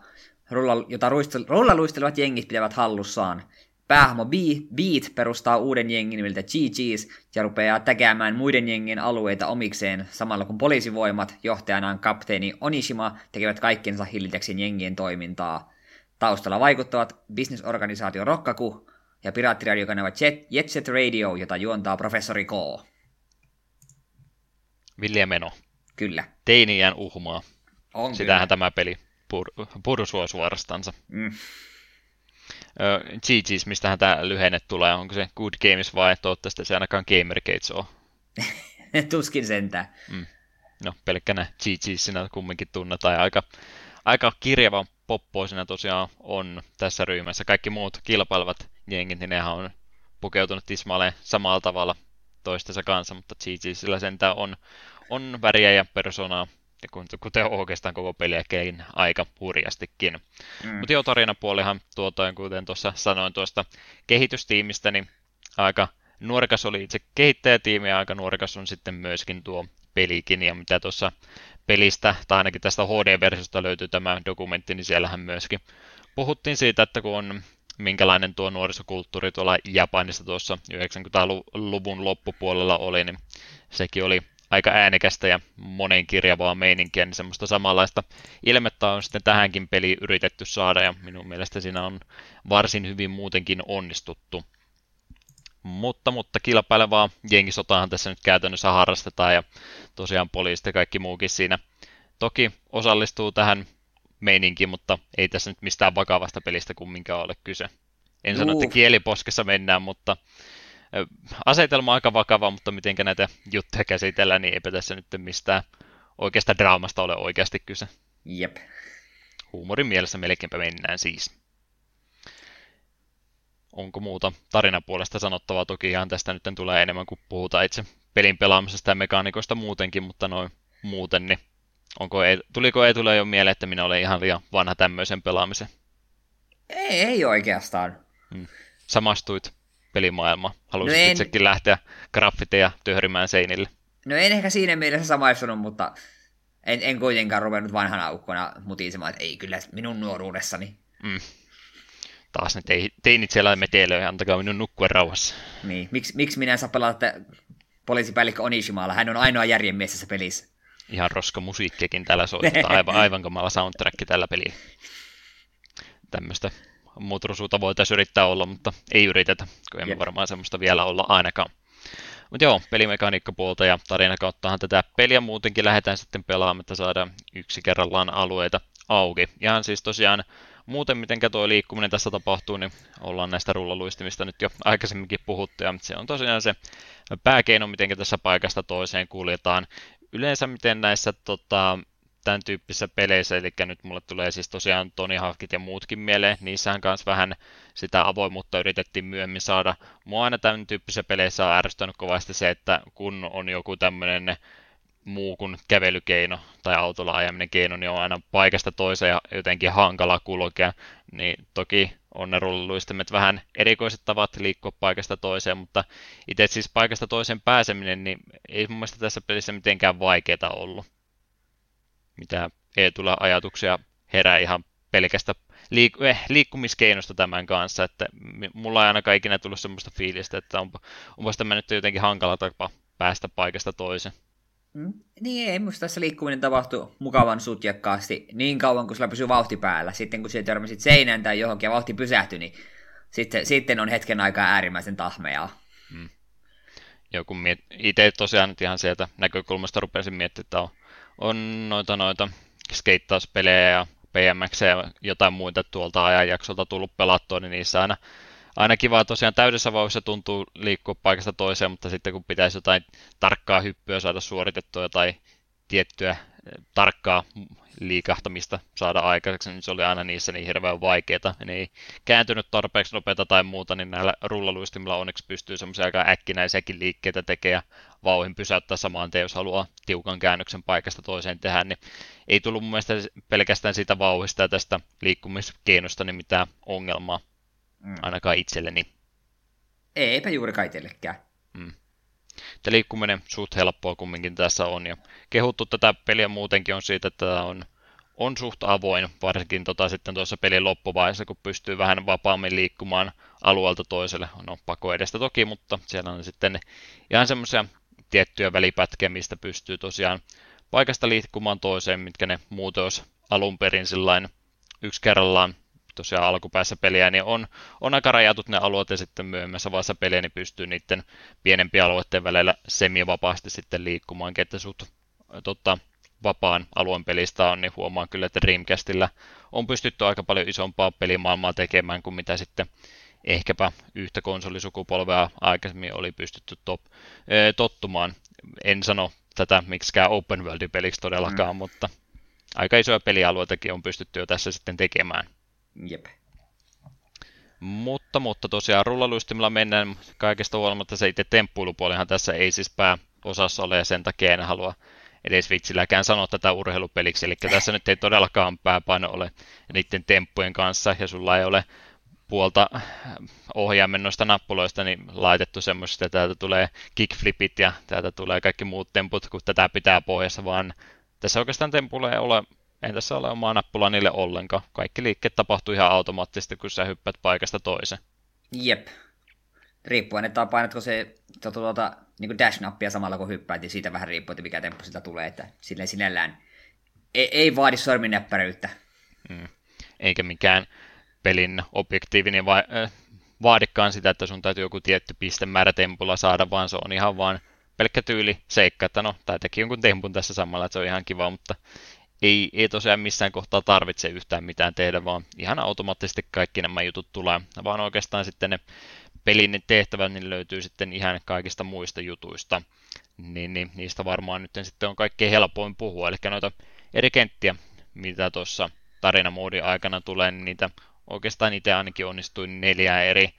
rulla, jota ruistel, rullaluistelevat jengit pitävät hallussaan. Päähmo B, Beat perustaa uuden jengin nimeltä GG's ja rupeaa täkäämään muiden jengien alueita omikseen, samalla kun poliisivoimat, johtajanaan kapteeni Onishima, tekevät kaikkensa hillitäkseen jengien toimintaa. Taustalla vaikuttavat bisnesorganisaatio Rokkaku ja piraattiradiokanava Jet, Jet Set Radio, jota juontaa professori K. Vilja Meno. Kyllä. Teiniään uhmaa. On Sitähän tämä peli pur- pursua suorastansa. Mm. GG's, mistähän tämä lyhenne tulee? Onko se Good Games vai toivottavasti se ainakaan Gamergates on? (laughs) Tuskin sentään. no pelkkänä GGsinä kumminkin tunnetaan ja aika, aika kirjava poppoisina tosiaan on tässä ryhmässä. Kaikki muut kilpailevat jengit, niin nehän on pukeutunut tismalleen samalla tavalla toistensa kanssa, mutta GG sillä sentään on, on väriä ja persoonaa, ja kuten oikeastaan koko peliäkin aika hurjastikin. Mm. Mutta joo, tarinapuolihan tuota, kuten tuossa sanoin tuosta kehitystiimistä, niin aika nuorikas oli itse kehittäjätiimi ja aika nuorikas on sitten myöskin tuo pelikin, ja mitä tuossa pelistä, tai ainakin tästä HD-versiosta löytyy tämä dokumentti, niin siellähän myöskin puhuttiin siitä, että kun on minkälainen tuo nuorisokulttuuri tuolla Japanissa tuossa 90-luvun loppupuolella oli, niin sekin oli aika äänekästä ja monenkirjavaa meininkiä, niin semmoista samanlaista ilmettä on sitten tähänkin peliin yritetty saada, ja minun mielestä siinä on varsin hyvin muutenkin onnistuttu. Mutta, mutta kilpailevaa jengisotaahan tässä nyt käytännössä harrastetaan, ja tosiaan poliisit ja kaikki muukin siinä toki osallistuu tähän meininkiin, mutta ei tässä nyt mistään vakavasta pelistä kumminkaan ole kyse. En sano, että kieliposkessa mennään, mutta asetelma on aika vakava, mutta miten näitä juttuja käsitellään, niin eipä tässä nyt mistään oikeasta draamasta ole oikeasti kyse. Jep. Huumorin mielessä melkeinpä mennään siis. Onko muuta tarinapuolesta sanottavaa? Toki ihan tästä nyt tulee enemmän kuin puhutaan itse pelin pelaamisesta ja mekaanikoista muutenkin, mutta noin muuten, niin onko, ei, tuliko ei tule jo mieleen, että minä olen ihan liian vanha tämmöisen pelaamisen? Ei, ei oikeastaan. Samastuit pelimaailmaan. Haluaisit No en- itsekin lähteä graffiteja töhrimään seinille. No en ehkä siinä mielessä samaistunut, mutta en, en kuitenkaan ruvennut vanhana ukkona mutisemaan, että ei kyllä minun nuoruudessani. Taas ne tei- teinit siellä metelöi, antakaa minun nukkua rauhassa. Niin, miksi, miksi minä saa pelata poliisipäällikkö Onishimalla? Hän on ainoa järjenmies tässä pelissä. Ihan roska musiikkiakin täällä soittaa, aivan, (laughs) aivan kamala soundtrack tällä pelillä. Tämmöistä mutrusuutta voitaisiin yrittää olla, mutta ei yritetä, kun emme Jep. varmaan semmoista vielä olla ainakaan. Mutta joo, pelimekaniikkapuolta ja tarina kauttahan tätä peliä muutenkin lähdetään sitten pelaamaan, että saadaan yksi kerrallaan alueita auki. Ihan siis tosiaan muuten miten tuo liikkuminen tässä tapahtuu, niin ollaan näistä rullaluistimista nyt jo aikaisemminkin puhuttu, ja se on tosiaan se pääkeino, miten tässä paikasta toiseen kuljetaan. Yleensä miten näissä tota, tämän tyyppisissä peleissä, eli nyt mulle tulee siis tosiaan Tony Hawkit ja muutkin mieleen, niissähän kanssa vähän sitä avoimuutta yritettiin myöhemmin saada. Mua aina tämän tyyppisissä peleissä on ärsyttänyt kovasti se, että kun on joku tämmöinen muu kuin kävelykeino tai autolla ajaminen keino, niin on aina paikasta toiseen ja jotenkin hankala kulkea. Niin toki on ne rullaluistimet vähän erikoiset tavat liikkua paikasta toiseen, mutta itse siis paikasta toiseen pääseminen, niin ei mun mielestä tässä pelissä mitenkään vaikeaa ollut. Mitä ei tule ajatuksia herää ihan pelkästä liik- eh, liikkumiskeinosta tämän kanssa, että mulla ei ainakaan ikinä tullut semmoista fiilistä, että onpa, onpa tämä nyt jotenkin hankala tapa päästä paikasta toiseen. Mm. Niin ei, musta tässä liikkuminen tapahtuu mukavan sutjakkaasti niin kauan, kun sulla pysyy vauhti päällä. Sitten kun sä törmäsit seinään tai johonkin ja vauhti pysähtyi, niin sitten, sitten on hetken aikaa äärimmäisen tahmeaa. joku miet... itse tosiaan nyt ihan sieltä näkökulmasta rupesin miettimään, että on, on noita, noita skeittauspelejä ja BMX ja jotain muita tuolta ajanjaksolta tullut pelattua, niin niissä aina, aina kiva tosiaan täydessä vauhdissa tuntuu liikkua paikasta toiseen, mutta sitten kun pitäisi jotain tarkkaa hyppyä saada suoritettua tai tiettyä tarkkaa liikahtamista saada aikaiseksi, niin se oli aina niissä niin hirveän vaikeaa. Ne ei kääntynyt tarpeeksi nopeita tai muuta, niin näillä rullaluistimilla onneksi pystyy semmoisia aika äkkinäisiäkin liikkeitä tekemään ja vauhin pysäyttää samaan tien, jos haluaa tiukan käännöksen paikasta toiseen tehdä, niin ei tullut mun mielestä pelkästään siitä vauhista ja tästä liikkumiskeinosta niin mitään ongelmaa, Mm. ainakaan itselleni. Eipä juurikaan itsellekään. Että liikkuminen suht helppoa kumminkin tässä on. Ja kehuttu tätä peliä muutenkin on siitä, että tämä on, on suht avoin, varsinkin tota, sitten tuossa pelin loppuvaiheessa, kun pystyy vähän vapaammin liikkumaan alueelta toiselle. No pako edestä toki, mutta siellä on sitten ihan semmoisia tiettyjä välipätkiä, mistä pystyy tosiaan paikasta liikkumaan toiseen, mitkä ne muuten olisi alun perin sillain yksi kerrallaan tosiaan alkupäässä peliä, niin on, on aika rajatut ne alueet ja sitten myöhemmässä vaiheessa peliä, niin pystyy niiden pienempien alueiden välillä semivapaasti sitten liikkumaan, että sut tota, vapaan alueen pelistä on, niin huomaan kyllä, että Dreamcastilla on pystytty aika paljon isompaa pelimaailmaa tekemään kuin mitä sitten ehkäpä yhtä konsolisukupolvea aikaisemmin oli pystytty top, eh, tottumaan. en sano tätä miksikään open world-peliksi todellakaan, mm. mutta aika isoja pelialueitakin on pystytty jo tässä sitten tekemään. Jep. Mutta, mutta tosiaan rullaluistimilla mennään kaikesta huolimatta se itse temppuilupuolihan tässä ei siis pääosassa ole ja sen takia en halua edes vitsilläkään sanoa tätä urheilupeliksi, eli tässä nyt ei todellakaan pääpaino ole niiden temppujen kanssa ja sulla ei ole puolta ohjaimen noista nappuloista niin laitettu semmoista, että täältä tulee kickflipit ja täältä tulee kaikki muut temput, kun tätä pitää pohjassa, vaan tässä oikeastaan tempulle ei ole, ei tässä ole omaa nappulaa niille ollenkaan. Kaikki liikkeet tapahtuu ihan automaattisesti, kun sä hyppät paikasta toiseen. Jep. Riippuen, että painatko se tuota, niin dash-nappia samalla kun hyppäät, ja siitä vähän riippuu, että mikä temppu sitä tulee, että silleen sinällään ei, ei vaadi sorminäppäryyttä. Mm. Eikä mikään pelin objektiivinen va- äh, vaadikaan sitä, että sun täytyy joku tietty pistemäärä tempulla saada, vaan se on ihan vaan pelkkä tyyli seikka, että no, tai teki jonkun tempun tässä samalla, että se on ihan kiva, mutta ei, ei tosiaan missään kohtaa tarvitse yhtään mitään tehdä, vaan ihan automaattisesti kaikki nämä jutut tulee, vaan oikeastaan sitten ne pelin tehtävät niin löytyy sitten ihan kaikista muista jutuista, niin, niin niistä varmaan nyt sitten on kaikkein helpoin puhua, eli noita eri kenttiä, mitä tuossa tarinamoodin aikana tulee, niin niitä oikeastaan itse ainakin onnistuin neljää eri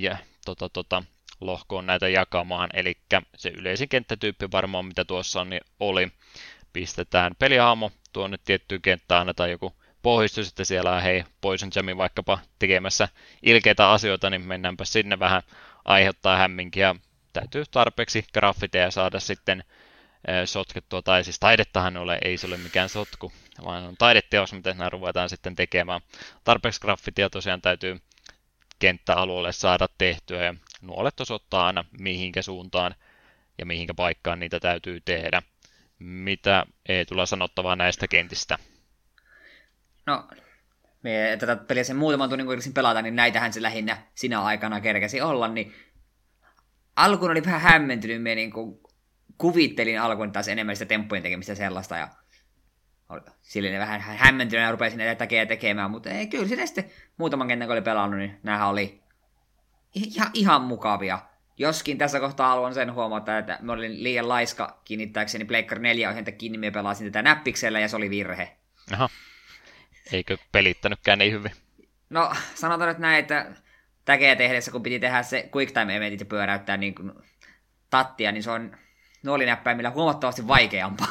ja, tota, tota, lohkoon näitä jakamaan, eli se yleisin kenttätyyppi varmaan mitä tuossa on, niin oli, pistetään pelihaamo tuonne tiettyyn kenttään, annetaan joku pohjistus, että siellä on hei Poison Jami vaikkapa tekemässä ilkeitä asioita, niin mennäänpä sinne vähän aiheuttaa hämminkiä. Täytyy tarpeeksi graffiteja saada sitten sotkettua, tai siis taidettahan ole, ei se ole mikään sotku, vaan on taideteos, mitä nämä ruvetaan sitten tekemään. Tarpeeksi graffitia tosiaan täytyy kenttäalueelle saada tehtyä, ja nuolet osoittaa aina mihinkä suuntaan ja mihinkä paikkaan niitä täytyy tehdä. Mitä ei tulla sanottavaa näistä kentistä? No, me tätä peliä sen muutaman tunnin kun pelata, niin näitähän se lähinnä sinä aikana kerkesi olla, niin alkuun oli vähän hämmentynyt, me niin kuin kuvittelin alkuun taas enemmän sitä temppujen tekemistä sellaista, ja silleen vähän hämmentynyt ja rupesin näitä takia tekemään, mutta ei, kyllä sitä sitten muutaman kentän kun oli pelannut, niin nämä oli ihan, ihan mukavia. Joskin tässä kohtaa haluan sen huomata, että mä olin liian laiska kiinnittääkseni Pleikkari 4 ohjelta kiinni, me pelasin tätä näppiksellä ja se oli virhe. Aha. Eikö pelittänytkään niin hyvin? No, sanotaan nyt näin, että täkeä tehdessä, kun piti tehdä se quick time eventit ja pyöräyttää niin kuin tattia, niin se on nuolinäppäimillä huomattavasti vaikeampaa.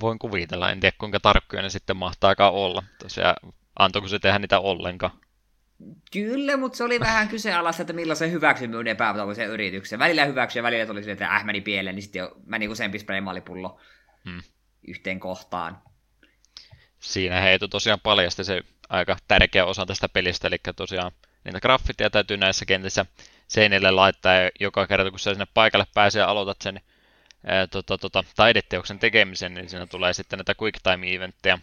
Voin kuvitella, en tiedä kuinka tarkkoja ne sitten mahtaakaan olla. Tosiaan, antoiko se tehdä niitä ollenkaan? Kyllä, mutta se oli vähän kyseenalaista, että milloin se hyväksyi minun epätoivoisen yrityksen. Välillä hyväksyi ja välillä tuli sille, että äh, meni pieleen, niin sitten jo meni useampi spraymaalipullo hmm. yhteen kohtaan. Siinä heitä tosiaan paljasti se aika tärkeä osa tästä pelistä, eli tosiaan niitä graffitia täytyy näissä kentissä seinille laittaa, ja joka kerta kun sä sinne paikalle pääsee ja aloitat sen ää, tota, tota, taideteoksen tekemisen, niin siinä tulee sitten näitä quick time eventteja,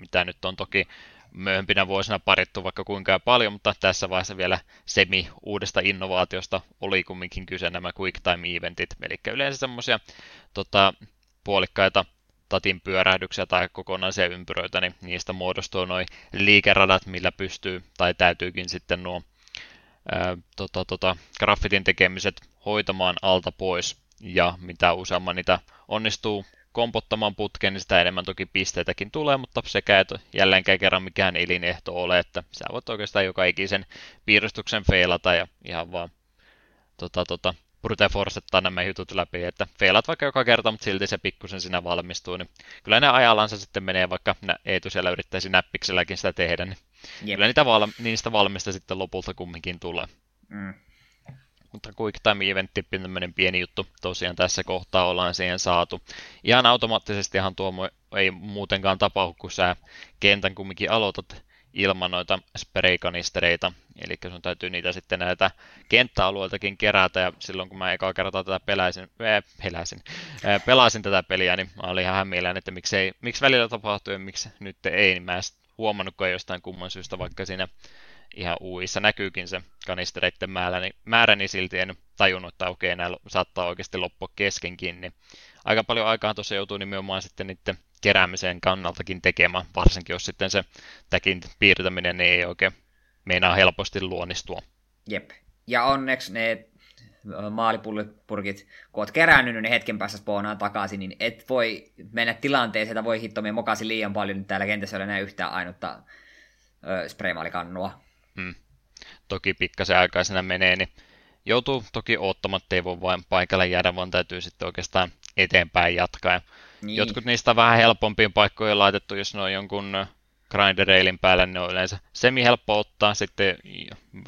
mitä nyt on toki myöhempinä vuosina parittu vaikka kuinka paljon, mutta tässä vaiheessa vielä semi uudesta innovaatiosta oli kumminkin kyse nämä quick time eventit, eli yleensä semmoisia tota, puolikkaita tatin pyörähdyksiä tai kokonaisia ympyröitä, niin niistä muodostuu noin liikeradat, millä pystyy tai täytyykin sitten nuo ää, tota, tota, graffitin tekemiset hoitamaan alta pois. Ja mitä useamman niitä onnistuu kompottamaan putkeen, niin sitä enemmän toki pisteitäkin tulee, mutta sekä et jälleenkään kerran mikään elinehto ole, että sä voit oikeastaan joka ikisen piirustuksen feilata ja ihan vaan tota, tota, brute forcettaa nämä jutut läpi, että feilat vaikka joka kerta, mutta silti se pikkusen siinä valmistuu, niin kyllä ne ajallansa sitten menee, vaikka Eetu siellä yrittäisi näppikselläkin sitä tehdä, niin Jep. kyllä niitä val- niistä valmista sitten lopulta kumminkin tulee. Mm. Mutta Quick Time Eventti, tämmöinen pieni juttu. Tosiaan tässä kohtaa ollaan siihen saatu. Ihan automaattisestihan tuo ei muutenkaan tapahdu, kun sä kentän kumminkin aloitat ilman noita spraykanistereita, eli sun täytyy niitä sitten näitä kenttäalueiltakin kerätä, ja silloin kun mä ekaa kertaa tätä peläisin, äh, peläisin, äh, pelasin tätä peliä, niin mä olin ihan hämillään, että miksi, ei, miksi välillä tapahtuu ja miksi nyt ei, niin mä en huomannutkaan jostain kumman syystä, vaikka siinä ihan uissa näkyykin se kanistereiden määrä, niin, määrä, niin silti en tajunnut, että okei, nämä saattaa oikeasti loppua keskenkin, niin aika paljon aikaa tuossa joutuu nimenomaan sitten niiden keräämisen kannaltakin tekemään, varsinkin jos sitten se täkin piirtäminen niin ei oikein meinaa helposti luonnistua. Jep. Ja onneksi ne maalipurkit, kun oot kerännyt, niin hetken päässä spoonaan takaisin, niin et voi mennä tilanteeseen, että voi hittomme mokasi liian paljon, niin täällä kentässä ei ole enää yhtään ainutta ö, spraymaalikannua. Hmm. Toki pikkasen aikaisena menee, niin joutuu toki odottamaan, ei voi vain paikalle jäädä, vaan täytyy sitten oikeastaan eteenpäin jatkaa. Ja Niin. Jotkut niistä on vähän helpompiin paikkoihin laitettu, jos ne on jonkun grindereilin päällä, ne on yleensä semi-helppo ottaa, sitten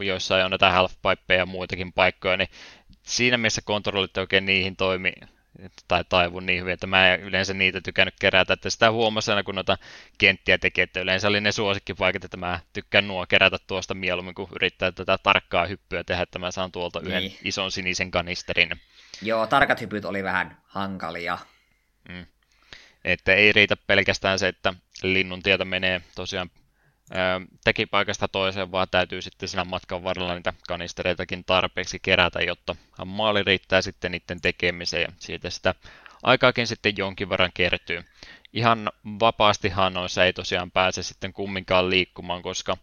joissain on näitä halfpipeja ja muitakin paikkoja, niin siinä mielessä kontrollit ei oikein niihin toimi tai taivu niin hyvin, että mä en yleensä niitä tykännyt kerätä, että sitä huomasin aina, kun noita kenttiä tekee, että yleensä oli ne suosikkipaikat, että mä tykkään nuo kerätä tuosta mieluummin, kun yrittää tätä tarkkaa hyppyä tehdä, että mä saan tuolta yhden Niin. ison sinisen kanisterin. Joo, tarkat hypyt oli vähän hankalia. Että ei riitä pelkästään se, että linnun tietä menee tosiaan ää, tekipaikasta toiseen, vaan täytyy sitten siinä matkan varrella niitä kanistereitakin tarpeeksi kerätä, jotta maali riittää sitten niiden tekemiseen ja siitä sitä aikaakin sitten jonkin verran kertyy. Ihan vapaastihan noissa ei tosiaan pääse sitten kumminkaan liikkumaan, koska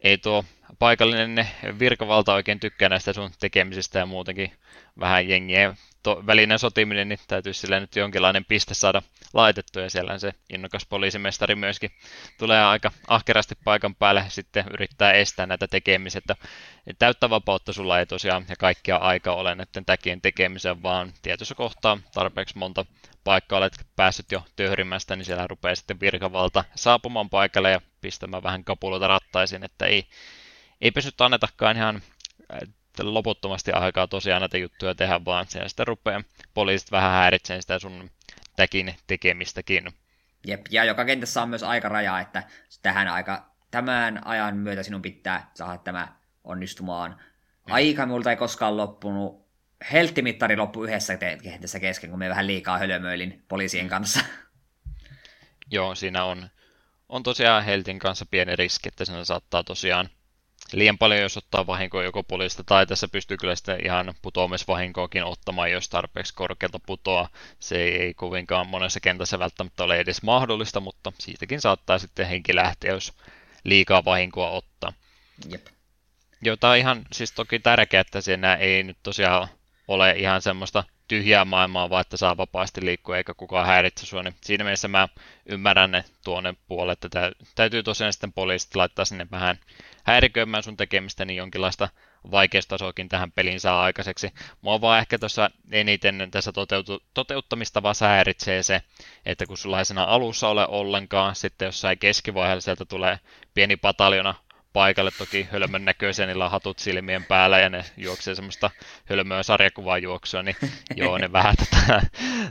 ei tuo paikallinen virkavalta oikein tykkää näistä sun tekemisistä ja muutenkin vähän jengiä. To, välinen sotiminen, niin täytyisi sille nyt jonkinlainen piste saada laitettu ja siellä se innokas poliisimestari myöskin tulee aika ahkerasti paikan päälle sitten yrittää estää näitä tekemisiä, että täyttä vapautta sulla ei tosiaan ja kaikkia aika ole näiden täkien tekemiseen, vaan tietyssä kohtaa tarpeeksi monta paikkaa olet päässyt jo töhrimästä, niin siellä rupeaa sitten virkavalta saapumaan paikalle ja pistämään vähän kapuloita rattaisiin, että ei, eipä nyt annetakaan ihan äh, loputtomasti aikaa tosiaan näitä juttuja tehdä, vaan siellä sitten rupeaa poliisit vähän häiritsemään sitä sun täkin tekemistäkin. Jep, ja joka kentässä on myös aika raja, että tähän aika, tämän ajan myötä sinun pitää saada tämä onnistumaan. Aika multa ei koskaan loppunut. Helttimittari loppui yhdessä kentässä kesken, kun me vähän liikaa hölmöilin poliisien kanssa. Joo, siinä on, on tosiaan Heltin kanssa pieni riski, että siinä saattaa tosiaan liian paljon, jos ottaa vahinkoa joko poliisista, tai tässä pystyy kyllä sitten ihan putoamisvahinkoakin ottamaan, jos tarpeeksi korkealta putoaa. Se ei kovinkaan monessa kentässä välttämättä ole edes mahdollista, mutta siitäkin saattaa sitten henki lähteä, jos liikaa vahinkoa ottaa. Jep. Joo, tämä on ihan siis toki tärkeää, että siinä ei nyt tosiaan ole ihan semmoista tyhjää maailmaa, vaan että saa vapaasti liikkua eikä kukaan häiritse sua. Niin siinä mielessä mä ymmärrän ne tuonne puolelle, että tä- täytyy tosiaan sitten poliisit laittaa sinne vähän häiriköimään sun tekemistä, niin jonkinlaista vaikeustasoakin tähän peliin saa aikaiseksi. Mua vaan ehkä tuossa eniten tässä toteutu- toteuttamistavassa häiritsee se, että kun sulla ei siinä alussa ole ollenkaan, sitten jossain keskivaiheella sieltä tulee pieni pataljona paikalle, toki hölmön näköisiä, niillä on hatut silmien päällä ja ne juoksee semmoista hölmöä sarjakuvaa juoksua, niin joo, ne vähän tota,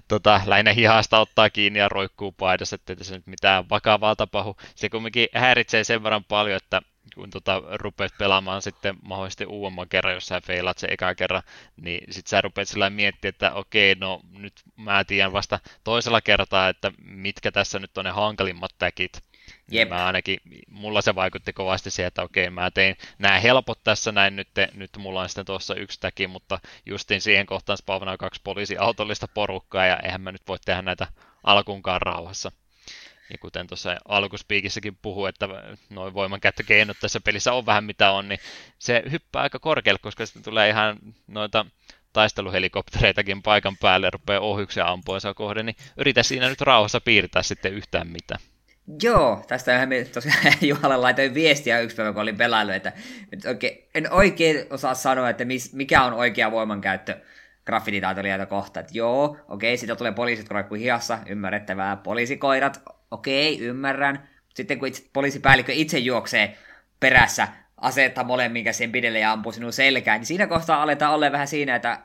tota, lähinnä hihasta ottaa kiinni ja roikkuu paidassa, ettei tässä nyt mitään vakavaa tapahdu. Se kumminkin häiritsee sen verran paljon, että kun tota, rupeat pelaamaan sitten mahdollisesti uudemman kerran, jos sä feilaat se eka kerran, niin sit sä rupeat sillä miettimään, että okei, no nyt mä tiedän vasta toisella kertaa, että mitkä tässä nyt on ne hankalimmat täkit. Niin Jep. Mä ainakin, mulla se vaikutti kovasti siihen, että okei, mä tein nämä helpot tässä näin, nyt, nyt mulla on sitten tuossa yksi täki, mutta justiin siihen kohtaan spawnaa kaksi poliisiautollista porukkaa, ja eihän mä nyt voi tehdä näitä alkuunkaan rauhassa. Ja kuten tuossa alkuspiikissäkin puhuu, että noin voimankäyttökeinot tässä pelissä on vähän mitä on, niin se hyppää aika korkealle, koska sitten tulee ihan noita taisteluhelikoptereitakin paikan päälle, rupeaa ohjuksia ampuensa kohden, niin yritä siinä nyt rauhassa piirtää sitten yhtään mitään. Joo, tästä me tosiaan (laughs) Juhalle laitoin viestiä yksi päivä, kun olin pelailu, että että oikein, en oikein osaa sanoa, että mis, mikä on oikea voimankäyttö graffititaiteilijoita kohta. Että joo, okei, siitä tulee poliisit kun roikkuu hihassa, ymmärrettävää. Poliisikoirat, okei, ymmärrän. Sitten kun itse, poliisipäällikkö itse juoksee perässä, asettaa molemmin käsien pidelle ja ampuu sinun selkään, niin siinä kohtaa aletaan olla vähän siinä, että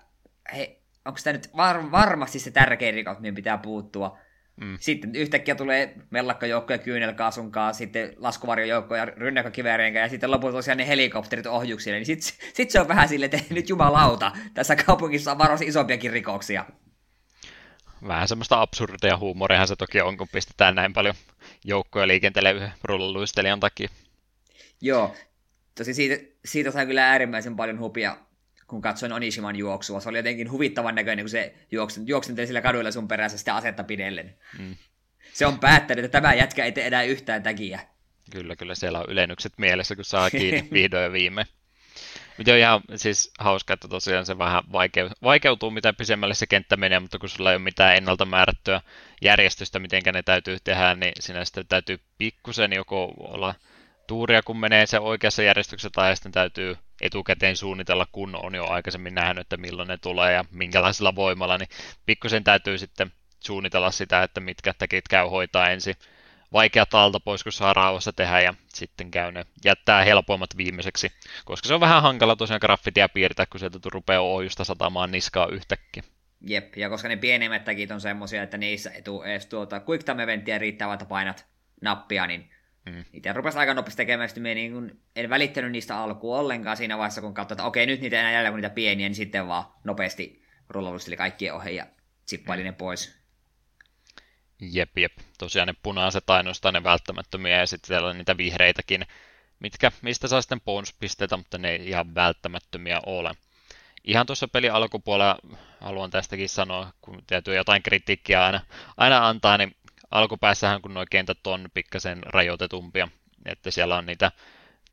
he, onko tämä nyt var, varmasti se tärkein rikos, mihin pitää puuttua. Mm. Sitten yhtäkkiä tulee mellakkajoukko ja kyynelkaasunkaan, sitten laskuvarjojoukko ja rynnäkkökiväärien ja sitten lopulta tosiaan ne helikopterit ohjuksille, niin sitten sit se on vähän silleen, että nyt jumalauta, tässä kaupungissa on varoisi isompiakin rikoksia. Vähän semmoista absurdia huumoriahan se toki on, kun pistetään näin paljon joukkoja liikenteelle yhden rullaluistelijan takia. Joo, tosi siitä, siitä sai kyllä äärimmäisen paljon hupia, kun katsoin Onishiman juoksua. Se oli jotenkin huvittavan näköinen, kun se juoksenteli sillä kaduilla sun perässä sitä asetta pidellen. Mm. Se on päättänyt, että tämä jätkä ei tee enää yhtään täkiä. Kyllä, kyllä siellä on ylennykset mielessä, kun saa (laughs) kiinni vihdoin ja viime. Mutta on ihan siis hauska, että tosiaan se vähän vaikeu, vaikeutuu, mitä pisemmälle se kenttä menee, mutta kun sulla ei ole mitään ennalta määrättyä järjestystä, miten ne täytyy tehdä, niin sinä sitten täytyy pikkusen joko olla tuuria, kun menee se oikeassa järjestyksessä, tai sitten täytyy etukäteen suunnitella, kun on jo aikaisemmin nähnyt, että milloin ne tulee ja minkälaisella voimalla, niin pikkusen täytyy sitten suunnitella sitä, että mitkä tekit käy hoitaa ensin vaikeat alta pois, kun saa rauhassa tehdä ja sitten käy ne jättää helpoimmat viimeiseksi, koska se on vähän hankala tosiaan graffitia piirtää, kun sieltä rupeaa ohjusta satamaan niskaa yhtäkkiä. Jep, ja koska ne pienemmät tagit on semmosia, että niissä ei tule edes tuota quick time eventtiä riittää, painat nappia, niin mm. niitä rupesi aika nopeasti tekemään, sitten niin kun en välittänyt niistä alkuun ollenkaan siinä vaiheessa, kun katsoin, että okei, nyt niitä enää jäljellä kuin niitä pieniä, niin sitten vaan nopeasti rullallusteli kaikkien ohi ja sippaili mm. ne pois. Jep, jep. Tosiaan ne punaiset ainoastaan ne välttämättömiä ja sitten siellä on niitä vihreitäkin, mitkä, mistä saa sitten bonuspisteitä, mutta ne ei ihan välttämättömiä ole. Ihan tuossa peli alkupuolella haluan tästäkin sanoa, kun täytyy jotain kritiikkiä aina, aina antaa, niin alkupäässähän kun nuo kentät on pikkasen rajoitetumpia, että siellä on niitä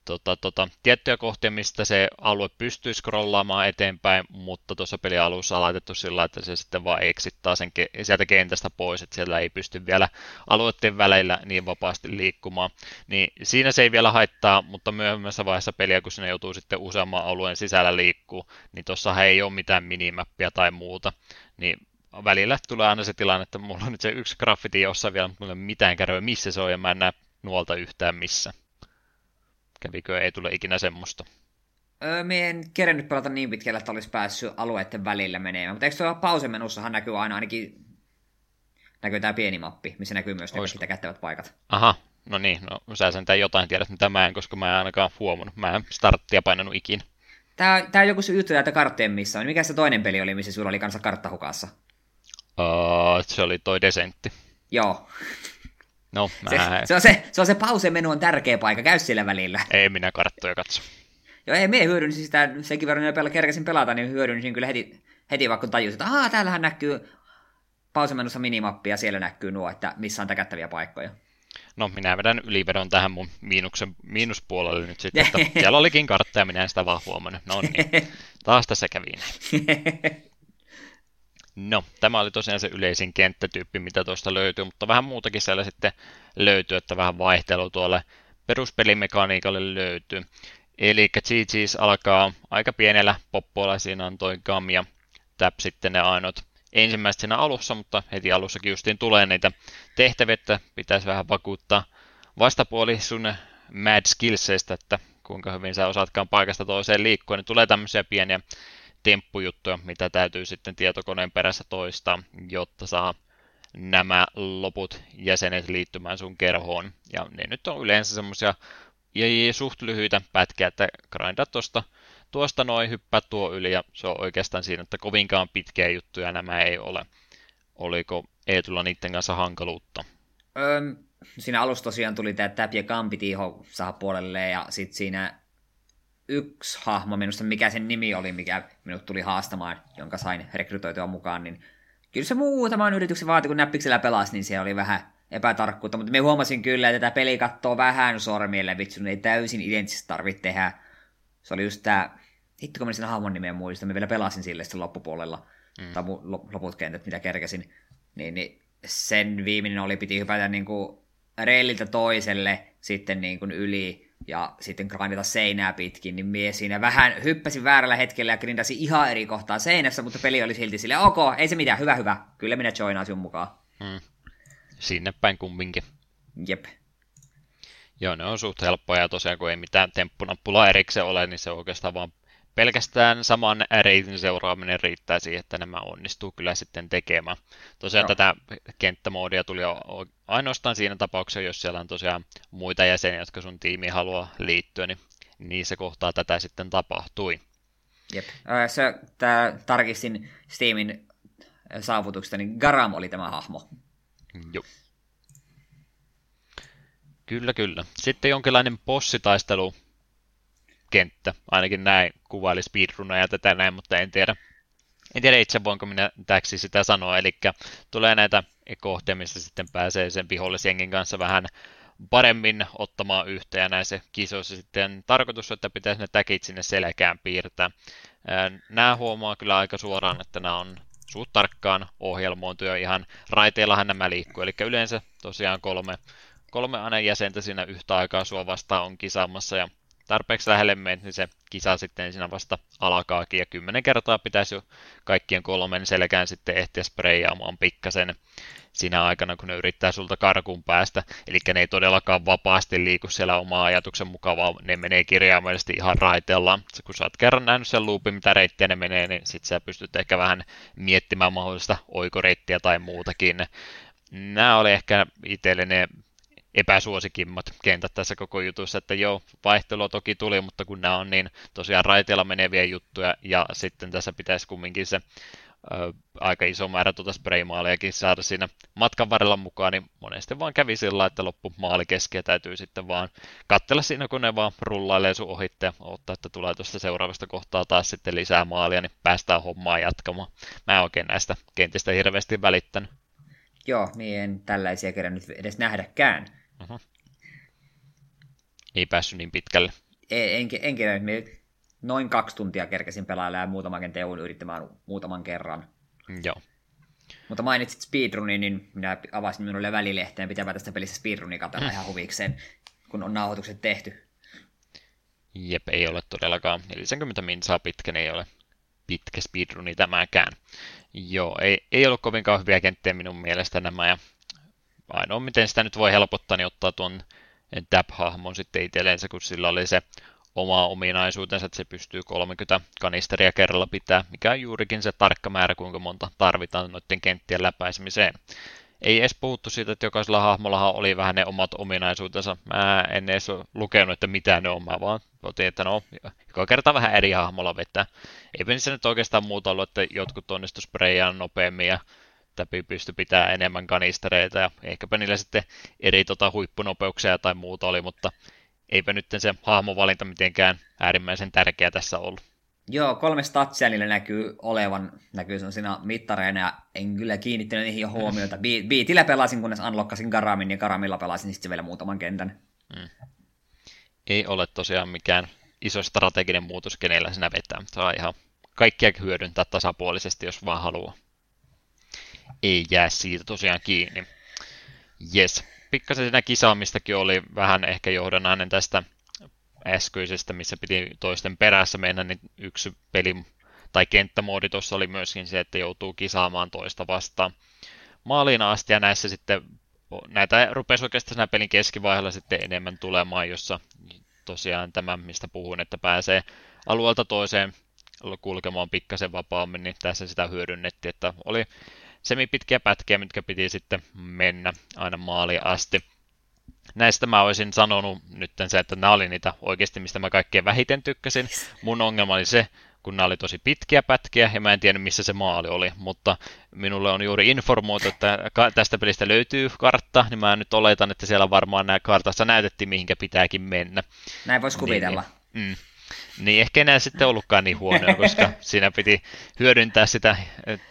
tota, tota, tiettyjä kohtia, mistä se alue pystyy scrollaamaan eteenpäin, mutta tuossa pelin alussa on laitettu sillä, että se sitten vaan exittaa sen ke- sieltä kentästä pois, että siellä ei pysty vielä alueiden väleillä niin vapaasti liikkumaan. Niin siinä se ei vielä haittaa, mutta myöhemmässä vaiheessa peliä, kun sinne joutuu sitten useamman alueen sisällä liikkuu, niin tuossa ei ole mitään minimappia tai muuta. Niin välillä tulee aina se tilanne, että mulla on nyt se yksi graffiti jossain vielä, mutta mulla ei ole mitään kärryä, missä se on, ja mä en näe nuolta yhtään missä. Kävikö ei tule ikinä semmoista? Öö, me en kerennyt pelata niin pitkälle, että olisi päässyt alueiden välillä menemään. Mutta eikö tuolla pausemenussahan näkyy aina ainakin näkyy tämä pieni mappi, missä näkyy myös ne sitä kättävät paikat. Aha, no niin, no sä sen jotain tiedät, mitä mä en, koska mä en ainakaan huomannut. Mä en starttia painanut ikinä. Tää, tää on joku se juttu näitä kartteen missä on. Mikä se toinen peli oli, missä sulla oli kanssa kartta hukassa? Uh, se oli toi Desentti. Joo. No, mä... se, se, on se, se, on se pause-menu on tärkeä paikka, käy sillä välillä. Ei minä karttoja katso. Joo, ei, me hyödynsin sitä, senkin verran, että kerkesin pelata, niin hyödynsin kyllä heti, heti vaikka tajusin, että aah, täällähän näkyy pausemenussa minimappi ja siellä näkyy nuo, että missä on täkättäviä paikkoja. No, minä vedän ylivedon tähän mun miinuksen, miinuspuolelle nyt sitten, että siellä olikin kartta ja minä en sitä vaan huomannut. No niin, (laughs) taas tässä kävi (laughs) No, tämä oli tosiaan se yleisin kenttätyyppi, mitä tuosta löytyy, mutta vähän muutakin siellä sitten löytyy, että vähän vaihtelu tuolle peruspelimekaniikalle löytyy. Eli GG's alkaa aika pienellä poppoilla, siinä on toi gam ja tap sitten ne ainoat ensimmäiset siinä alussa, mutta heti alussakin justiin tulee niitä tehtäviä, että pitäisi vähän vakuuttaa vastapuoli sun mad skillseistä, että kuinka hyvin sä osaatkaan paikasta toiseen liikkua, niin tulee tämmöisiä pieniä temppujuttuja, mitä täytyy sitten tietokoneen perässä toistaa, jotta saa nämä loput jäsenet liittymään sun kerhoon. Ja ne nyt on yleensä semmoisia suht lyhyitä pätkiä, että grindat tuosta tuosta noin, hyppää tuo yli ja se on oikeastaan siinä, että kovinkaan pitkiä juttuja nämä ei ole. Oliko Eetulla niiden kanssa hankaluutta? Öm, siinä alussa tosiaan tuli tämä Tap ja saada puolelle ja sitten siinä yksi hahmo, minusta mikä sen nimi oli, mikä minut tuli haastamaan, jonka sain rekrytoitua mukaan, niin kyllä se muutaman yrityksen vaati, kun näppiksellä pelasi, niin siellä oli vähän epätarkkuutta, mutta me huomasin kyllä, että tätä peli katsoo vähän sormien vitsi, ei täysin identtisesti tarvitse tehdä. Se oli just tää, hitto kun sen hahmon nimeä muistan, mä vielä pelasin sille sitten loppupuolella, mm. tai loput kentät, mitä kerkesin, niin, niin sen viimeinen oli, piti hypätä niin kuin reililtä toiselle, sitten niin kuin yli, ja sitten grindata seinää pitkin, niin mie siinä vähän hyppäsin väärällä hetkellä ja grindasin ihan eri kohtaa seinässä, mutta peli oli silti sille ok, ei se mitään, hyvä hyvä, kyllä minä joinaan sun mukaan. Hmm. Sinne päin kumminkin. Jep. Joo, ne on suht helppoja ja tosiaan kun ei mitään temppunappulaa erikseen ole, niin se on oikeastaan vaan pelkästään saman reitin seuraaminen riittää siihen, että nämä onnistuu kyllä sitten tekemään. Tosiaan Joo. tätä kenttämoodia tuli ainoastaan siinä tapauksessa, jos siellä on tosiaan muita jäseniä, jotka sun tiimi haluaa liittyä, niin niissä kohtaa tätä sitten tapahtui. Jep. Se, tää, tarkistin Steamin saavutuksesta, niin Garam oli tämä hahmo. Joo. Kyllä, kyllä. Sitten jonkinlainen bossitaistelu kenttä. Ainakin näin kuvaili speedrunneja tätä näin, mutta en tiedä. En tiedä itse voinko minä täksi sitä sanoa, eli tulee näitä kohtia, missä sitten pääsee sen vihollisjengin kanssa vähän paremmin ottamaan yhteen ja näissä kisoissa sitten tarkoitus, että pitäisi ne täkit sinne selkään piirtää. Nämä huomaa kyllä aika suoraan, että nämä on suht tarkkaan ohjelmointuja ihan raiteillahan nämä liikkuu, eli yleensä tosiaan kolme, kolme aina jäsentä siinä yhtä aikaa sua vastaan on kisaamassa ja tarpeeksi lähelle menet, niin se kisa sitten siinä vasta alkaakin ja kymmenen kertaa pitäisi jo kaikkien kolmen selkään sitten ehtiä spreijaamaan pikkasen siinä aikana, kun ne yrittää sulta karkuun päästä. Eli ne ei todellakaan vapaasti liiku siellä omaa ajatuksen mukaan, vaan ne menee kirjaimellisesti ihan raiteella. Kun sä oot kerran nähnyt sen loopin, mitä reittiä ne menee, niin sit sä pystyt ehkä vähän miettimään mahdollista oikoreittiä tai muutakin. Nämä oli ehkä itselle ne epäsuosikimmat kentät tässä koko jutussa, että joo, vaihtelua toki tuli, mutta kun nämä on niin tosiaan raiteilla meneviä juttuja, ja sitten tässä pitäisi kumminkin se ö, aika iso määrä tuota spraymaalejakin saada siinä matkan varrella mukaan, niin monesti vaan kävi sillä että loppu maali keskeä täytyy sitten vaan katsella siinä, kun ne vaan rullailee sun ohitte odottaa, että tulee tuosta seuraavasta kohtaa taas sitten lisää maalia, niin päästään hommaa jatkamaan. Mä en oikein näistä kentistä hirveästi välittänyt. Joo, niin en tällaisia kerran nyt edes nähdäkään. Uh-huh. Ei päässyt niin pitkälle. Ei, en, en kerran, noin kaksi tuntia kerkesin pelailla ja muutaman kenteen yrittämään muutaman kerran. Joo. Mutta mainitsit speedrunin, niin minä avasin minulle välilehteen pitävä tästä pelistä speedrunia katsella ihan huvikseen, kun on nauhoitukset tehty. Jep, ei ole todellakaan. 40 minsaa pitkä, niin ei ole pitkä speedruni tämäkään. Joo, ei, ei ollut kovinkaan hyviä kenttiä minun mielestä nämä, ja ainoa miten sitä nyt voi helpottaa, niin ottaa tuon Dab-hahmon sitten itsellensä, kun sillä oli se oma ominaisuutensa, että se pystyy 30 kanisteria kerralla pitää, mikä on juurikin se tarkka määrä, kuinka monta tarvitaan noiden kenttien läpäisemiseen. Ei edes puhuttu siitä, että jokaisella hahmollahan oli vähän ne omat ominaisuutensa. Mä en edes ole lukenut, että mitä ne on, mä vaan otin, että no, joka kerta vähän eri hahmolla vetää. Eipä niissä nyt oikeastaan muuta ollut, että jotkut onnistu spreijaan nopeammin ja täpi pysty pitää enemmän kanistereita ja ehkäpä niillä sitten eri tota, huippunopeuksia tai muuta oli, mutta eipä nyt se hahmovalinta mitenkään äärimmäisen tärkeä tässä ollut. Joo, kolme statsia niillä näkyy olevan, näkyy sellaisina mittareina, ja en kyllä kiinnittänyt niihin jo huomiota. Beatillä pelasin, kunnes unlockasin Garamin, ja Garamilla pelasin sitten vielä muutaman kentän. Mm. Ei ole tosiaan mikään iso strateginen muutos, kenellä sinä vetää. Saa ihan kaikkia hyödyntää tasapuolisesti, jos vaan haluaa. Ei jää siitä tosiaan kiinni. Yes. Pikkasen siinä kisaamistakin oli vähän ehkä johdannainen tästä äskeisestä, missä piti toisten perässä mennä, niin yksi peli tai kenttämoodi tuossa oli myöskin se, että joutuu kisaamaan toista vastaan maaliin asti, ja näissä sitten näitä rupesi oikeastaan siinä pelin keskivaiheella sitten enemmän tulemaan, jossa tosiaan tämä, mistä puhun, että pääsee alueelta toiseen kulkemaan pikkasen vapaammin, niin tässä sitä hyödynnettiin, että oli semipitkiä pätkiä, mitkä piti sitten mennä aina maaliin asti näistä mä olisin sanonut nyt se, että nämä oli niitä oikeasti, mistä mä kaikkein vähiten tykkäsin. Mun ongelma oli se, kun nämä oli tosi pitkiä pätkiä ja mä en tiedä missä se maali oli, mutta minulle on juuri informoitu, että tästä pelistä löytyy kartta, niin mä nyt oletan, että siellä varmaan nämä kartassa näytettiin, mihinkä pitääkin mennä. Näin voisi kuvitella. Niin, mm, niin ehkä enää sitten ollutkaan niin huonoja, koska (laughs) siinä piti hyödyntää sitä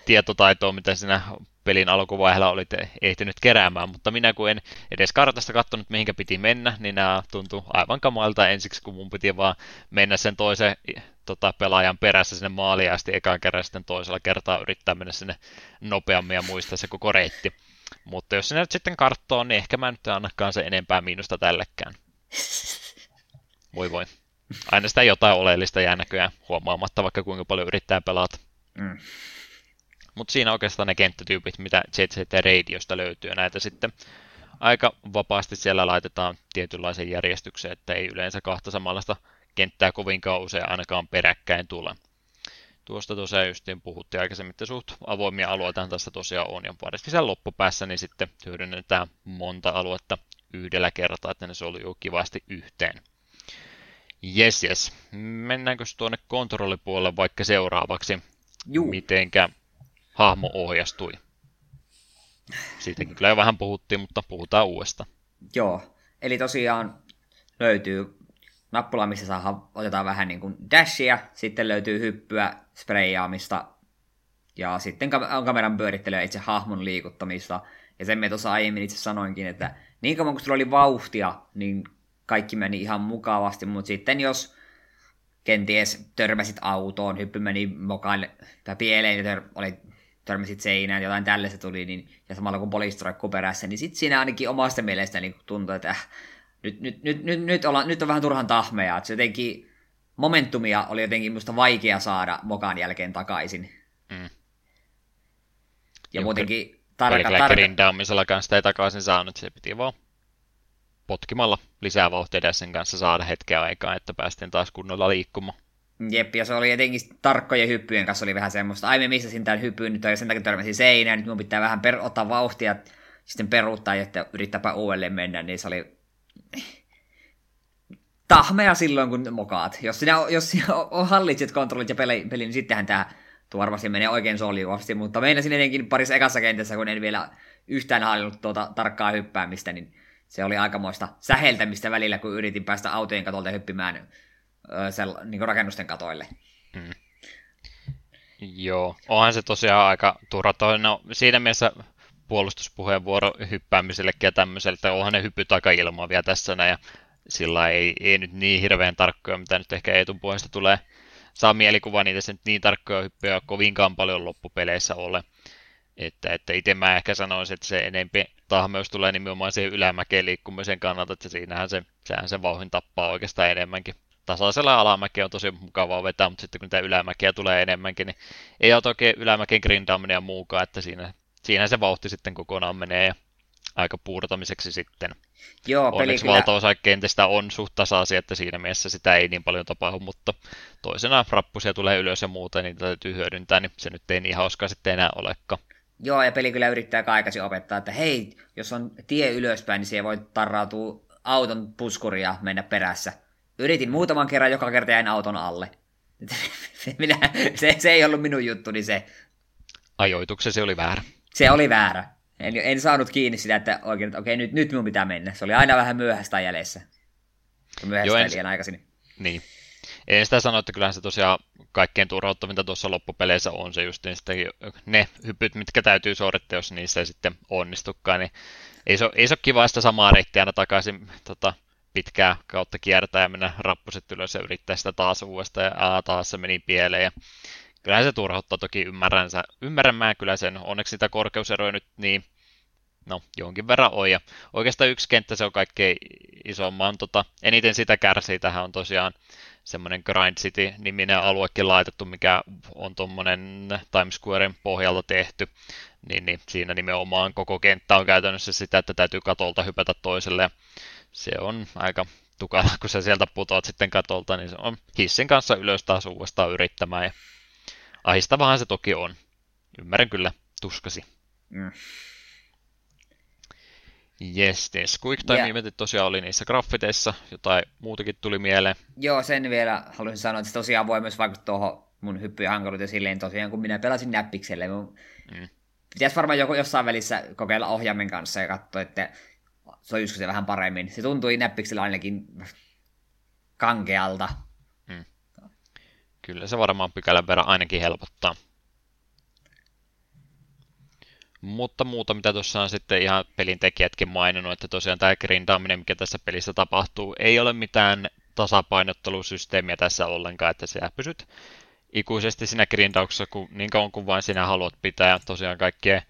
tietotaitoa, mitä siinä pelin alkuvaiheella olit ehtinyt keräämään, mutta minä kun en edes kartasta katsonut, mihinkä piti mennä, niin nämä tuntuu aivan kamalta ensiksi, kun mun piti vaan mennä sen toisen tota, pelaajan perässä sinne maaliin asti ekan kerran sitten toisella kertaa yrittää mennä sinne nopeammin ja muistaa se koko reitti. Mutta jos se nyt sitten karttoon, niin ehkä mä nyt annakaan se enempää miinusta tällekään. (laughs) Voi voi. Aina sitä jotain oleellista jää näköjään huomaamatta, vaikka kuinka paljon yrittää pelata. Mm. Mutta siinä oikeastaan ne kenttätyypit, mitä JZ Radiosta löytyy, ja näitä sitten aika vapaasti siellä laitetaan tietynlaisen järjestykseen, että ei yleensä kahta samanlaista kenttää kovinkaan usein ainakaan peräkkäin tule. Tuosta tosiaan justiin puhuttiin aikaisemmin, että suht avoimia alueita tässä tosiaan on, ja varsinkin siellä loppupäässä niin sitten hyödynnetään monta aluetta yhdellä kertaa, että ne soljuu kivasti yhteen. Jes, jes. Mennäänkö tuonne kontrollipuolelle vaikka seuraavaksi? Juu. Mitenkä hahmo ohjastui. Siitäkin kyllä jo vähän puhuttiin, mutta puhutaan uudesta. Joo, eli tosiaan löytyy nappula, missä saa, otetaan vähän niin kuin dashia, sitten löytyy hyppyä, sprayjaamista, ja sitten on kameran pyörittelyä itse hahmon liikuttamista. Ja sen me tuossa aiemmin itse sanoinkin, että niin kauan kun sulla oli vauhtia, niin kaikki meni ihan mukavasti, mutta sitten jos kenties törmäsit autoon, hyppy meni mokaille tai pieleen ja tör, oli, törmäsit seinään, jotain tällaista tuli, niin, ja samalla kun poliisi roikkuu perässä, niin sitten siinä ainakin omasta mielestä niin tuntui, että äh, nyt, nyt, nyt, nyt, nyt, olla, nyt on vähän turhan tahmeja, että se jotenkin momentumia oli jotenkin musta vaikea saada mokan jälkeen takaisin. Mm. Ja muutenkin tarka, Pelkällä tarka, grindaamisella kanssa ei takaisin saanut, se piti vaan potkimalla lisää vauhtia sen kanssa saada hetkeä aikaa, että päästiin taas kunnolla liikkumaan. Jep, ja se oli jotenkin tarkkojen hyppyjen kanssa oli vähän semmoista, ai me missasin tämän hyppyyn, nyt on sen takia törmäsin seinään, nyt mun pitää vähän per- ottaa vauhtia, sitten peruuttaa, että yrittääpä uudelleen mennä, niin se oli (laughs) tahmea silloin, kun mokaat. Jos sinä, jos sinä hallitset kontrollit ja peli, peli niin sittenhän tämä tuo varmasti menee oikein soljuvasti, mutta meinasin etenkin parissa ekassa kentässä, kun en vielä yhtään hallinnut tuota tarkkaa hyppäämistä, niin se oli aikamoista säheltämistä välillä, kun yritin päästä autojen katolta hyppimään ö, sel, niin rakennusten katoille. Joo, onhan se tosiaan aika turha. No, siinä mielessä puolustuspuheenvuoro hyppäämisellekin ja tämmöiselle, että onhan ne hypyt aika ilmoavia tässä näin, ja sillä ei, ei nyt niin hirveän tarkkoja, mitä nyt ehkä Eetun puheesta tulee. Saa mielikuva niitä se niin tarkkoja hyppyjä kovinkaan paljon loppupeleissä ole. Että, että itse mä ehkä sanoisin, että se enempi tahmeus tulee nimenomaan siihen ylämäkeen liikkumisen kannalta, että siinähän se, sehän se vauhin tappaa oikeastaan enemmänkin. Tasaisella alamäkeä on tosi mukavaa vetää, mutta sitten kun tämä ylämäkeä tulee enemmänkin, niin ei ole oikein ylämäkeen grindaaminen ja muukaan, että siinä, siinä se vauhti sitten kokonaan menee ja aika puurtamiseksi sitten. Joo, peli Onneksi kyllä, valtaosa kentistä on suht tasaisia, että siinä mielessä sitä ei niin paljon tapahdu, mutta toisena rappusia tulee ylös ja muuta, niin niitä täytyy hyödyntää, niin se nyt ei niin hauskaa sitten enää olekaan. Joo, ja peli kyllä yrittää aika aikaisin opettaa, että hei, jos on tie ylöspäin, niin siihen voi tarrautua auton puskuri ja mennä perässä. Yritin muutaman kerran, joka kerta jäin auton alle. (laughs) Minä, se, se ei ollut minun juttu, niin se, Ajoituksesi oli väärä. se oli väärä. En, en saanut kiinni sitä, että oikein, että okei, nyt, nyt minun pitää mennä. Se oli aina vähän myöhäistä jäljessä. Myöhäistä Joo, en- liian aikaisin. Niin. En sitä sano, että kyllähän se tosiaan kaikkein turhauttavinta tuossa loppupeleissä on se just niin sitten ne hypyt, mitkä täytyy suorittaa, jos niissä ei sitten onnistukaan, niin ei se, ei se ole kiva sitä samaa reittiä aina takaisin tota, pitkää kautta kiertää ja mennä rappuset ylös ja yrittää sitä taas uudestaan ja aa, taas se meni pieleen. Ja kyllähän se turhauttaa toki ymmärrän, sä- ymmärrän mä kyllä sen, onneksi sitä korkeuseroja nyt niin no jonkin verran on ja oikeastaan yksi kenttä se on kaikkein isomman, tota, eniten sitä kärsii, tähän on tosiaan semmoinen Grind City-niminen aluekin laitettu, mikä on tuommoinen Times Squaren pohjalta tehty, niin, niin siinä nimenomaan koko kenttä on käytännössä sitä, että täytyy katolta hypätä toiselle, ja se on aika tukala, kun sä sieltä putoat sitten katolta, niin se on hissin kanssa ylös taas uudestaan yrittämään, ja ahistavahan se toki on. Ymmärrän kyllä tuskasi. Mm. Yes, niin Squeak Time Eventit tosiaan oli niissä graffiteissa, jotain muutakin tuli mieleen. Joo, sen vielä haluaisin sanoa, että se tosiaan voi myös vaikuttaa tuohon mun hyppyjen hankaluuteen silleen tosiaan, kun minä pelasin näppikselle. Mun... Mm. Pitäisi varmaan joku, jossain välissä kokeilla ohjaimen kanssa ja katsoa, että sojuisiko se vähän paremmin. Se tuntui näppiksellä ainakin kankealta. Kyllä se varmaan pykälän verran ainakin helpottaa. Mutta muuta, mitä tuossa on sitten ihan pelin tekijätkin maininnut, että tosiaan tämä grindaaminen, mikä tässä pelissä tapahtuu, ei ole mitään tasapainottelusysteemiä tässä ollenkaan, että sä pysyt ikuisesti siinä grindauksessa kun, niin kauan kuin vain sinä haluat pitää. Ja tosiaan kaikkien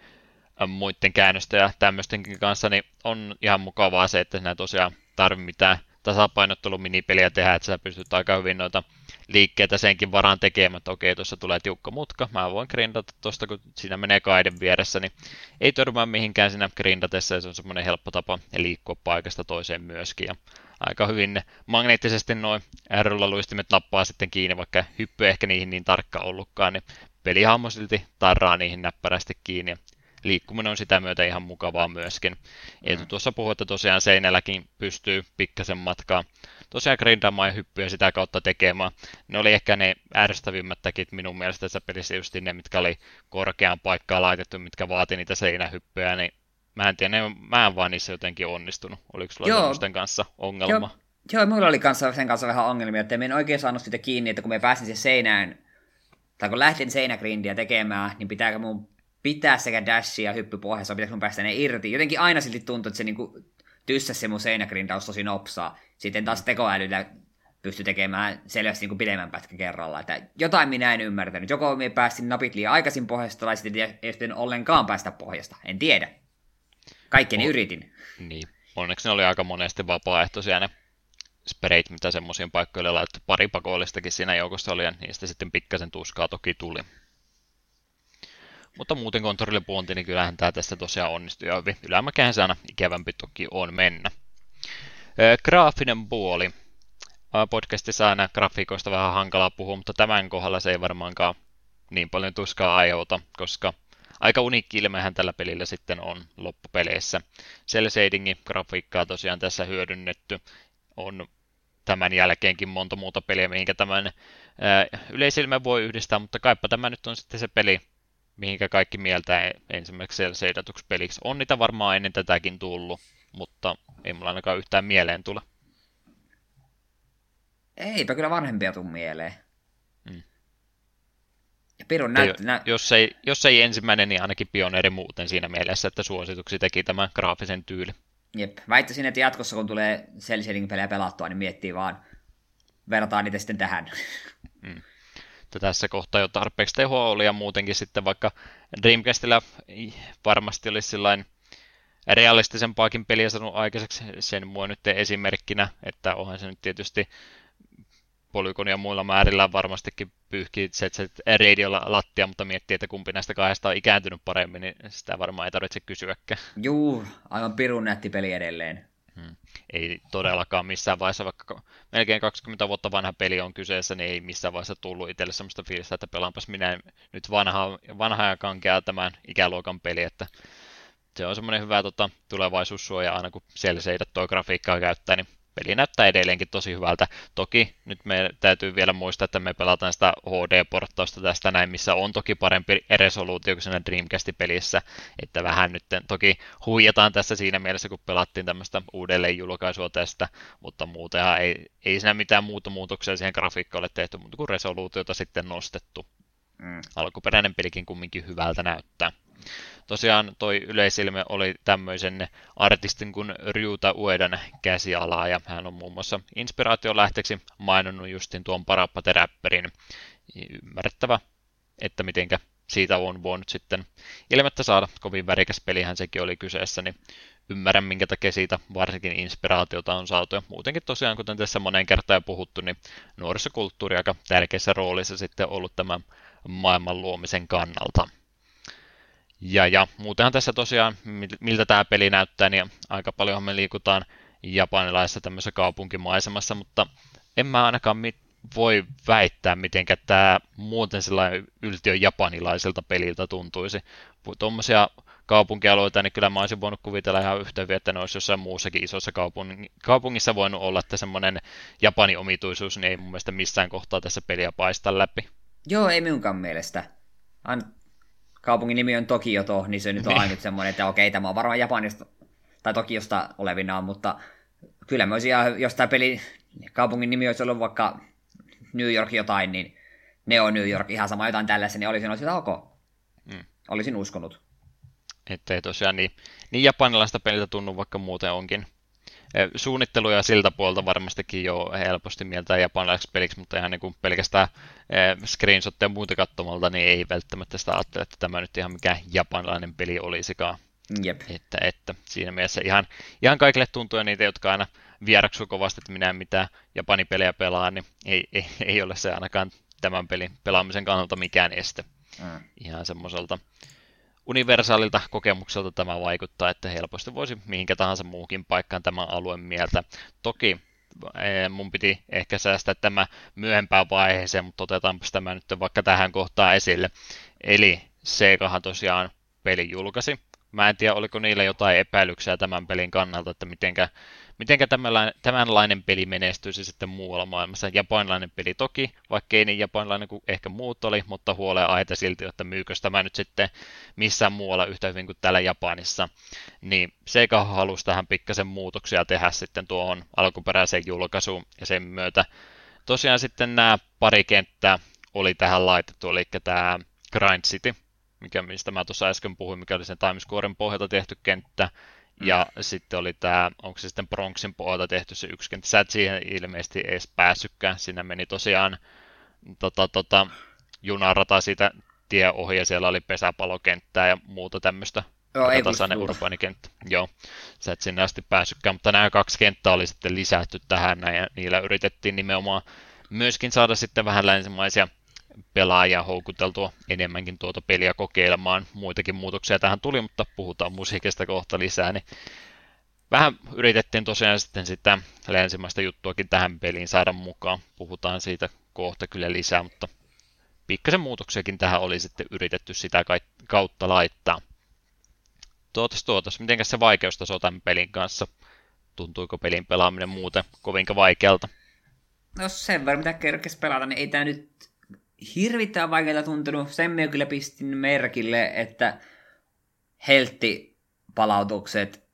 muiden käännösten ja tämmöistenkin kanssa, niin on ihan mukavaa se, että sinä tosiaan tarvi mitään tasapainotteluminipeliä tehdä, että sä pystyt aika hyvin noita liikkeitä senkin varaan tekemään, että okei, tuossa tulee tiukka mutka, mä voin grindata tuosta, kun siinä menee kaiden vieressä, niin ei törmää mihinkään siinä grindatessa, ja se on semmoinen helppo tapa liikkua paikasta toiseen myöskin, ja aika hyvin ne magneettisesti noin R-luistimet nappaa sitten kiinni, vaikka hyppy ehkä niihin niin tarkka ollutkaan, niin pelihahmo silti tarraa niihin näppärästi kiinni, ja liikkuminen on sitä myötä ihan mukavaa myöskin. Eetu tuossa puhui, että tosiaan seinälläkin pystyy pikkasen matkaa tosiaan grindaamaan ja hyppyä sitä kautta tekemään. Ne oli ehkä ne ärsyttävimmät takit minun mielestä tässä pelissä just ne, mitkä oli korkeaan paikkaan laitettu, mitkä vaati niitä seinähyppyjä, niin mä en tiedä, ne, mä en vaan niissä jotenkin onnistunut. Oliko sulla kanssa ongelma? Joo, joo, mulla oli kanssa, sen kanssa vähän ongelmia, että en oikein saanut sitä kiinni, että kun me pääsin sen seinään, tai kun lähdin seinägrindiä tekemään, niin pitääkö mun pitää sekä dashia ja hyppy pohjassa, pitäisikö mun päästä ne irti. Jotenkin aina silti tuntuu, että se niinku tyssäsi se mun seinägrindaus tosi nopsaa. Sitten taas tekoälyllä pysty tekemään selvästi niin pidemmän pätkän kerralla. Että jotain minä en ymmärtänyt. Joko me päästin napit liian aikaisin pohjasta, tai sitten ei sitten ollenkaan päästä pohjasta. En tiedä. Kaikkeni Oh. yritin. Niin. Onneksi ne oli aika monesti vapaaehtoisia ne sprayt, mitä semmoisiin paikkoille laitettu. Pari pakollistakin siinä joukossa oli, ja niistä sitten pikkasen tuskaa toki tuli. Mutta muuten kontorilepuonti, niin kyllähän tämä tästä tosiaan onnistui hyvin. Ylämäkään se ikävämpi toki on mennä. Graafinen puoli. Podcastissa aina grafiikoista vähän hankalaa puhua, mutta tämän kohdalla se ei varmaankaan niin paljon tuskaa aiheuta, koska aika uniikki ilmehän tällä pelillä sitten on loppupeleissä. Cell shadingin grafiikkaa tosiaan tässä hyödynnetty. On tämän jälkeenkin monta muuta peliä, mihinkä tämän ää, yleisilme voi yhdistää, mutta kaipa tämä nyt on sitten se peli, mihinkä kaikki mieltää ensimmäiseksi cell shadatuksi peliksi. On niitä varmaan ennen tätäkin tullut, mutta ei mulla ainakaan yhtään mieleen tule. Eipä kyllä vanhempia tuu mieleen. Mm. Ja Pirun näyt, nä- jos, ei, jos ei ensimmäinen, niin ainakin pioneeri muuten siinä mielessä, että suosituksi teki tämän graafisen tyyli. Jep. Väittäisin, että jatkossa kun tulee cel shading pelejä pelattua, niin miettii vaan, verrataan niitä sitten tähän. Että tässä kohtaa jo tarpeeksi tehoa oli ja muutenkin sitten vaikka Dreamcastilla varmasti olisi sillain realistisempaakin peliä saanut aikaiseksi sen mua nyt esimerkkinä, että onhan se nyt tietysti Polygon ja muilla määrillä varmastikin pyyhkii ZZ radiolla lattia, mutta miettii, että kumpi näistä kahdesta on ikääntynyt paremmin, niin sitä varmaan ei tarvitse kysyäkään. Juu, aivan pirun nätti peli edelleen. Ei todellakaan missään vaiheessa, vaikka melkein 20 vuotta vanha peli on kyseessä, niin ei missään vaiheessa tullut itselle sellaista fiilistä, että pelaanpas minä nyt vanha, vanha ja kankea tämän ikäluokan peli, että se on semmoinen hyvä tota, tulevaisuussuoja aina kun siellä tuo grafiikkaa käyttää, niin peli näyttää edelleenkin tosi hyvältä. Toki nyt me täytyy vielä muistaa, että me pelataan sitä HD-porttausta tästä näin, missä on toki parempi resoluutio kuin siinä Dreamcast-pelissä, että vähän nyt toki huijataan tässä siinä mielessä, kun pelattiin tämmöistä uudelleen julkaisua tästä, mutta muutenhan ei, ei siinä mitään muuta muutoksia siihen grafiikkaan ole tehty, mutta kuin resoluutiota sitten nostettu. Mm. Alkuperäinen pelikin kumminkin hyvältä näyttää. Tosiaan toi yleisilme oli tämmöisen artistin kuin Ryuta Uedan käsialaa, ja hän on muun muassa inspiraation lähteeksi maininnut justin tuon Parapate-räpperin. Ymmärrettävä, että mitenkä siitä on voinut sitten ilmettä saada. Kovin värikäs pelihän sekin oli kyseessä, niin ymmärrän minkä takia siitä varsinkin inspiraatiota on saatu. Ja muutenkin tosiaan, kuten tässä moneen kertaan jo puhuttu, niin nuorisokulttuuri aika tärkeässä roolissa sitten ollut tämän maailman luomisen kannalta. Ja, ja muutenhan tässä tosiaan, mil- miltä tämä peli näyttää, niin aika paljon me liikutaan japanilaisessa tämmöisessä kaupunkimaisemassa, mutta en mä ainakaan mit- voi väittää, miten tämä muuten sellainen yltiön japanilaiselta peliltä tuntuisi. Tuommoisia kaupunkialueita, niin kyllä mä olisin voinut kuvitella ihan yhtä hyvin, että ne olisi jossain muussakin isossa kaupung- kaupungissa voinut olla, että semmoinen Japanin omituisuus niin ei mun mielestä missään kohtaa tässä peliä paista läpi. Joo, ei minunkaan mielestä. Kaupungin nimi on Tokioto, niin se nyt on Niin. ainut semmoinen, että okei, tämä on varmaan Japanista tai Tokiosta olevinaan, mutta kyllä mä olisin ihan, jos tämä peli, kaupungin nimi olisi ollut vaikka New York jotain, niin Neo New York, ihan sama jotain tällaista, niin olisin ollut ok. Mm. Olisin uskonut. Että ei tosiaan niin, niin japanilaista peliltä tunnu, vaikka muuten onkin. Eh, Suunnitteluja siltä puolta varmastikin jo helposti mieltää japanilaiseksi peliksi, mutta ihan niin kuin pelkästään eh, screenshotteja ja muuta katsomalta, niin ei välttämättä sitä ajattele, että tämä nyt ihan mikään japanilainen peli olisikaan. Jep. Että, että siinä mielessä ihan, ihan kaikille tuntuu ja niitä, jotka aina vieraksuu kovasti, että minä en mitään Japanipelejä pelaa, niin ei, ei, ei ole se ainakaan tämän pelin pelaamisen kannalta mikään este. Mm. Ihan semmoiselta universaalilta kokemukselta tämä vaikuttaa, että helposti voisi mihinkä tahansa muukin paikkaan tämän alueen mieltä. Toki eh, mun piti ehkä säästää tämä myöhempään vaiheeseen, mutta otetaanpa tämä nyt vaikka tähän kohtaan esille. Eli Segahan tosiaan peli julkaisi. Mä en tiedä, oliko niillä jotain epäilyksiä tämän pelin kannalta, että mitenkä, mitenkä tämänlainen, tämänlainen peli menestyisi sitten muualla maailmassa. Japanilainen peli toki, vaikka ei niin japanilainen kuin ehkä muut oli, mutta huoleen aiheita silti, että myykö tämä nyt sitten missään muualla yhtä hyvin kuin täällä Japanissa. Niin Sega halusi tähän pikkasen muutoksia tehdä sitten tuohon alkuperäiseen julkaisuun ja sen myötä tosiaan sitten nämä pari kenttää oli tähän laitettu, eli tämä Grind City, mikä, mistä mä tuossa äsken puhuin, mikä oli sen Timescoren pohjalta tehty kenttä, ja mm. sitten oli tämä, onko se sitten Bronxin pohjalta tehty se yksi kenttä. Sä et siihen ilmeisesti edes päässytkään. Siinä meni tosiaan tota, tota, junarata siitä tie ohi ja siellä oli pesäpalokenttää ja muuta tämmöistä. Joo, ei tasainen urbaanikenttä. Joo, sä et sinne asti päässytkään, mutta nämä kaksi kenttää oli sitten lisätty tähän näin, ja niillä yritettiin nimenomaan myöskin saada sitten vähän länsimaisia pelaajia houkuteltua enemmänkin tuota peliä kokeilemaan. Muitakin muutoksia tähän tuli, mutta puhutaan musiikista kohta lisää, niin vähän yritettiin tosiaan sitten sitä länsimaista juttuakin tähän peliin saada mukaan. Puhutaan siitä kohta kyllä lisää, mutta pikkasen muutoksiakin tähän oli sitten yritetty sitä kautta laittaa. Tuotas tuotas, miten se vaikeustaso tämän pelin kanssa? Tuntuiko pelin pelaaminen muuten kovinka vaikealta? No sen verran, mitä kerkes pelata, niin ei tämä nyt hirvittävän vaikealta tuntunut. Sen minä kyllä pistin merkille, että helttipalautukset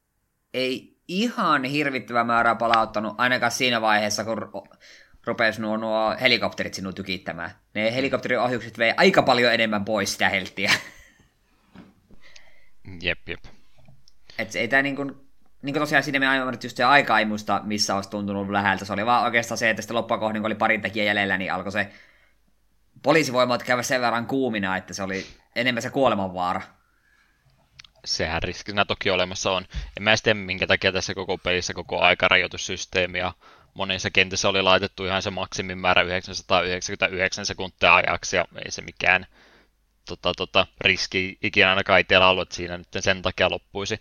ei ihan hirvittävän määrää palauttanut, ainakaan siinä vaiheessa, kun rupesi nuo, nuo helikopterit sinut tykittämään. Ne helikopterin ohjukset vei aika paljon enemmän pois sitä helttiä. (laughs) Jep, jep. Et ei tää niinku, niin kuin tosiaan siinä me aivan just se aika ei muista, missä olisi tuntunut läheltä. Se oli vaan oikeastaan se, että sitten loppuun niin kun oli parin tekijä jäljellä, niin alkoi se poliisivoimat käydä sen verran kuumina, että se oli enemmän se kuolemanvaara. Sehän riskinä toki olemassa on. En mä tiedä, minkä takia tässä koko pelissä koko aikarajoitussysteemi ja monissa kentissä oli laitettu ihan se maksimimäärä 999 sekuntia ajaksi ja ei se mikään tota, tota, riski ikinä ainakaan itsellä ollut, että siinä nyt sen takia loppuisi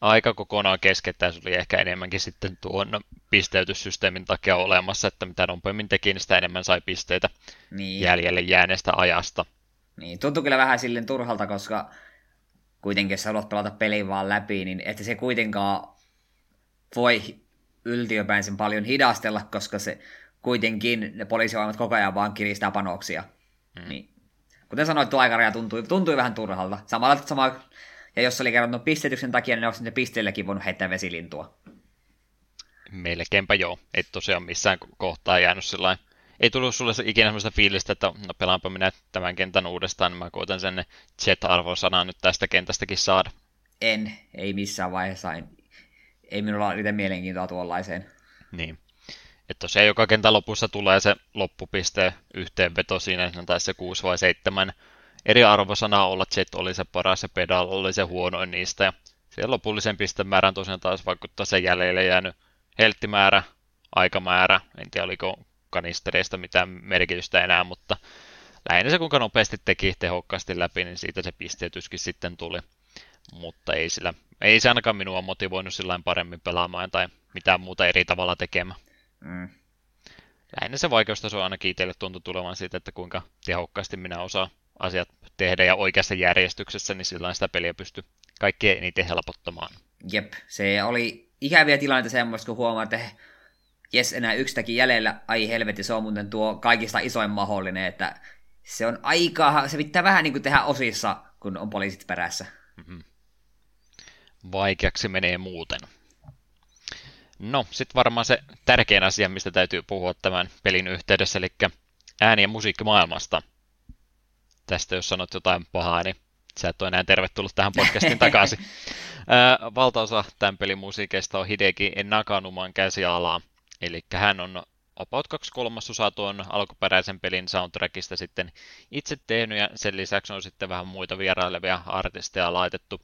aika kokonaan keskettä se oli ehkä enemmänkin sitten tuon pisteytyssysteemin takia olemassa, että mitä nopeammin teki, niin sitä enemmän sai pisteitä niin. jäljelle jääneestä ajasta. Niin, tuntuu kyllä vähän silleen turhalta, koska kuitenkin jos haluat pelata pelin vaan läpi, niin että se kuitenkaan voi yltiöpäin sen paljon hidastella, koska se kuitenkin ne poliisivoimat koko ajan vaan kiristää panoksia. Hmm. Niin, kuten sanoit, tuo aikaraja tuntui, tuntui vähän turhalta. Samalla, sama, ja jos oli kerran pistetyksen takia, niin olisi ne pisteilläkin voinut heittää vesilintua. Melkeinpä joo. Et tosiaan missään kohtaa jäänyt sellainen ei tullut sulle ikinä sellaista fiilistä, että no pelaanpa minä tämän kentän uudestaan, niin mä koitan sen Z-arvosanaa nyt tästä kentästäkin saada. En, ei missään vaiheessa. En, ei minulla ole mielenkiintoa tuollaiseen. Niin. Että tosiaan joka kentän lopussa tulee se loppupiste yhteenveto siinä, tai se 6 vai 7 eri arvosana olla, että Jet oli se paras ja Pedal oli se huonoin niistä. Ja siihen lopullisen pistemäärän tosiaan taas vaikuttaa se jäljelle jäänyt helttimäärä, aikamäärä, en tiedä oliko kanistereista mitään merkitystä enää, mutta lähinnä se kuinka nopeasti teki tehokkaasti läpi, niin siitä se pisteytyskin sitten tuli. Mutta ei, sillä, ei se ainakaan minua motivoinut sillä paremmin pelaamaan tai mitään muuta eri tavalla tekemään. Mm. Lähinnä se vaikeustaso ainakin itselle tuntui tulevan siitä, että kuinka tehokkaasti minä osaan asiat tehdä ja oikeassa järjestyksessä, niin sillä sitä peliä pystyy kaikkien eniten helpottamaan. Jep, se oli ikäviä tilanteita semmoista, kun huomaa, että jes, enää yksitäkin jäljellä, ai helvetti, se on muuten tuo kaikista isoin mahdollinen, että se on aika, se pitää vähän niin kuin tehdä osissa, kun on poliisit perässä. Mm-hmm. Vaikeaksi menee muuten. No, sitten varmaan se tärkein asia, mistä täytyy puhua tämän pelin yhteydessä, eli ääni- ja musiikkimaailmasta. Tästä jos sanot jotain pahaa, niin sä et ole enää tervetullut tähän podcastin (laughs) takaisin. valtaosa tämän pelin musiikeista on Hideki Nakanuman käsialaa, eli hän on about kaksi kolmasosaa tuon alkuperäisen pelin soundtrackista sitten itse tehnyt, ja sen lisäksi on sitten vähän muita vierailevia artisteja laitettu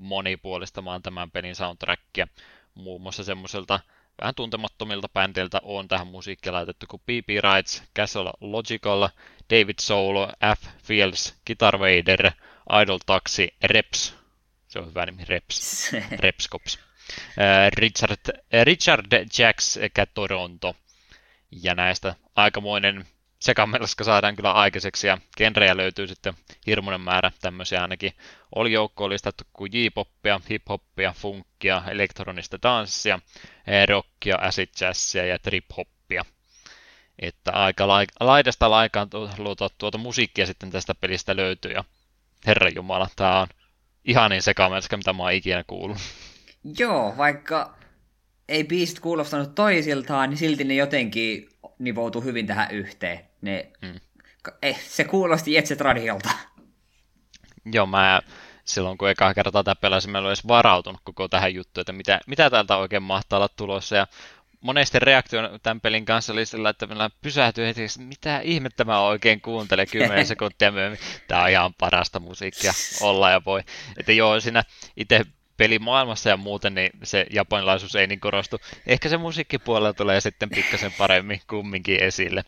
monipuolistamaan tämän pelin soundtrackia. Muun muassa semmoiselta vähän tuntemattomilta bändeiltä on tähän musiikkia laitettu kuin PP Rights, Castle Logical, David Soul, F. Fields, Guitar Vader, Idol Taxi, Reps, se on hyvä nimi, Reps, (laughs) Repskops, Richard, Richard Jacks sekä Toronto. Ja näistä aikamoinen sekamelska saadaan kyllä aikaiseksi ja genrejä löytyy sitten hirmuinen määrä tämmöisiä ainakin. Oli joukko listattu kuin J-poppia, hip-hoppia, funkia, elektronista tanssia, rockia, acid jazzia ja trip-hoppia. Että aika laidasta laikaan tuota, tuota musiikkia sitten tästä pelistä löytyy ja herra jumala, tää on ihan niin sekamelska, mitä mä oon ikinä kuullut. Joo, vaikka ei biisit kuulostanut toisiltaan, niin silti ne jotenkin nivoutuu hyvin tähän yhteen. Ne, mm. eh, se kuulosti Jetset Radiolta. Joo, mä silloin kun eka kertaa tämä pelasin, mä en edes varautunut koko tähän juttuun, että mitä, mitä täältä oikein mahtaa olla tulossa. Ja monesti reaktio tämän pelin kanssa oli sillä, että meillä pysähtyy heti, että mitä ihmettä mä oikein kuuntelen 10 (laughs) sekuntia myöhemmin. Tämä on ihan parasta musiikkia olla ja voi. Että joo, siinä itse pelimaailmassa ja muuten, niin se japanilaisuus ei niin korostu. Ehkä se musiikkipuolella tulee sitten pikkasen paremmin kumminkin esille.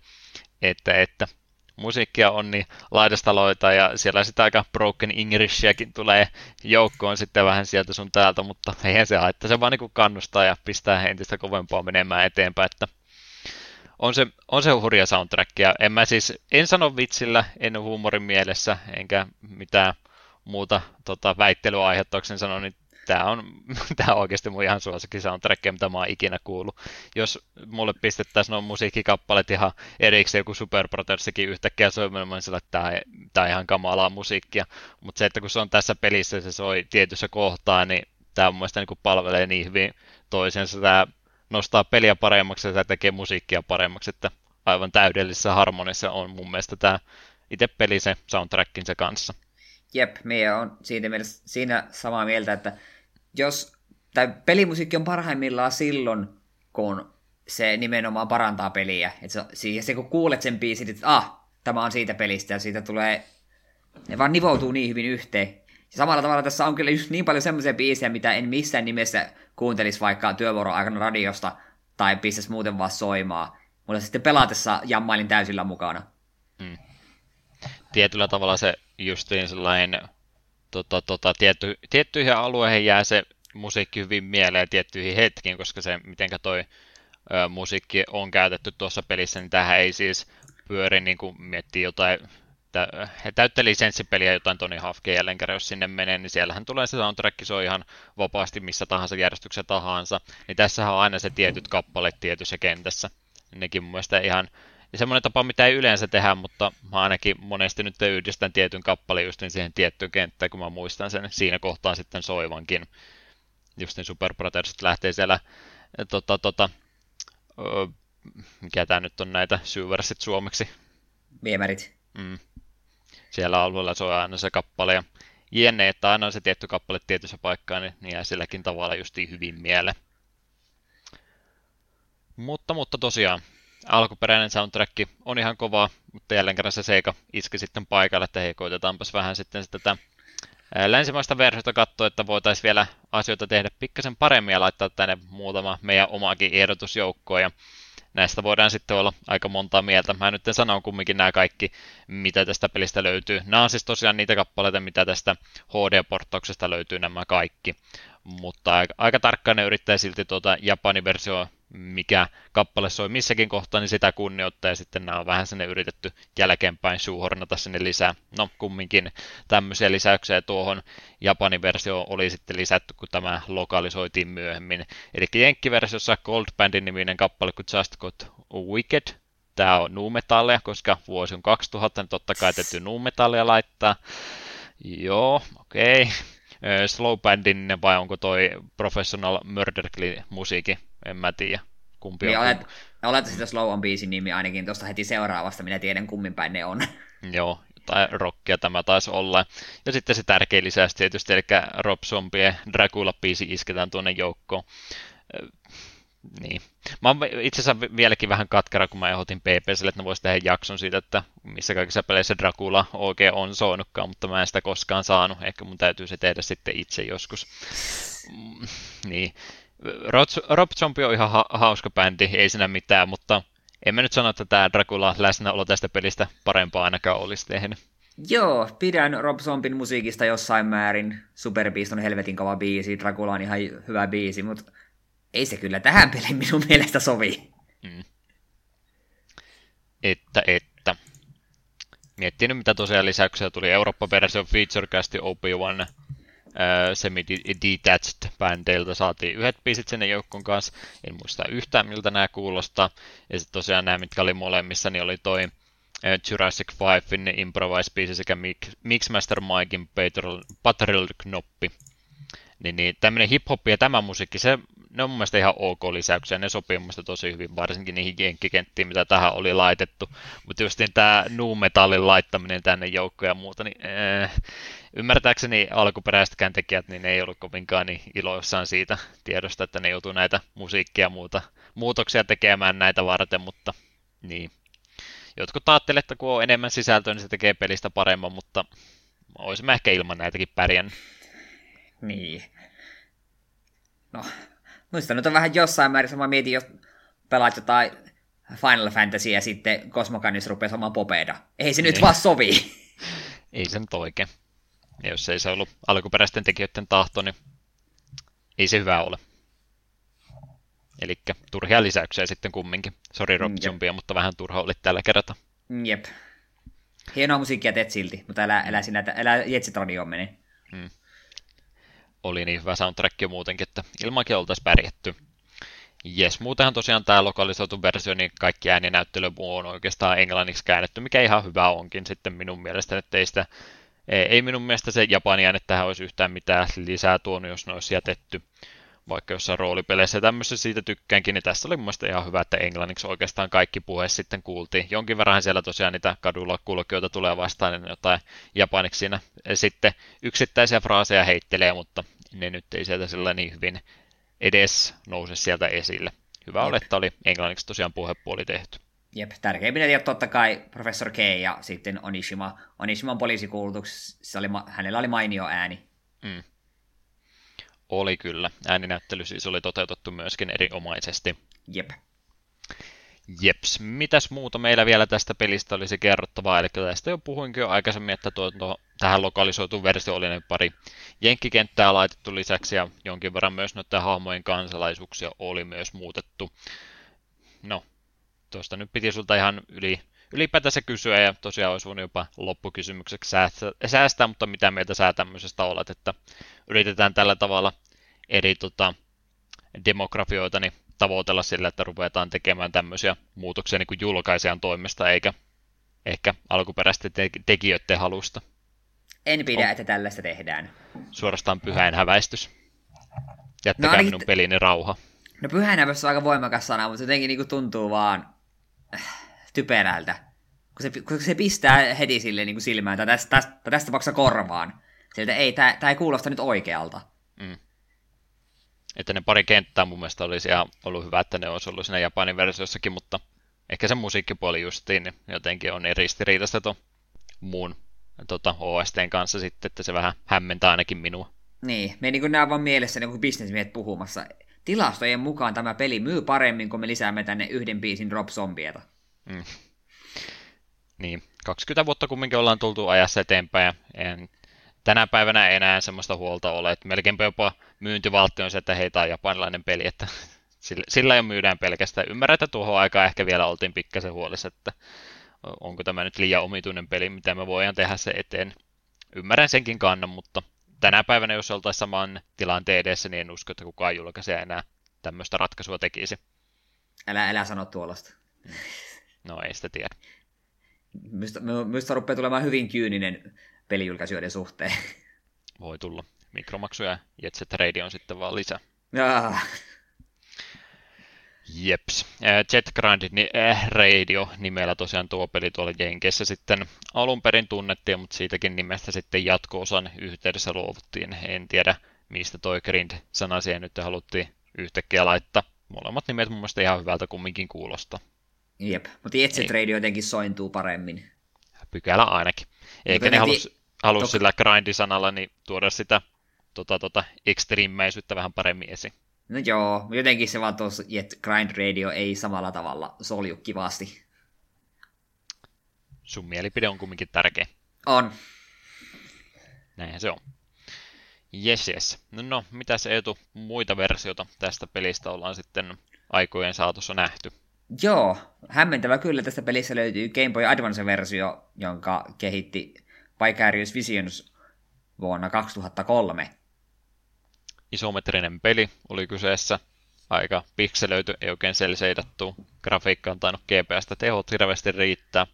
Että, että musiikkia on niin laidasta loita ja siellä sitä aika broken Englishiäkin tulee joukkoon sitten vähän sieltä sun täältä, mutta eihän se haittaa, se vaan niin kannustaa ja pistää entistä kovempaa menemään eteenpäin, että on se, on se hurja soundtrack. Ja en mä siis, en sano vitsillä, en huumorin mielessä, enkä mitään muuta tota, väittelyaiheuttauksen sano, niin tämä on, (laughs) tämä on oikeasti mun ihan suosikki soundtrack, mitä mä oon ikinä kuullut. Jos mulle pistettäisiin nuo musiikkikappaleet ihan erikseen, joku Super Brothersikin yhtäkkiä soimaan, niin sillä, että tämä, on ihan kamalaa musiikkia. Mutta se, että kun se on tässä pelissä, se soi tietyssä kohtaa, niin tämä mun mielestä niin palvelee niin hyvin toisensa. Tämä nostaa peliä paremmaksi ja tämä tekee musiikkia paremmaksi, että aivan täydellisessä harmonissa on mun mielestä tämä itse peli se soundtrackinsa kanssa. Jep, me on siitä mielessä, siinä samaa mieltä, että jos tai pelimusiikki on parhaimmillaan silloin, kun se nimenomaan parantaa peliä. Et se, se, kun kuulet sen biisin, että ah, tämä on siitä pelistä, ja siitä tulee, ne vaan nivoutuu niin hyvin yhteen. Ja samalla tavalla tässä on kyllä just niin paljon semmoisia biisejä, mitä en missään nimessä kuuntelisi vaikka työvuoron aikana radiosta, tai pistäisi muuten vaan soimaa. Mutta sitten pelaatessa jammailin täysillä mukana. Hmm. Tietyllä tavalla se justiin sellainen tota, tota, tietty, tiettyihin alueihin jää se musiikki hyvin mieleen tiettyihin hetkiin, koska se, mitenkä toi ö, musiikki on käytetty tuossa pelissä, niin tähän ei siis pyöri niin kuin miettii jotain he täyttä lisenssipeliä jotain Tony Hawkia jälleen kerran, jos sinne menee, niin siellähän tulee se soundtrack, se on ihan vapaasti missä tahansa järjestyksessä tahansa. Niin tässähän on aina se tietyt kappaleet tietyssä kentässä. Nekin mun mielestä ihan ja semmoinen tapa, mitä ei yleensä tehdä, mutta mä ainakin monesti nyt yhdistän tietyn kappaleen just niin siihen tiettyyn kenttään, kun mä muistan sen siinä kohtaa sitten soivankin. Just niin Super Brothers lähtee siellä, tota, tota, ö, mikä tää nyt on näitä syversit suomeksi? Viemärit. Mm. Siellä alueella soi aina se kappale ja jenne, että aina on se tietty kappale tietyssä paikkaa, niin, niin jää silläkin tavalla justiin hyvin mieleen. Mutta, mutta tosiaan, alkuperäinen soundtrack on ihan kova, mutta jälleen kerran se seika iski sitten paikalle, että hei, koitetaanpas vähän sitten tätä länsimaista versiota katsoa, että voitaisiin vielä asioita tehdä pikkasen paremmin ja laittaa tänne muutama meidän omaakin ehdotusjoukkoa. Ja näistä voidaan sitten olla aika montaa mieltä. Mä nyt sanon kumminkin nämä kaikki, mitä tästä pelistä löytyy. Nämä on siis tosiaan niitä kappaleita, mitä tästä HD-porttauksesta löytyy nämä kaikki. Mutta aika, aika tarkkaan ne yrittää silti tuota Japanin versio mikä kappale soi missäkin kohtaa, niin sitä kunnioittaa, ja sitten nämä on vähän sinne yritetty jälkeenpäin suuhornata sinne lisää. No, kumminkin tämmöisiä lisäyksiä tuohon Japanin versio oli sitten lisätty, kun tämä lokalisoitiin myöhemmin. Eli Jenkki-versiossa Gold Bandin niminen kappale kuin Just Got Wicked, tämä on nuumetallia, koska vuosi on 2000, niin totta kai täytyy nuumetallia laittaa. Joo, okei. Okay. Slow Bandin vai onko toi Professional Murder musiikki en mä tiedä. Kumpi niin on olet, olet sitä Slow on biisin nimi ainakin tuosta heti seuraavasta, minä tiedän kummin päin ne on. (laughs) Joo, tai rockia tämä taisi olla. Ja sitten se tärkein lisäys tietysti, eli Rob Zombie Dracula-biisi isketään tuonne joukkoon. Niin. Mä oon itse asiassa vieläkin vähän katkera, kun mä ehdotin PPSlle, että ne voisi tehdä jakson siitä, että missä kaikissa peleissä Dracula oikein on soinutkaan, mutta mä en sitä koskaan saanut. Ehkä mun täytyy se tehdä sitten itse joskus. Mm, niin. Rob Zombie on ihan ha- hauska bändi, ei siinä mitään, mutta en mä nyt sano, että tämä Dracula läsnäolo tästä pelistä parempaa ainakaan olisi tehnyt. Joo, pidän Rob Zombin musiikista jossain määrin. Super Beast on helvetin kova biisi, Dracula on ihan hyvä biisi, mutta ei se kyllä tähän peliin minun mielestä sovi. Mm. Että, että. Miettinyt, mitä tosiaan lisäyksiä tuli. Eurooppa-versio Featurecasti Obi-Wan semi-detached bändeiltä saatiin yhdet biisit sinne joukkoon kanssa. En muista yhtään, miltä nämä kuulostaa. Ja sitten tosiaan nämä, mitkä oli molemmissa, niin oli toi Jurassic Fivein improvise-biisi sekä Mixmaster Mikein Patrol-knoppi. Niin, niin tämmöinen hip-hop ja tämä musiikki, se, ne on mun mielestä ihan ok lisäyksiä, ne sopii mun mielestä tosi hyvin, varsinkin niihin jenkkikenttiin, mitä tähän oli laitettu. Mutta just niin tämä nu metallin laittaminen tänne joukkoon ja muuta, niin äh, ymmärtääkseni alkuperäisetkään tekijät niin ne ei ollut kovinkaan niin iloissaan siitä tiedosta, että ne joutuu näitä musiikkia ja muuta, muutoksia tekemään näitä varten, mutta niin. Jotkut ajattelevat, että kun on enemmän sisältöä, niin se tekee pelistä paremman, mutta olisimme ehkä ilman näitäkin pärjännyt. Niin. No, muista nyt on vähän jossain määrin sama mietin, jos pelaat jotain Final Fantasy ja sitten Cosmocanis rupeaa saamaan popeda. Ei se niin. nyt vaan sovi. Ei se nyt oikein. Ja jos ei se ollut alkuperäisten tekijöiden tahto, niin ei se hyvä ole. Eli turhia lisäyksiä sitten kumminkin. Sori Rob Mm, jep. Zombie, mutta vähän turha oli tällä kertaa. Jep. Hienoa musiikkia teet silti, mutta älä, älä, sinä, älä Jetsitradioon mene. Oli niin hyvä soundtrack jo muutenkin, että ilmankin oltaisiin pärjätty. Jes, muutenhan tosiaan tämä lokalisoitu versio, niin kaikki ääninäyttely on oikeastaan englanniksi käännetty, mikä ihan hyvä onkin sitten minun mielestä, että ei sitä ei ei minun mielestä se japani äänet tähän olisi yhtään mitään lisää tuonut, jos ne olisi jätetty vaikka jossain roolipeleissä ja tämmöisessä siitä tykkäänkin, niin tässä oli mun mielestä ihan hyvä, että englanniksi oikeastaan kaikki puhe sitten kuultiin. Jonkin verran siellä tosiaan niitä kadulla kulkijoita tulee vastaan, niin jotain japaniksi siinä sitten yksittäisiä fraaseja heittelee, mutta ne nyt ei sieltä sillä niin hyvin edes nouse sieltä esille. Hyvä oli, että oli englanniksi tosiaan puhepuoli tehty. Jep, tärkeimpinä tiedot totta kai Professor K ja sitten Onishima. Onishiman poliisikuulutuksessa oli, hänellä oli mainio ääni. Oli kyllä. Ääninäyttely siis oli toteutettu myöskin erinomaisesti. Jep. Jeps, mitäs muuta meillä vielä tästä pelistä olisi kerrottavaa, eli tästä jo puhuinkin jo aikaisemmin, että tuo, tuo, tähän lokalisoitu versio oli ne pari jenkkikenttää laitettu lisäksi, ja jonkin verran myös noiden hahmojen kansalaisuuksia oli myös muutettu. No, tuosta nyt piti sulta ihan yli, ylipäätänsä kysyä, ja tosiaan olisi voinut jopa loppukysymykseksi säästää, säästää, mutta mitä mieltä sä tämmöisestä olet, että yritetään tällä tavalla eri tota, demografioita niin tavoitella sillä, että ruvetaan tekemään tämmöisiä muutoksia niin kuin julkaisijan toimesta, eikä ehkä alkuperäisten te- tekijöiden halusta. En pidä, On. että tällaista tehdään. Suorastaan pyhäin häväistys. Jättäkää ainakin minun peliini rauha. No pyhänävössä on aika voimakas sana, mutta jotenkin niinku tuntuu vaan typerältä. Kun se, kun se pistää heti sille niinku silmään, tai tästä, tästä, tästä tapauksessa korvaan. Sieltä ei, tää ei kuulosta nyt oikealta. Että ne pari kenttää mun mielestä olisi ihan ollut hyvä, että ne olisi ollut siinä Japanin versiossakin, mutta ehkä se musiikkipuoli justiin niin jotenkin on ristiriitaista tuon muun tota, OSTn kanssa sitten, että se vähän hämmentää ainakin minua. Niin, me niinku näen vaan mielessä niinku bisnesmiehet puhumassa. Tilastojen mukaan tämä peli myy paremmin, kun me lisäämme tänne yhden biisin Rob Zombieta. Niin, 20 vuotta kumminkin ollaan tultu ajassa eteenpäin en, tänä päivänä ei enää semmoista huolta ole, että melkeinpä jopa myyntivaltti on se, että heitä on japanilainen peli, että (laughs) sillä, sillä jo myydään pelkästään. Ymmärrän, että tuohon aikaan ehkä vielä oltiin pikkasen huolissa, että onko tämä nyt liian omituinen peli, mitä me voidaan tehdä se eteen. Ymmärrän senkin kannan, mutta tänä päivänä, jos oltaisiin saman tilanteen edessä, niin en usko, että kukaan julkaisija enää tämmöistä ratkaisua tekisi. Älä, älä sano tuollaista. No ei sitä tiedä. Minusta, minusta rupeaa tulemaan hyvin kyyninen pelijulkaisijoiden suhteen. Voi tulla. Mikromaksuja ja Jet Set Radio on sitten vaan lisää. Ah, Jeps. Jet Grind äh, Radio nimellä tosiaan tuo peli tuolla Jenkeissä sitten alun perin tunnettiin, mutta siitäkin nimestä sitten jatko-osan yhteydessä luovuttiin. En tiedä, mistä toi Grind-sana siihen nyt haluttiin yhtäkkiä laittaa. Molemmat nimet mun mielestä ihan hyvältä kumminkin kuulostaa. jep, mutta Jetset. Radio jotenkin sointuu paremmin. Pykälä ainakin. Eikä Mutta ne halus, ti- halus sillä Grind-sanalla niin tuoda sitä tota, tota, ekstriimeisyyttä vähän paremmin esiin. No joo, jotenkin se vaan tuossa Jet Grind Radio ei samalla tavalla solju kivasti. Sun mielipide on kumminkin tärkeä. On. Näinhän se on. Jes, jes. No, no mitäs Eetu, muita versioita tästä pelistä ollaan sitten aikojen saatossa nähty? Joo, hämmentävä kyllä tästä pelistä löytyy Game Boy Advance-versio, jonka kehitti Vicarious Visions vuonna 2003. Isometrinen peli oli kyseessä. Aika pikselöity, ei oikein selseidattu. Grafiikka on tainnut GPStä tehot hirveästi riittää.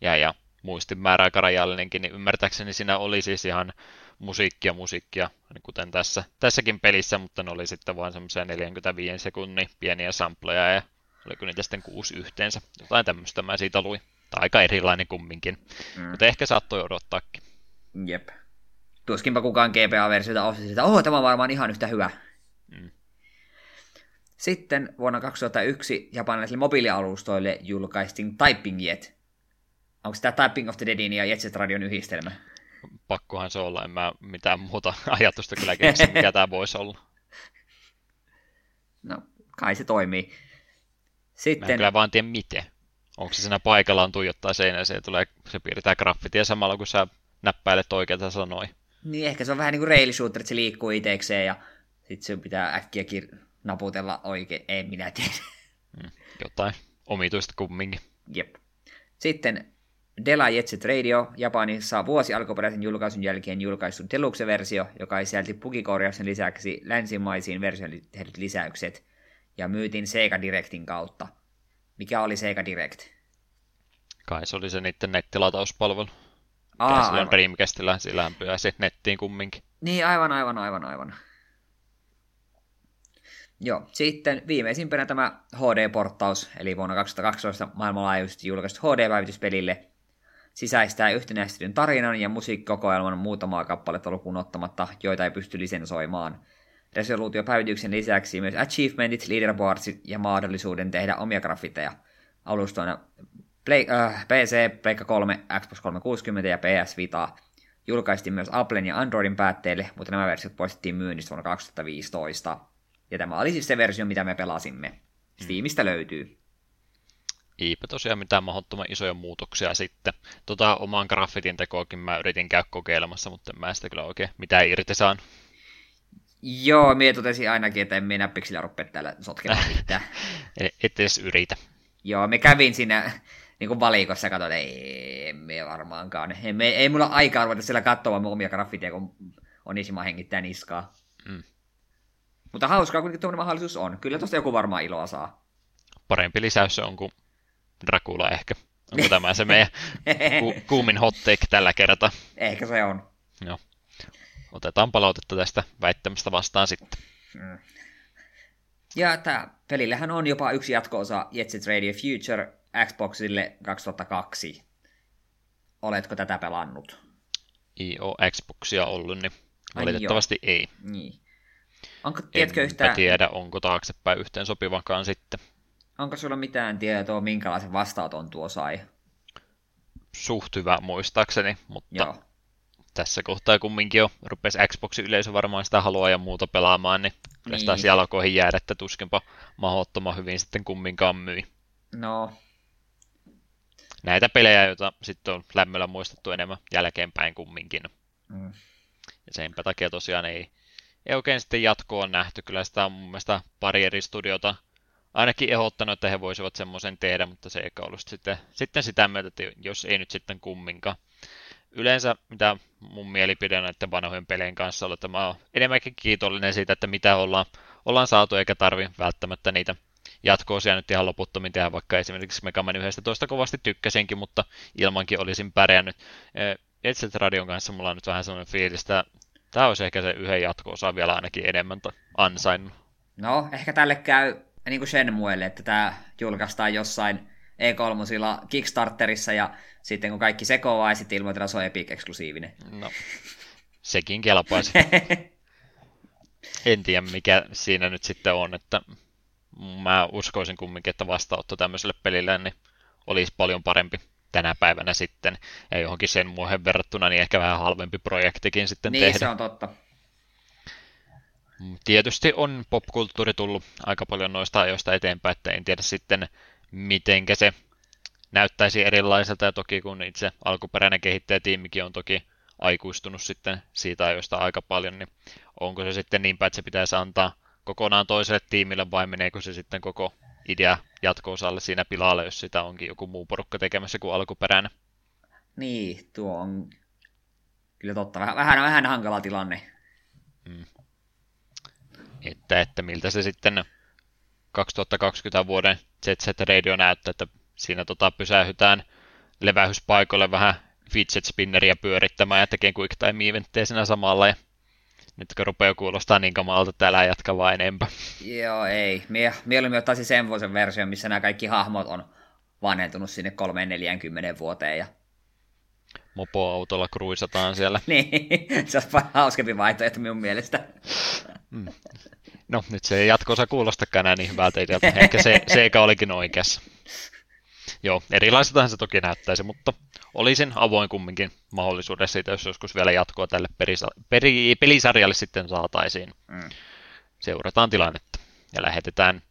Ja, ja muistimäärä aika rajallinenkin, niin ymmärtääkseni siinä oli siis ihan musiikkia musiikkia, niin kuten tässä, tässäkin pelissä, mutta ne oli sitten vain semmoisia 45 sekunnin pieniä sampleja ja oliko niitä sitten kuusi yhteensä. Jotain tämmöistä mä siitä luin. Tai aika erilainen kumminkin. Mm. Mutta ehkä saattoi odottaakin. Jep. Tuskinpa kukaan GBA-versiota osti että oh, tämä on varmaan ihan yhtä hyvä. Mm. Sitten vuonna 2001 japanilaisille mobiilialustoille julkaistiin Typing Jet. Onko tämä Typing of the Deadin ja Jet Set Radion yhdistelmä? Pakkohan se olla, en mä mitään muuta (laughs) ajatusta kyllä keksi, mikä tämä voisi olla. No, kai se toimii. Mä en Sitten, kyllä vaan tiedä miten. Onko se siinä paikallaan tuijottaa seinään, se, tulee, se piirtää graffitia samalla, kun sä näppäilet oikeita sanoja. Niin ehkä se on vähän niin kuin shooter, että se liikkuu itsekseen ja sitten se pitää äkkiä kir- naputella oikein. En minä tiedä. Jotain omituista kumminkin. Jep. Sitten Dela Jet Set Radio Japanissa vuosi alkuperäisen julkaisun jälkeen julkaistu Deluxe-versio, joka sisälti pukikorjauksen lisäksi länsimaisiin versioihin tehdyt lisäykset, ja myytiin Sega Directin kautta. Mikä oli Sega Direct? Kai se oli se niiden nettilatauspalvelu. Aa, Aa, silloin. Dreamcastilla, sillähän pyösi nettiin kumminkin. Niin, aivan, aivan, aivan, aivan. Joo, sitten viimeisimpänä tämä HD-porttaus, eli vuonna 2012 maailmanlaajuisesti julkaistu HD-päivitys pelille, sisäistää yhtenäistetyn tarinan ja musiikkikokoelman muutamaa kappaletta lukuun ottamatta, joita ei pysty lisensoimaan. Resoluutiopäivityksen lisäksi myös achievementit, leaderboardsit ja mahdollisuuden tehdä omia graffiteja alustoina Play, äh, PC, Pleikka 3, Xbox 360 ja PS Vita. Julkaistiin myös Applen ja Androidin päätteille, mutta nämä versiot poistettiin myynnistä vuonna 2015. Ja tämä oli siis se versio, mitä me pelasimme. Steamista löytyy. Eipä tosiaan mitään mahdottoman isoja muutoksia sitten. Tota oman graffitin tekoakin mä yritin käydä kokeilemassa, mutta en mä sitä kyllä oikein mitään irti saan. Joo, mie totesin ainakin, että en minä näppiksillä rupea täällä sotkemaan (laughs) mitään. Et edes yritä. Joo, me kävin siinä niin kuin valikossa katsoin, että ei, me varmaankaan. Ei, me, ei mulla aikaa ruveta siellä katsomaan omia graffiteja, kun Onishima hengittää niskaa. Mm. Mutta hauskaa kuitenkin tuommoinen mahdollisuus on. Kyllä tosta joku varmaan iloa saa. Parempi lisäys se on kuin Dracula ehkä. Onko (laughs) tämä se meidän ku- kuumin hot take tällä kertaa? Ehkä se on. Joo. Otetaan palautetta tästä väittämästä vastaan sitten. Ja tää pelillähän on jopa yksi jatko-osa Jet Set Radio Future Xboxille 2002. Oletko tätä pelannut? IO Xboxia ollut, niin Ai valitettavasti ei. Niin. Onko, tiedätkö Enpä yhtään, tiedä, onko taaksepäin yhteen sopivakaan sitten. onko sulla mitään tietoa, minkälaisen vastaanoton tuo sai? Suht hyvä muistaakseni, mutta Joo. tässä kohtaa kumminkin jo rupesi Xboxin yleisö varmaan sitä haluaa ja muuta pelaamaan, niin kyllä sitä Niin. taas jalkoihin jäädä, että tuskinpa mahdottoman hyvin sitten kumminkaan myi. No, Näitä pelejä, joita sitten on lämmöllä muistettu enemmän jälkeenpäin kumminkin. Mm. Ja senpä takia tosiaan ei, ei oikein sitten jatkoa nähty. Kyllä sitä on mun mielestä pari eri studiota ainakin ehdottanut, että he voisivat semmoisen tehdä, mutta se eikä ollut sitten, sitten sitä myötä, että jos ei nyt sitten kumminkaan. Yleensä, mitä mun mielipide näiden vanhojen pelien kanssa on, että mä oon enemmänkin kiitollinen siitä, että mitä ollaan, ollaan saatu, eikä tarvi välttämättä niitä jatkoosia nyt ihan loputtomin tehdä, vaikka esimerkiksi Mega Man 11 kovasti tykkäsinkin, mutta ilmankin olisin pärjännyt. Etset Radion kanssa mulla on nyt vähän sellainen fiilis, että tämä olisi ehkä se yhden jatko-osa vielä ainakin enemmän ansainnut. no, ehkä tälle käy niin kuin Shenmuelle, että tämä julkaistaan jossain E3 Kickstarterissa ja sitten kun kaikki sekoaa ja sitten ilmoitetaan, se on Epic-eksklusiivinen. No, sekin kelpaisi. (laughs) En tiedä, mikä siinä nyt sitten on, että mä uskoisin kumminkin, että vastaanotto tämmöiselle pelille niin olisi paljon parempi tänä päivänä sitten, ja johonkin sen muohen verrattuna, niin ehkä vähän halvempi projektikin sitten niin, tehdä. se on totta. Mm, Tietysti on popkulttuuri tullut aika paljon noista ajoista eteenpäin, että en tiedä sitten, mitenkä se näyttäisi erilaiselta, ja toki kun itse alkuperäinen kehittäjätiimikin on toki aikuistunut sitten siitä ajoista aika paljon, niin onko se sitten niin päin, että se pitäisi antaa kokonaan toiselle tiimille, vai meneekö se sitten koko idea jatko-osalle siinä pilalle, jos sitä onkin joku muu porukka tekemässä kuin alkuperäinen. Niin, tuo on kyllä totta. Vähän, vähän, vähän hankala tilanne. Että, että miltä se sitten 2020 vuoden Set Radio näyttää, että siinä tota pysähytään levähyspaikoille vähän fidget spinneriä pyörittämään ja tekee quick time eventtejä siinä samalla ja nyt kun rupeaa kuulostaa niin kamalalta, että älä jatka vaan enempää. Joo, ei. Mie, mieluummin ottaisin sen vuosen version, missä nämä kaikki hahmot on vanhentunut sinne 3-40 vuoteen. Ja... mopoautolla kruisataan siellä. (laughs) Niin, se olisi paljon hauskempi vaihtoehto minun mielestä. No, nyt se ei jatko-osa kuulostakaan enää niin hyvältä idealta. Ehkä se, Sega olikin oikeassa. Joo, erilaiseltahan se toki näyttäisi, mutta olisin avoin kumminkin mahdollisuudessa siitä, jos joskus vielä jatkoa tälle perisa- peri- pelisarjalle sitten saataisiin. Mm. Seurataan tilannetta ja lähetetään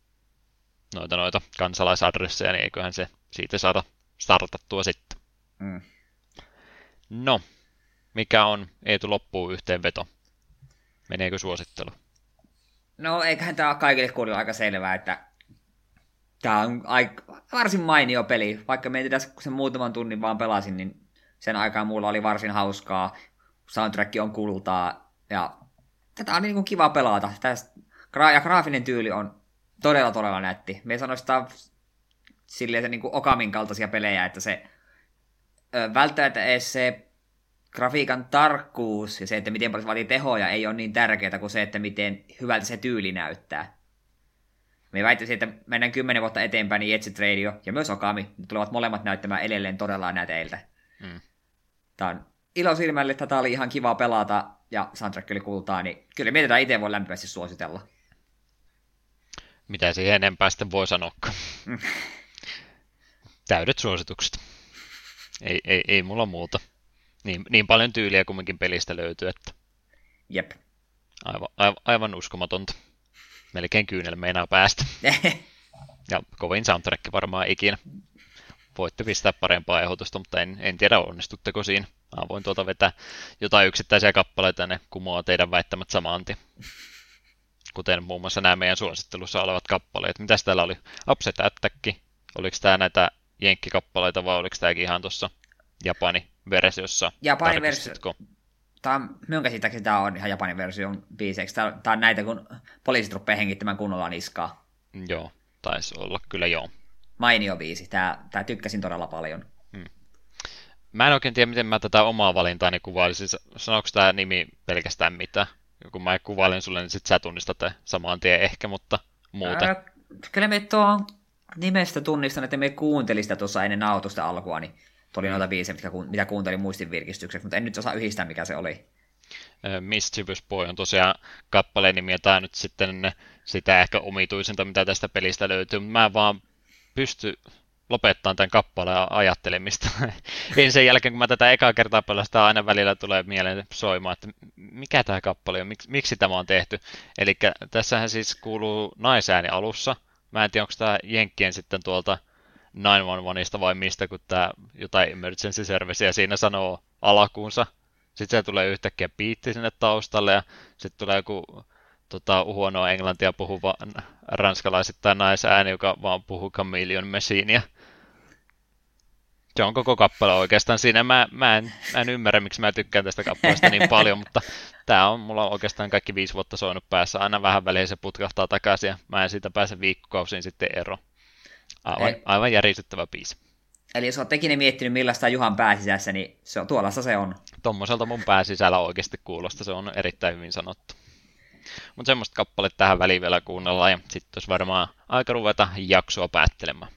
noita noita kansalaisadresseja, niin eiköhän se siitä saada startattua sitten. Mm. No, mikä on Eetu loppuun yhteenveto? Meneekö suosittelu? No eiköhän tämä ole kaikille kuulijoille aika selvää, että tämä on aika, varsin mainio peli. Vaikka ei tiedä, kun sen muutaman tunnin vaan pelasin, niin sen aikaan mulla oli varsin hauskaa. Soundtrack on kultaa ja tätä on niin kuin kiva pelata. Tästä, ja graafinen tyyli on todella todella nätti. Me sanoisi, että silleen se niin kuin Okamin kaltaisia pelejä, että se ö, välttämättä edes se grafiikan tarkkuus ja se, että miten paljon se vaatii tehoja, ei ole niin tärkeää kuin se, että miten hyvältä se tyyli näyttää. Me väittäisin, että mennään kymmenen vuotta eteenpäin, niin Jet Set Radio ja myös Okami ne tulevat molemmat näyttämään edelleen todella näteiltä. Mm. Tämä on ilo silmälle, että tämä oli ihan kiva pelata ja soundtrack oli kultaa, niin kyllä mietitään itse voi lämpimästi suositella. Mitä siihen enempää sitten voi sanoa? (laughs) Täydet suositukset. Ei, ei, ei mulla muuta. Niin, niin paljon tyyliä kumminkin pelistä löytyy, että Jep. aivan, aivan, aivan uskomatonta. Melkein kyynel meinaa päästä. (laughs) Ja kovin soundtrack varmaan ikinä. Voitte pistää parempaa ehdotusta, mutta en, en tiedä onnistutteko siinä. Mä voin tuolta vetää jotain yksittäisiä kappaleita ne kumoaa teidän väittämät samaan tien. Kuten muun muassa nämä meidän suosittelussa olevat kappaleet. Mitäs täällä oli? Upset Attack. Oliko tämä näitä jenkkikappaleita vai oliko tämäkin ihan tuossa Japani versiossa? Versio- Tarkistitko? Tämä on, minun käsittääkseni tämä on ihan Japanin version biiseiksi. Tämä, tämä on näitä, kun poliisit rupeaa hengittämään kunnolla niskaa. Joo, taisi olla kyllä joo. Mainio biisi. Tämä, tämä tykkäsin todella paljon. Mä en oikein tiedä, miten mä tätä omaa valintaani kuvailisin. Sanooko tämä nimi pelkästään mitä? Kun mä kuvailin sulle, niin sit sä tunnistat saman tien ehkä, mutta muuten. Ää, kyllä me tuo nimestä tunnistan, että me kuuntelin sitä tuossa ennen autosta alkua, niin tuli noita biisejä, mitkä, mitä kuuntelin muistin virkistykseksi, mutta en nyt osaa yhdistää, mikä se oli. Mischievous Boy on tosiaan kappaleen nimi, ja tää nyt sitten sitä ehkä omituisinta, mitä tästä pelistä löytyy, mutta mä en vaan pysty lopettaa tämän kappaleen ajattelemista. (laughs) en sen jälkeen, kun mä tätä ekaa kertaa pelastan, aina välillä tulee mieleen soimaan, että mikä tämä kappale on, miksi, miksi tämä on tehty. Eli tässähän siis kuuluu naisääni alussa. Mä en tiedä, onko tämä Jenkkien sitten tuolta 911 vai mistä, kun tämä jotain emergency serviceä siinä sanoo alkuunsa. Sitten se tulee yhtäkkiä biitti sinne taustalle ja sitten tulee joku tota, huonoa englantia puhuva ranskalaisittain naisääni, joka vaan puhuu Chameleon Machinea. Se on koko kappale oikeastaan siinä. Mä, mä, en, mä en ymmärrä, miksi mä tykkään tästä kappaleesta niin (laughs) paljon, mutta tämä on mulla oikeastaan kaikki viisi vuotta soinut päässä. Aina vähän väliin se putkahtaa takaisin ja mä en siitä pääse viikkokausiin sitten ero. Aivan, Ei. aivan järisyttävä biisi. Eli jos olet tekin miettinyt, millaista on Juhan pääsisässä, niin se on, tuollaista se on. Tommoselta mun pääsisällä oikeasti kuulosta, se on erittäin hyvin sanottu. Mutta semmoista kappaletta tähän väliin vielä kuunnellaan ja sitten olisi varmaan aika ruveta jaksoa päättelemään.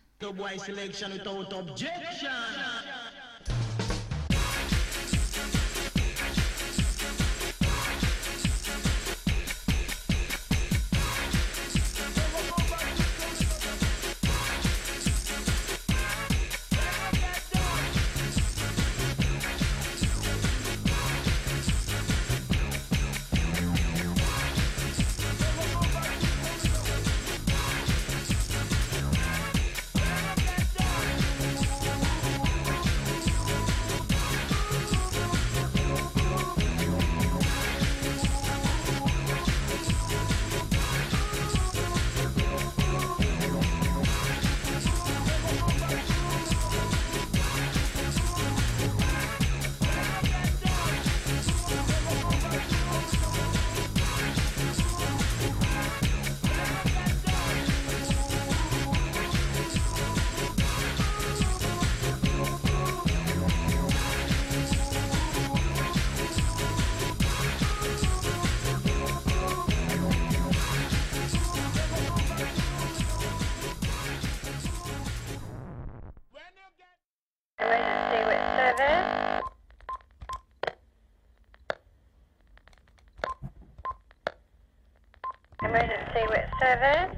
Service.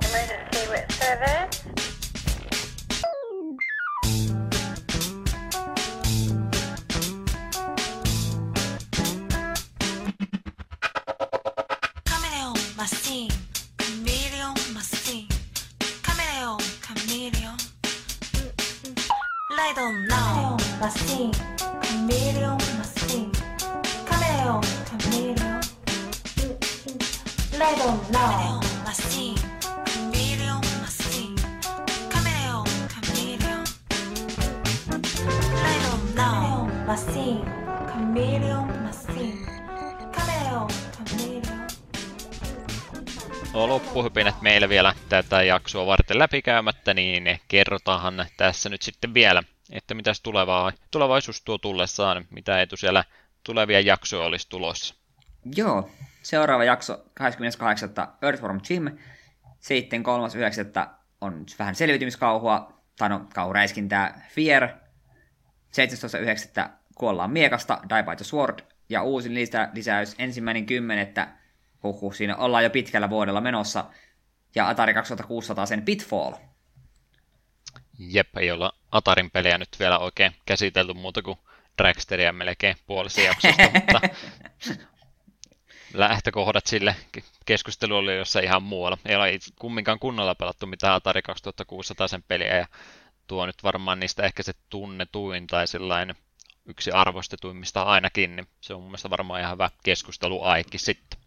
Emergency with service. Tätä jaksoa varten läpikäymättä, niin kerrotaanhan tässä nyt sitten vielä, että tulevaa, tulevaisuus tuo tullessaan, mitä etu siellä tulevia jaksoja olisi tulossa. Joo, seuraava jakso 28. Earthworm Jim. Sitten 3.9. on vähän selviytymiskauhua, tai no kauhuräiskintää Fear. 17.9. kuollaan miekasta, Die by the Sword. Ja uusin lisä, lisäys ensimmäinen kymmenettä, huhhuh, siinä ollaan jo pitkällä vuodella menossa. Ja Atari 2600 sen Pitfall. Jep, ei olla Atarin pelejä nyt vielä oikein käsitelty muuta kuin Dragsteria melkein puolessa jaksosta, (laughs) mutta lähtökohdat sille ke- keskustelu oli jossain ihan muualla. Ei ole kumminkaan kunnolla pelattu mitään Atari 2600 sen peliä, ja tuo nyt varmaan niistä ehkä se tunnetuin tai sellainen yksi arvostetuimmista ainakin, niin se on mun mielestä varmaan ihan hyvä keskusteluaikki sitten.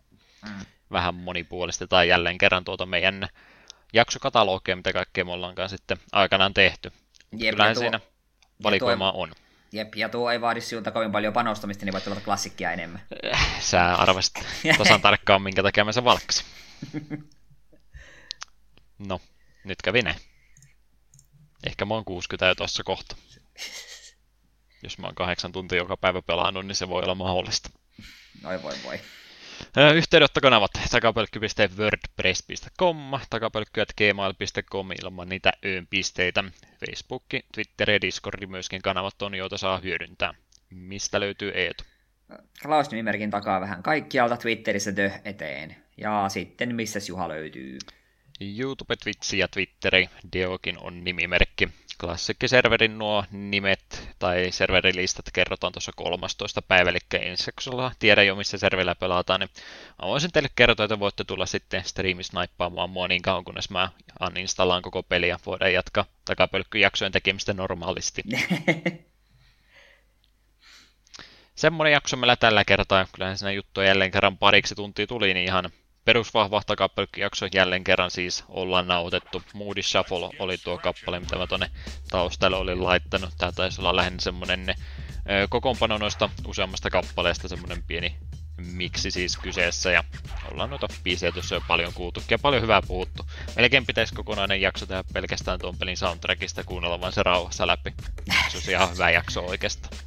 Mm. Vähän monipuolistetaan jälleen kerran tuota meidän jaksokatalogia, mitä kaikkea me ollaankaan sitten aikanaan tehty. Jep, Kyllähän ja tuo- siinä valikoimaa tuo- on. Jep, ja tuo ei vaadi sinulta kovin paljon panostamista, niin voit pelata klassikkia enemmän. Sä arvasit tasan tarkkaan, minkä takia mä sen valkkasin. (laughs) No, nyt kävi näin. Ehkä mä oon 60 jo tuossa kohta. (laughs) Jos mä oon kahdeksan tuntia joka päivä pelannut, niin se voi olla mahdollista. Oi voi voi. Yhteydenottokanavat takapölkky.wordpress.com, takapölkky.gmail.com ilman niitä öön pisteitä. Facebook, Twitter ja Discord myöskin kanavat on, joita saa hyödyntää. Mistä löytyy Eetu? Klaus-nimimerkin takaa vähän kaikkialta Twitterissä dö eteen. Ja sitten missäs Juha löytyy? YouTube, Twitch ja Twitteri, Deokin on nimimerkki. Klassikkiserverin nuo nimet tai serverilistat kerrotaan tuossa 13. päivä, eli ensi jaksolla tiedä jo missä serverillä pelataan, niin mä voisin teille kertoa, että voitte tulla sitten striimisnaippaamaan mua niin kauan, kunnes mä uninstallaan koko peli ja voidaan jatkaa takapölkkyjaksojen tekemistä normaalisti. (laughs) Semmoinen jakso meillä tällä kertaa, kyllähän siinä juttuja jälleen kerran pariksi tuntia tuli, niin ihan perusvahva takapölkkijakso jälleen kerran siis ollaan nautettu. Moody Shuffle oli tuo kappale, mitä mä tonne taustalle olin laittanut. Tää taisi olla lähinnä semmonen kokoonpano noista useammasta kappaleesta, semmonen pieni miksi siis kyseessä ja ollaan noita biisejä tuossa jo paljon kuultu ja paljon hyvää puhuttu. Melkein pitäisi kokonainen jakso tehdä pelkästään tuon pelin soundtrackista kuunnella vaan se rauhassa läpi. Se olisi ihan hyvä jakso oikeastaan.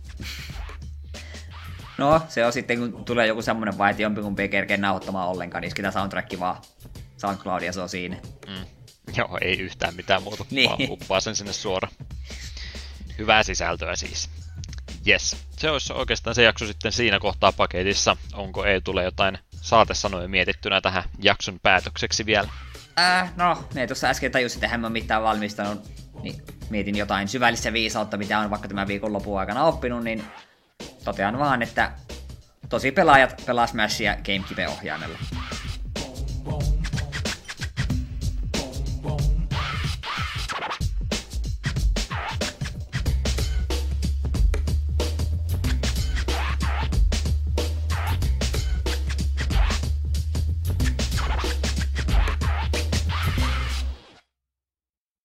No, se on sitten, kun tulee joku semmonen vai, että jompikumpi ei kerkeä nauhoittamaan ollenkaan, niin isketään soundtrack vaan SoundCloudia, se on siinä. Mm. Joo, ei yhtään mitään muuta, Niin. vaan uppaa sen sinne suoraan. Hyvää sisältöä siis. Yes, se olisi oikeastaan se jakso sitten siinä kohtaa paketissa. Onko ei tule jotain saatesanoja mietittynä tähän jakson päätökseksi vielä? Äh, no, me tuossa äsken tajusin, että en mä mitään valmistanut, niin mietin jotain syvällistä viisautta, mitä on vaikka tämän viikon lopun aikana oppinut, niin totean vaan, että tosi pelaajat pelaa Smashia GameCube-ohjaimella.